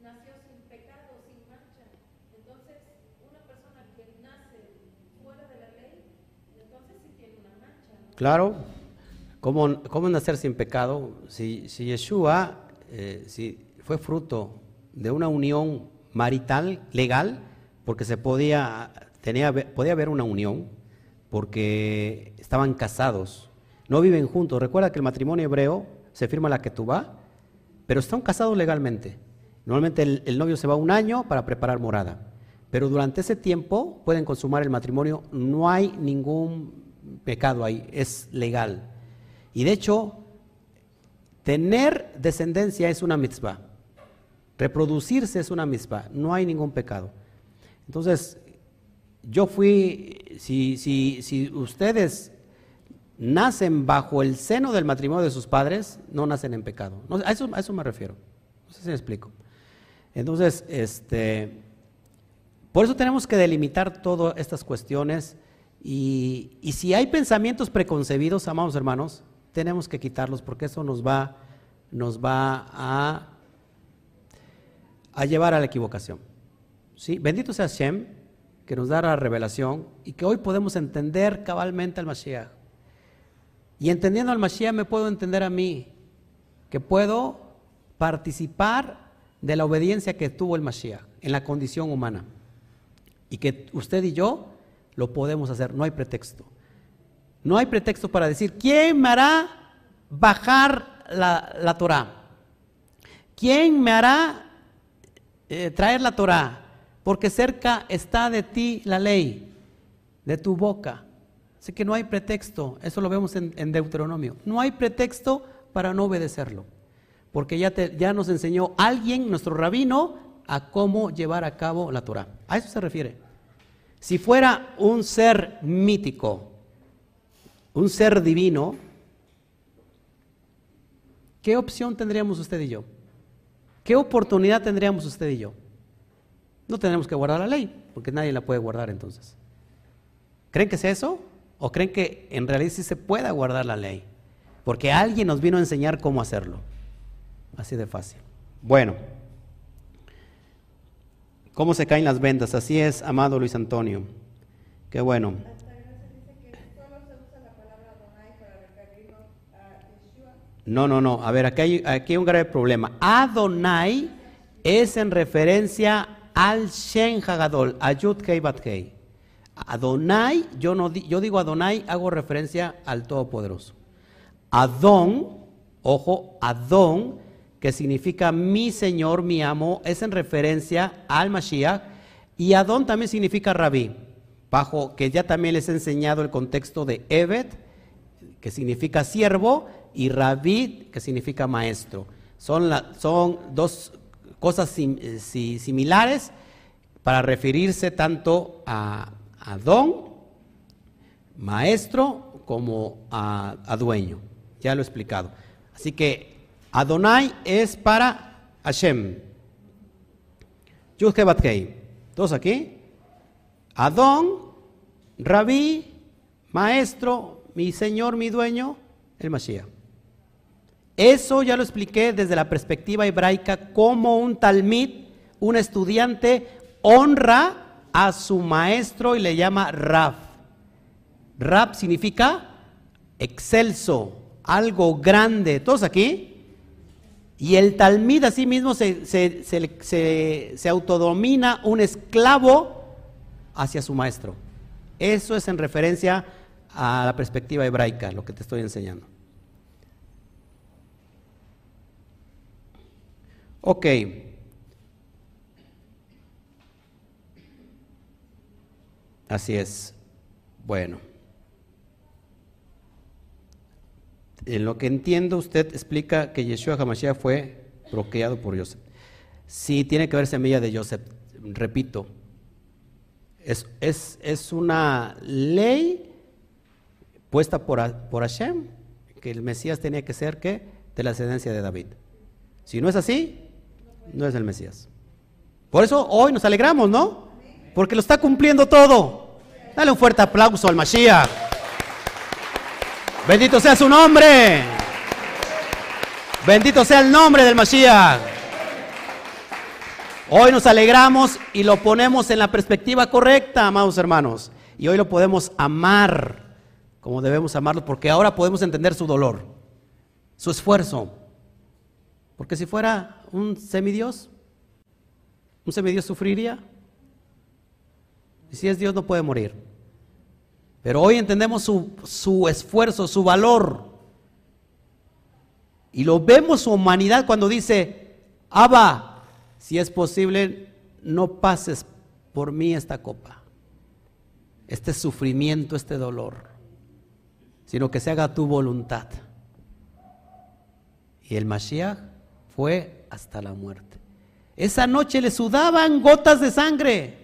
nació sin pecado, sin mancha. Entonces, una persona que nace fuera de la ley, entonces sí tiene una mancha, ¿no?
Claro. ¿Cómo, cómo nacer sin pecado? Si, si Yeshua eh, si fue fruto de una unión marital, legal, porque se podía, tenía, podía haber una unión, porque estaban casados, no viven juntos. Recuerda que el matrimonio hebreo se firma la ketubá, pero están casados legalmente. Normalmente el, el novio se va un año para preparar morada, pero durante ese tiempo pueden consumar el matrimonio, no hay ningún pecado ahí, es legal. Y de hecho, tener descendencia es una mitzvah. Reproducirse es una mitzvah, no hay ningún pecado. Entonces, yo fui, si, si, si ustedes nacen bajo el seno del matrimonio de sus padres, no nacen en pecado. A, eso, a eso me refiero. No sé si me explico. Entonces, este, por eso tenemos que delimitar todas estas cuestiones y, y si hay pensamientos preconcebidos, amados hermanos, tenemos que quitarlos porque eso nos va, nos va a, a llevar a la equivocación. ¿Sí? Bendito sea Hashem que nos da la revelación y que hoy podemos entender cabalmente al Mashiach. Y entendiendo al Mashiach me puedo entender a mí, que puedo participar de la obediencia que tuvo el Mashiach en la condición humana. Y que usted y yo lo podemos hacer, no hay pretexto. No hay pretexto para decir, ¿quién me hará bajar la, la Torah? ¿Quién me hará eh, traer la Torah? Porque cerca está de ti la ley, de tu boca. Así que no hay pretexto, eso lo vemos en, en Deuteronomio. No hay pretexto para no obedecerlo. Porque ya, te, ya nos enseñó alguien, nuestro rabino, a cómo llevar a cabo la Torah. A eso se refiere. Si fuera un ser mítico, un ser divino, ¿qué opción tendríamos usted y yo? ¿Qué oportunidad tendríamos usted y yo? No tenemos que guardar la ley, porque nadie la puede guardar entonces. ¿Creen que es eso? ¿O creen que en realidad sí se pueda guardar la ley? Porque alguien nos vino a enseñar cómo hacerlo. Así de fácil. Bueno, ¿cómo se caen las vendas? Así es, amado Luis Antonio. Qué bueno. No, no, no. A ver, aquí hay, aquí un grave problema. Adonai es en referencia al Shen Hagadol, a Yud Kei Bat. Adonai, yo, no, yo digo Adonai, hago referencia al Todopoderoso. Adón, ojo, Adón, que significa mi Señor, mi amo, es en referencia al Mashiach. Y Adón también significa rabí, bajo que ya también les he enseñado el contexto de Evet, que significa siervo, y Rabí, que significa maestro. Son, son dos cosas eh, si- similares para referirse tanto a, a don, maestro, como a, dueño. Ya lo he explicado. Así que Adonai es para Hashem. Yud Kei Bat Kei. Todos aquí. Adón, Rabí, maestro, mi señor, mi dueño, el Mashiach. Eso ya lo expliqué desde la perspectiva hebraica, como un talmid, un estudiante, honra a su maestro y le llama Rab. Rab significa excelso, algo grande. ¿Todos aquí? Y el talmid así mismo se, se, se- se- se autodomina un esclavo hacia su maestro. Eso es en referencia a la perspectiva hebraica, lo que te estoy enseñando. Ok. Así es. Bueno. En lo que entiendo, usted explica que Yeshua HaMashiach fue procreado por Joseph. Sí, tiene que haber semilla de Joseph. Repito, es, es, es una ley puesta por, por Hashem, que el Mesías tenía que ser ¿qué? de la ascendencia de David. Si no es así, no es el Mesías. Por eso hoy nos alegramos, ¿no? Porque lo está cumpliendo todo. Dale un fuerte aplauso al Mashiach. Bendito sea su nombre. Bendito sea el nombre del Mashiach. Hoy nos alegramos y lo ponemos en la perspectiva correcta, amados hermanos. Y hoy lo podemos amar como debemos amarlo, porque ahora podemos entender su dolor, su esfuerzo. Porque si fuera un semidios, un semidios sufriría. Y si es Dios no puede morir. Pero hoy entendemos su, su esfuerzo, su valor. Y lo vemos su humanidad cuando dice, Abba, si es posible, no pases por mí esta copa, este sufrimiento, este dolor sino que se haga tu voluntad. Y el Mashiach fue hasta la muerte. Esa noche le sudaban gotas de sangre.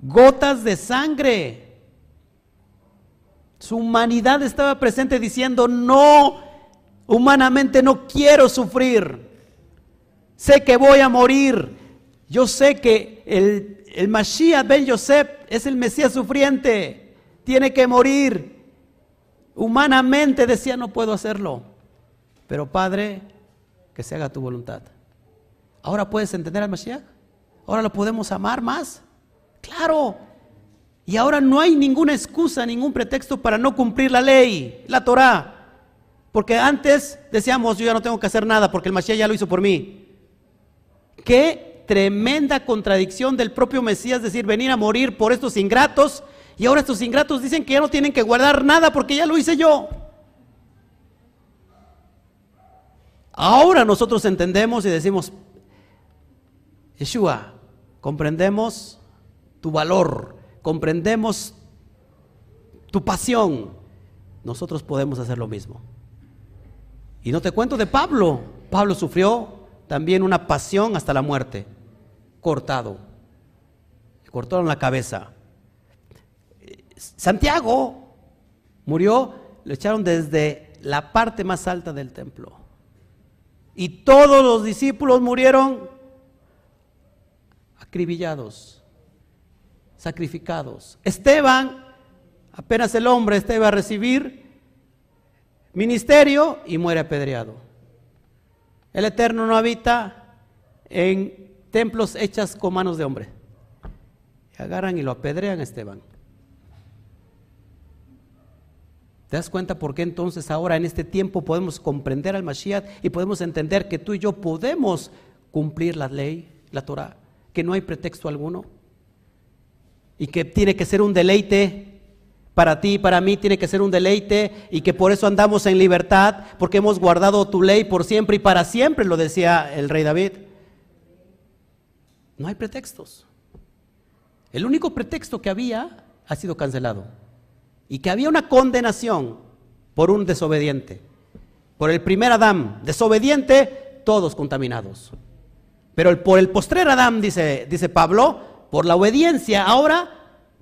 Gotas de sangre. Su humanidad estaba presente diciendo, no, humanamente no quiero sufrir. Sé que voy a morir. Yo sé que el, el Mashiach Ben Yosef es el Mesías sufriente. Tiene que morir. Humanamente decía, no puedo hacerlo. Pero Padre, que se haga tu voluntad. Ahora puedes entender al Mashiach. Ahora lo podemos amar más. Claro. Y ahora no hay ninguna excusa, ningún pretexto para no cumplir la ley, la Torah. Porque antes decíamos, yo ya no tengo que hacer nada porque el Mashiach ya lo hizo por mí. Qué tremenda contradicción del propio Mesías decir, venir a morir por estos ingratos y ahora estos ingratos dicen que ya no tienen que guardar nada porque ya lo hice yo. Ahora nosotros entendemos y decimos, Yeshua, comprendemos tu valor, comprendemos tu pasión. Nosotros podemos hacer lo mismo. Y no te cuento de Pablo. Pablo sufrió también una pasión hasta la muerte, cortado. Cortaron la cabeza. Santiago murió, lo echaron desde la parte más alta del templo. Y todos los discípulos murieron acribillados, sacrificados. Esteban, apenas el hombre este iba a recibir ministerio y muere apedreado. El Eterno no habita en templos hechas con manos de hombre. Y agarran y lo apedrean Esteban. ¿Te das cuenta por qué entonces ahora en este tiempo podemos comprender al Mashiach y podemos entender que tú y yo podemos cumplir la ley, la Torah, que no hay pretexto alguno y que tiene que ser un deleite para ti, para mí tiene que ser un deleite y que por eso andamos en libertad, porque hemos guardado tu ley por siempre y para siempre, lo decía el rey David. No hay pretextos. El único pretexto que había ha sido cancelado y que había una condenación por un desobediente. Por el primer Adán, desobediente, todos contaminados. Pero por el postrer Adán, dice, dice Pablo, por la obediencia, ahora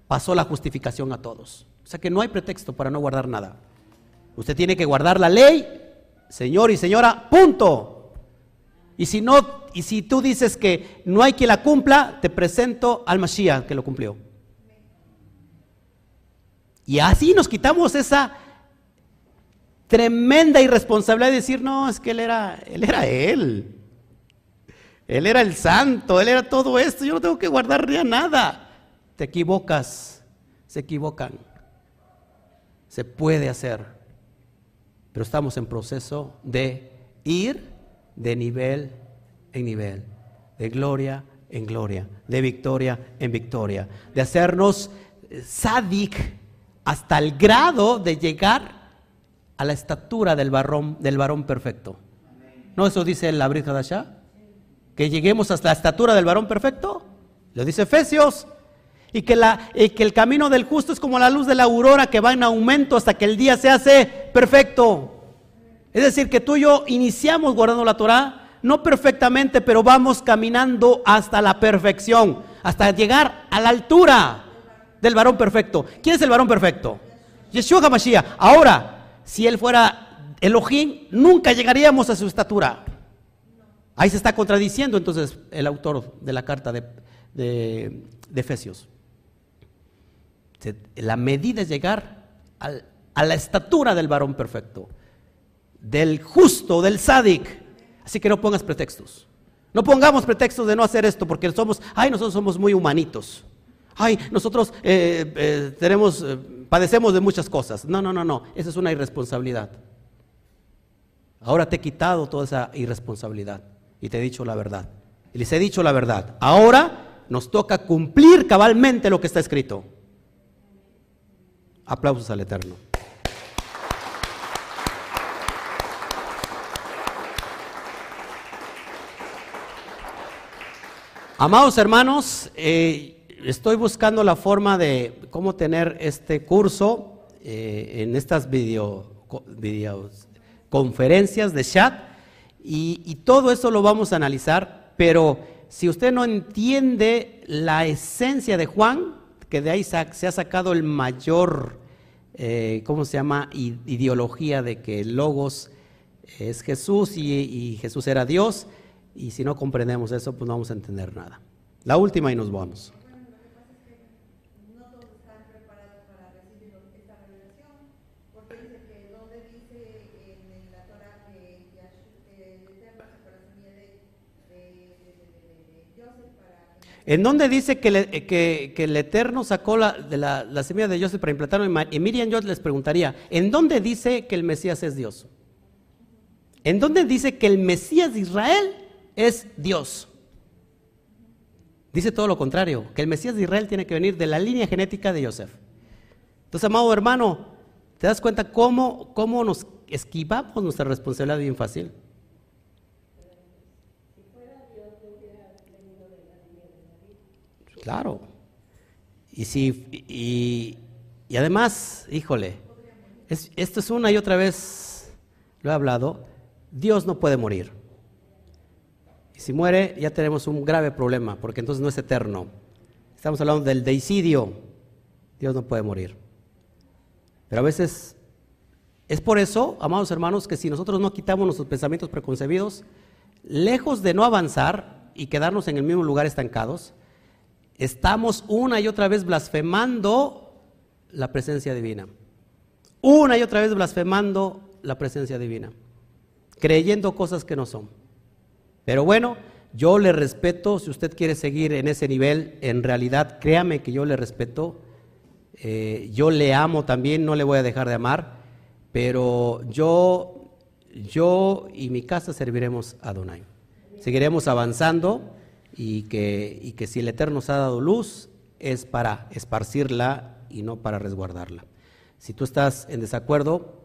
pasó la justificación a todos. O sea que no hay pretexto para no guardar nada. Usted tiene que guardar la ley, señor y señora, punto. Y si no, y si tú dices que no hay quien la cumpla, te presento al Mashiach que lo cumplió. Y así nos quitamos esa tremenda irresponsabilidad de decir, no, es que él era, él era él. Él era el santo, él era todo esto, yo no tengo que guardar ya nada. Te equivocas, se equivocan. Se puede hacer. Pero estamos en proceso de ir de nivel en nivel, de gloria en gloria, de victoria en victoria, de hacernos sadik hasta el grado de llegar a la estatura del varón, del varón perfecto. ¿No eso dice el Abrid Hadashah? Que lleguemos hasta la estatura del varón perfecto. Lo dice Efesios. Y que, la, y que el camino del justo es como la luz de la aurora que va en aumento hasta que el día se hace perfecto. Es decir, que tú y yo iniciamos guardando la Torah, no perfectamente, pero vamos caminando hasta la perfección, hasta llegar a la altura del varón perfecto. ¿Quién es el varón perfecto? Yeshua HaMashiach. Ahora, si él fuera Elohim, nunca llegaríamos a su estatura. Ahí se está contradiciendo entonces el autor de la carta de, de, Efesios. La medida es llegar a la estatura del varón perfecto, del justo, del sádic. Así que no pongas pretextos. No pongamos pretextos de no hacer esto porque somos, ay, nosotros somos muy humanitos. Ay, nosotros eh, eh, tenemos, eh, padecemos de muchas cosas. No, no, no, no. Esa es una irresponsabilidad. Ahora te he quitado toda esa irresponsabilidad y te he dicho la verdad. Y les he dicho la verdad. Ahora nos toca cumplir cabalmente lo que está escrito. Aplausos al Eterno. Amados hermanos, estoy buscando la forma de cómo tener este curso eh, en estas video, videos, conferencias de chat y, todo eso lo vamos a analizar, pero si usted no entiende la esencia de Juan, que de ahí se ha sacado el mayor, eh, ¿cómo se llama?, ideología de que Logos es Jesús y Jesús era Dios, y si no comprendemos eso, pues no vamos a entender nada. La última y nos vamos.
no todos están preparados para recibir esta revelación, porque dice que donde dice en la Torah que Yahshua- que el Eterno sacó la semilla de, de, de, de- de Joseph para que
¿En dónde dice que, el Eterno sacó la, de la, la semilla de Joseph para implantarlo en Ma- Y Miriam, yo les preguntaría, ¿en dónde dice que el Mesías es Dios? ¿En dónde dice que el Mesías de Israel es Dios? Dice todo lo contrario, que el Mesías de Israel tiene que venir de la línea genética de Joseph. Entonces, amado hermano, ¿te das cuenta cómo, cómo nos esquivamos nuestra responsabilidad bien fácil? Claro. Y si y, además, híjole, es- esto es una y otra vez lo he hablado, Dios no puede morir. Y si muere, ya tenemos un grave problema, porque entonces no es eterno. Estamos hablando del deicidio. Dios no puede morir. Pero a veces es por eso, amados hermanos, que si nosotros no quitamos nuestros pensamientos preconcebidos, lejos de no avanzar y quedarnos en el mismo lugar estancados, estamos una y otra vez blasfemando la presencia divina. Una y otra vez blasfemando la presencia divina, creyendo cosas que no son. Pero bueno, yo le respeto, si usted quiere seguir en ese nivel, en realidad créame que yo le respeto, eh, yo le amo también, no le voy a dejar de amar, pero yo, yo y mi casa serviremos a Adonai. Seguiremos avanzando y que, y que si el Eterno nos ha dado luz es para esparcirla y no para resguardarla. Si tú estás en desacuerdo,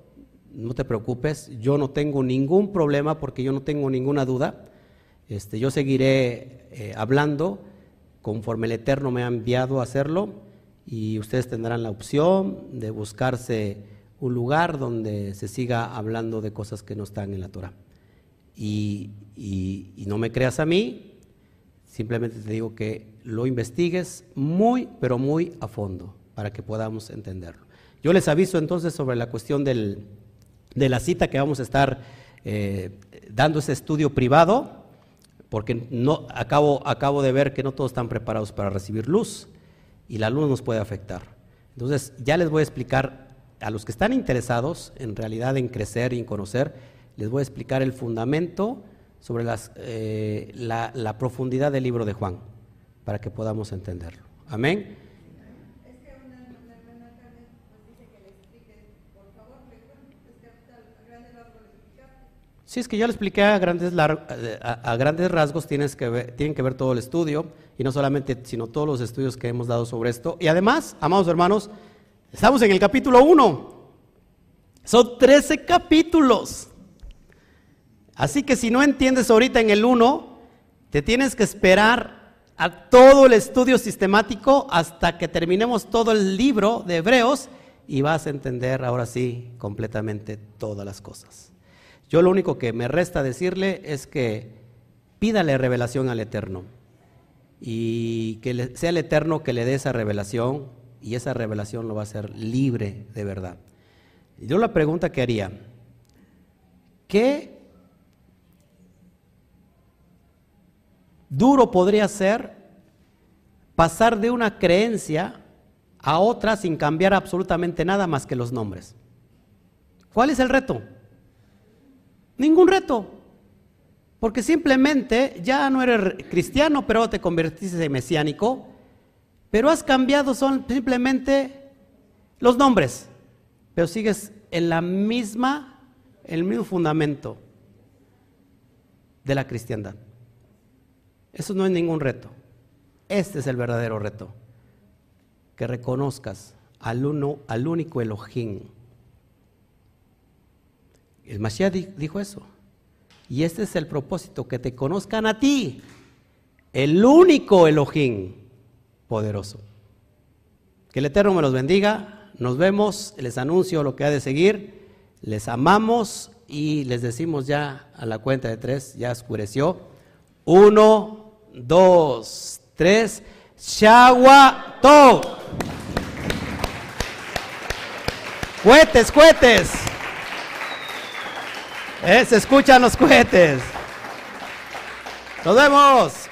no te preocupes, yo no tengo ningún problema porque yo no tengo ninguna duda. Este, yo seguiré eh, hablando conforme el Eterno me ha enviado a hacerlo y ustedes tendrán la opción de buscarse un lugar donde se siga hablando de cosas que no están en la Torah. Y, y- y no me creas a mí, simplemente te digo que lo investigues muy, pero muy a fondo para que podamos entenderlo. Yo les aviso entonces sobre la cuestión del, de la cita que vamos a estar eh, dando ese estudio privado, porque no, acabo, acabo de ver que no todos están preparados para recibir luz y la luz nos puede afectar. Entonces, ya les voy a explicar a los que están interesados en realidad en crecer y en conocer, les voy a explicar el fundamento sobre las, eh, la, la profundidad del libro de Juan, para que podamos entenderlo. Amén. Sí, es que ya lo expliqué a grandes, a, a grandes rasgos, tienes que ver, tienen que ver todo el estudio, y no solamente, sino todos los estudios que hemos dado sobre esto. Y además, amados hermanos, estamos en el capítulo 1. Son 13 capítulos. Así que si no entiendes ahorita en el 1, te tienes que esperar a todo el estudio sistemático hasta que terminemos todo el libro de Hebreos y vas a entender ahora sí completamente todas las cosas. Yo lo único que me resta decirle es que pídale revelación al Eterno y que sea el Eterno que le dé esa revelación y esa revelación lo va a hacer libre de verdad. Yo la pregunta que haría, ¿qué duro podría ser pasar de una creencia a otra sin cambiar absolutamente nada más que los nombres. ¿Cuál es el reto? Ningún reto. Porque simplemente ya no eres cristiano, pero te convertiste en mesiánico, pero has cambiado son simplemente los nombres, pero sigues en la misma, el mismo fundamento de la cristiandad. Eso no es ningún reto. Este es el verdadero reto. Que reconozcas al uno, al único Elohim. El Mashiach dijo eso. Y este es el propósito, que te conozcan a ti, el único Elohim poderoso. Que el Eterno me los bendiga. Nos vemos. Les anuncio lo que ha de seguir. Les amamos y les decimos ya a la cuenta de tres, ya oscureció. Uno, dos, tres. Shawato. Cohetes, cohetes. Eh, se escuchan los cohetes. Nos vemos.